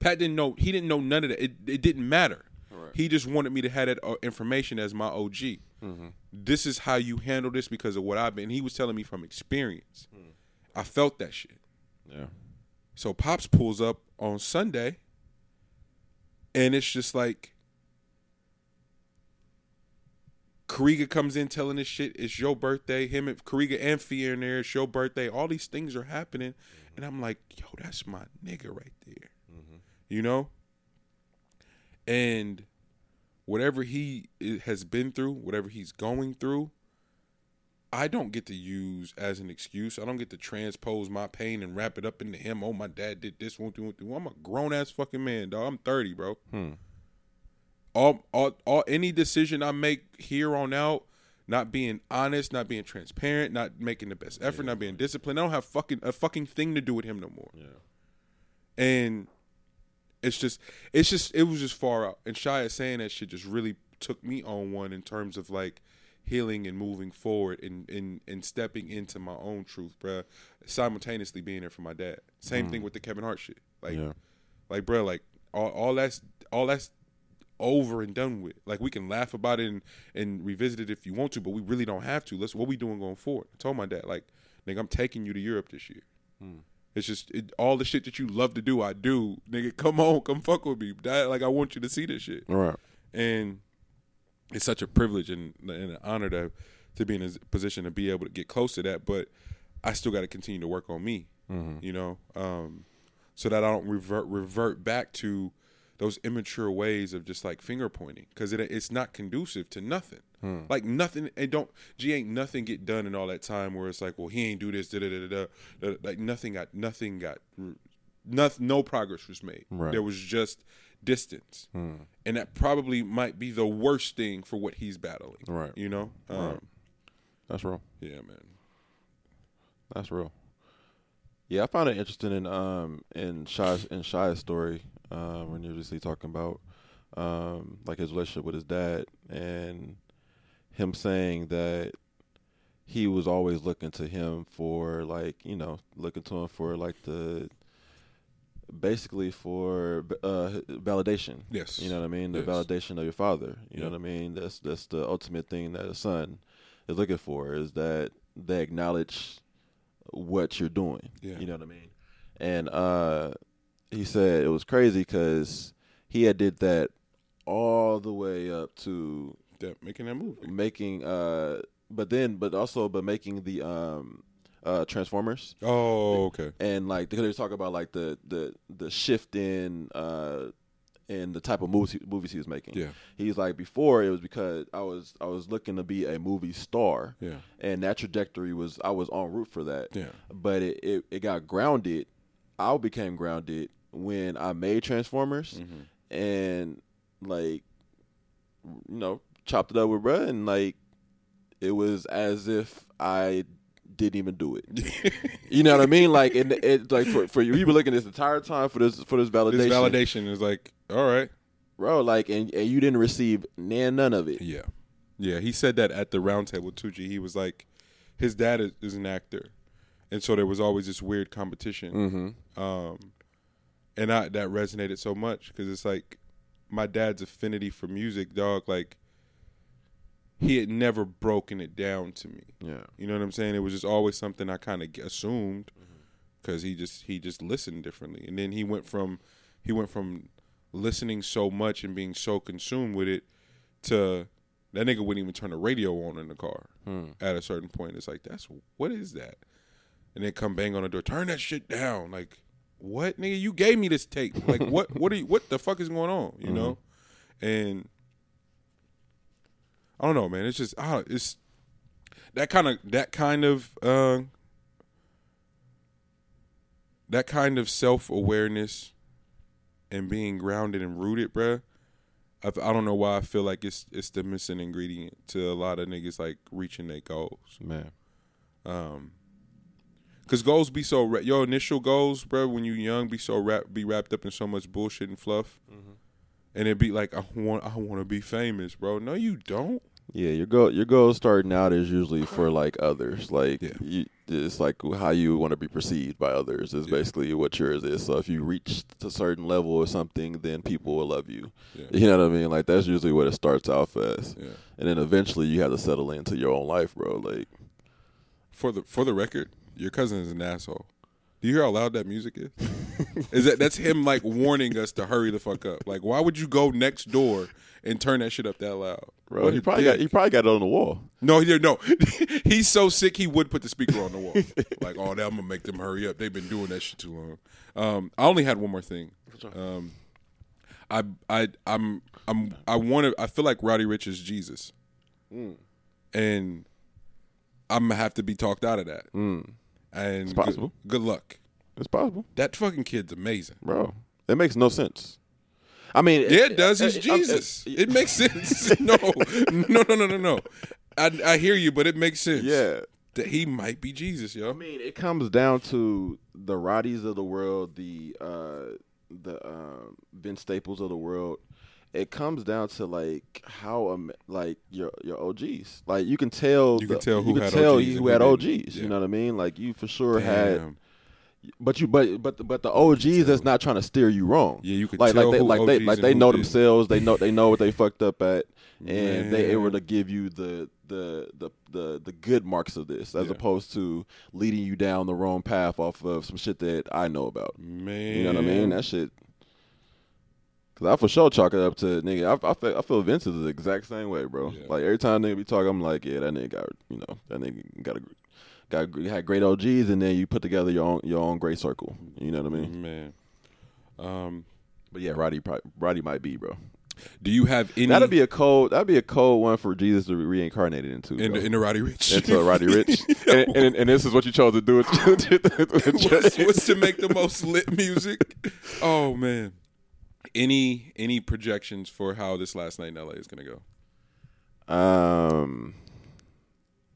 Pat didn't know. He didn't know none of that. It, it didn't matter. He just wanted me to have that uh, information as my OG. Mm-hmm. This is how you handle this because of what I've been. He was telling me from experience. I felt that shit.
Yeah.
So Pops pulls up on Sunday, and it's just like Kariga comes in telling this shit. It's your birthday. Him and Kariga and Fia in there. It's your birthday. All these things are happening, mm-hmm. and I'm like, yo, that's my nigga right there. Mm-hmm. You know. And whatever he has been through, whatever he's going through, I don't get to use as an excuse. I don't get to transpose my pain and wrap it up into him. Oh, my dad did this one, two, one, two. I'm a grown ass fucking man, dog. I'm 30, bro. Hmm. All, all, all, any decision I make here on out, not being honest, not being transparent, not making the best effort, not being disciplined. I don't have fucking a fucking thing to do with him no more.
Yeah.
And it's just, it's just, it was just far out. And Shia saying that shit just really took me on one in terms of like healing and moving forward and and, and stepping into my own truth, bruh. Simultaneously being there for my dad. Same thing mm. with the Kevin Hart shit. Like,
Yeah.
like, bruh, like all, all that's all that's over and done with. Like we can laugh about it and, and revisit it if you want to, but we really don't have to. Let's what we doing going forward. I told my dad, like, nigga, I'm taking you to Europe this year. Mm. It's just it, all the shit that you love to do, I do. Nigga, come on, come fuck with me. Dad, like I want you to see this shit.
All right.
And it's such a privilege and, and an honor to to be in a position to be able to get close to that. But I still got to continue to work on me, you know, um, so that I don't revert revert back to those immature ways of just like finger pointing because it, it's not conducive to nothing. Like nothing, and don't G ain't nothing get done in all that time where it's like, well, he ain't do this, da da da da. da. Like nothing got, nothing got, nothing, no progress was made.
Right.
There was just distance, and that probably might be the worst thing for what he's battling.
Right.
You know. Um,
That's real.
Yeah, man.
That's real. Yeah, I found it interesting in um in Shy's in Shy's story uh, when you're just talking about um like his relationship with his dad and him saying that he was always looking to him for like you know looking to him for like the basically for uh validation
Yes.
you know what i mean the
Yes.
validation of your father you know what i mean that's that's the ultimate thing that a son is looking for is that they acknowledge what you're doing
Yeah.
you know what i mean and uh he said it was crazy because he had did that all the way up to
That making that movie.
making uh but then but also but making the um uh transformers
Oh, okay.
and like because they talk about like the the the shift in uh in the type of movies he, movies he was making.
Yeah.
He's like before it was because I was I was looking to be a movie star.
Yeah.
And that trajectory was I was en route for that.
Yeah.
But it, it, it got grounded. I became grounded when I made Transformers
Mm-hmm.
and like you know, chopped it up with bruh and like it was as if I didn't even do it. you know what I mean? Like and it like for, for you, you been looking this entire time for this for this validation,
This validation is like, all right.
bro. Like and, and you didn't receive nan none of it.
Yeah. Yeah. He said that at the roundtable too. G. He was like, his dad is, is an actor, and so there was always this weird competition.
Mm-hmm.
Um, and I that resonated so much because it's like my dad's affinity for music, dog. Like he had never broken it down to me.
Yeah.
You know what I'm saying? It was just always something I kind of assumed because he just he just listened differently, and then he went from he went from listening so much and being so consumed with it to that nigga wouldn't even turn the radio on in the car hmm. at a certain point. It's like that's what is that? And then come bang on the door, turn that shit down. Like what, nigga? You gave me this tape. Like what? What are you? What the fuck is going on? You mm-hmm. know? And I don't know, man. It's just ah, it's that kind of that kind of uh, that kind of self awareness and being grounded and rooted, bruh. I, I don't know why I feel like it's it's the missing ingredient to a lot of niggas like reaching their goals.
Man.
Um, Cause goals be so ra- your initial goals, bro. When you young, be so wrap, be wrapped up in so much bullshit and fluff,
Mm-hmm.
And it be like I want I want to be famous, bro. No, you don't.
Yeah, your goal your goal starting out is usually for like others. Like
Yeah.
you, it's like how you want to be perceived by others is basically what yours is. So if you reach a certain level or something, then people will love you.
Yeah.
You know what I mean? Like that's usually what it starts off as.
Yeah.
And then eventually you have to settle into your own life, bro. Like
For the for the record, your cousin is an asshole. Do you hear how loud that music is? is that that's him like warning us to hurry the fuck up? Like, why would you go next door and turn that shit up that loud?
bro,
What
he probably
dick.
got he probably got it on the wall.
No, he no. He's so sick he would put the speaker on the wall. like, oh, now I'm gonna make them hurry up. They've been doing that shit too long. Um, I only had one more thing. Um, I I I'm I'm I want to. I feel like Roddy Ricch is Jesus, and I'm gonna have to be talked out of that. And good-
possible.
Good, luck.
It's possible,
That fucking kid's amazing.
bro. It makes no sense. I mean,
Yeah, it does. He's
it-
Jesus.
it-
makes sense. no, no, no, no, no, no. I, I hear you, but it makes sense.
yeah.
that he might be Jesus, yo.
I mean, it comes down to the Roddies of the world, the uh, the um, Vince Staples of the world. It comes down to like how um, like your your OGs. Like you can tell,
You can tell who
can
had
tell
OGs
you who had. OGs.
Yeah.
You know what I mean? Like you for sure had. But you, but but but the OGs that's not trying to steer you wrong.
Yeah, you could
like
tell
like they
who
like they like they know themselves. They know they know what they fucked up at, and they able to give you the the the the, the good marks of this, as
Yeah.
opposed to leading you down the wrong path off of some shit that I know about.
Man.
You know what I mean? That shit. I for sure chalk it up to nigga. I, I feel I feel Vince is the exact same way, bro.
Yeah.
Like every time nigga be talking, I'm like, yeah, that nigga got you know that nigga got a got had great OGs, and then you put together your own your own great circle. You know what I mean?
Man. Um,
But yeah, Roddy probably, Roddy might be, bro.
do you have any
That'd be a cold. That'd be a cold one for Jesus to be reincarnated into.
in,
bro.
in the Roddy Ricch?
into Roddy Ricch, and, and, and this is what you chose to do. With,
what's, what's to make the most lit music? Oh man. Any any projections for how this last night in LA is gonna go?
Um,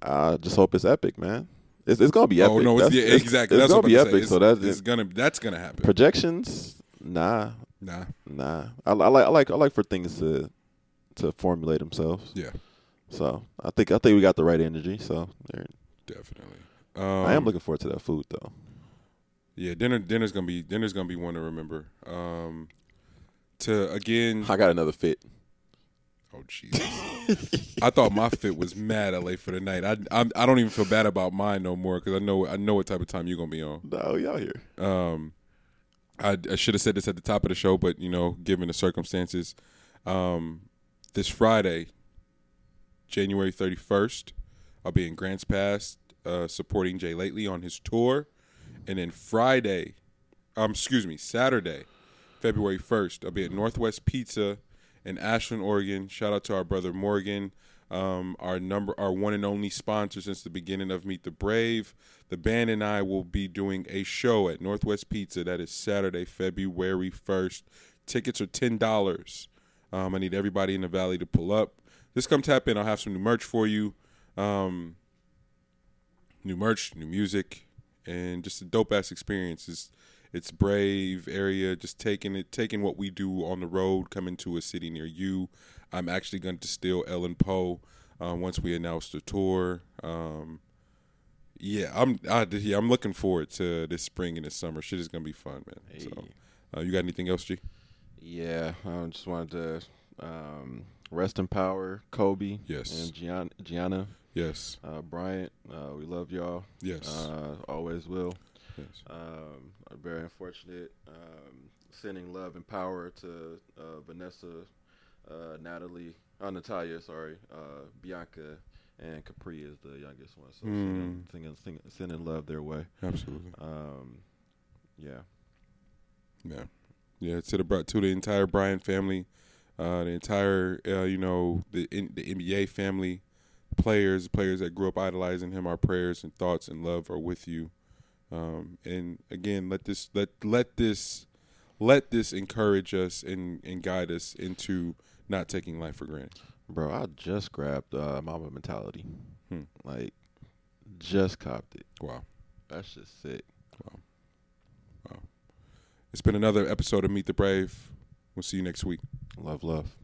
I just hope it's epic, man. It's, it's gonna be epic.
Oh no, it's, yeah, exactly.
It's,
That's
gonna
what
be
I'm about to
epic. So that's
it's gonna that's gonna happen.
projections. Nah,
nah.
nah. I, I like I like I like for things to to formulate themselves.
Yeah,
So I think I think we got the right energy. So there-
definitely.
I am
Um,
looking forward to that food though.
Yeah, dinner dinner's gonna be dinner's gonna be one to remember. Um, to again,
I got another fit.
oh Jesus, I thought my fit was mad LA for the night. I I'm, I don't even feel bad about mine no more because I know I know what type of time you're gonna be on.
No, y'all here.
Um, I, I should have said this at the top of the show, but you know, given the circumstances, um, this Friday, January 31st, I'll be in Grants Pass uh, supporting Jay Lately on his tour, and then Friday, um, excuse me, Saturday, February 1st, I'll be at Northwest Pizza in Ashland, Oregon. Shout out to our brother Morgan, um, our number, our one and only sponsor since the beginning of Meet the Brave. The band and I will be doing a show at Northwest Pizza. That is Saturday, February 1st. Tickets are $10. Um, I need everybody in the valley to pull up. Just come tap in. I'll have some new merch for you. Um, new merch, new music, and just a dope ass experience. It's, it's brave area, just taking it, taking what we do on the road, coming to a city near you. I'm actually going to distill Ellen Poe uh, once we announce the tour. Um, yeah, I'm I, yeah, I'm looking forward to this spring and this summer. Shit is gonna be fun, man. So, uh, you got anything else, G?
Yeah, I just wanted to um, rest in power, Kobe.
Yes.
And Gianna, Gianna
Yes,
uh, Bryant. Uh, we love y'all.
yes,
Uh, always will.
Yes.
Um, very unfortunate. Um, sending love and power to uh, Vanessa, uh, Natalie, uh, Natalia, sorry, uh, Bianka, and Capri is the youngest one. So sending, sending, sending, sending love their way.
Absolutely.
Um, yeah.
Yeah, yeah. To the to the entire Bryant family, uh, the entire uh, you know the in, the NBA family, players, players that grew up idolizing him. Our prayers and thoughts and love are with you. Um, and again, let this let let this let this encourage us and and guide us into not taking life for granted.
Bro, I just grabbed uh, Mamba Mentality.
Hmm.
Like, just copped it.
Wow.
That's just sick. Wow.
It's been another episode of Meet the Brave. We'll see you next week.
Love, love.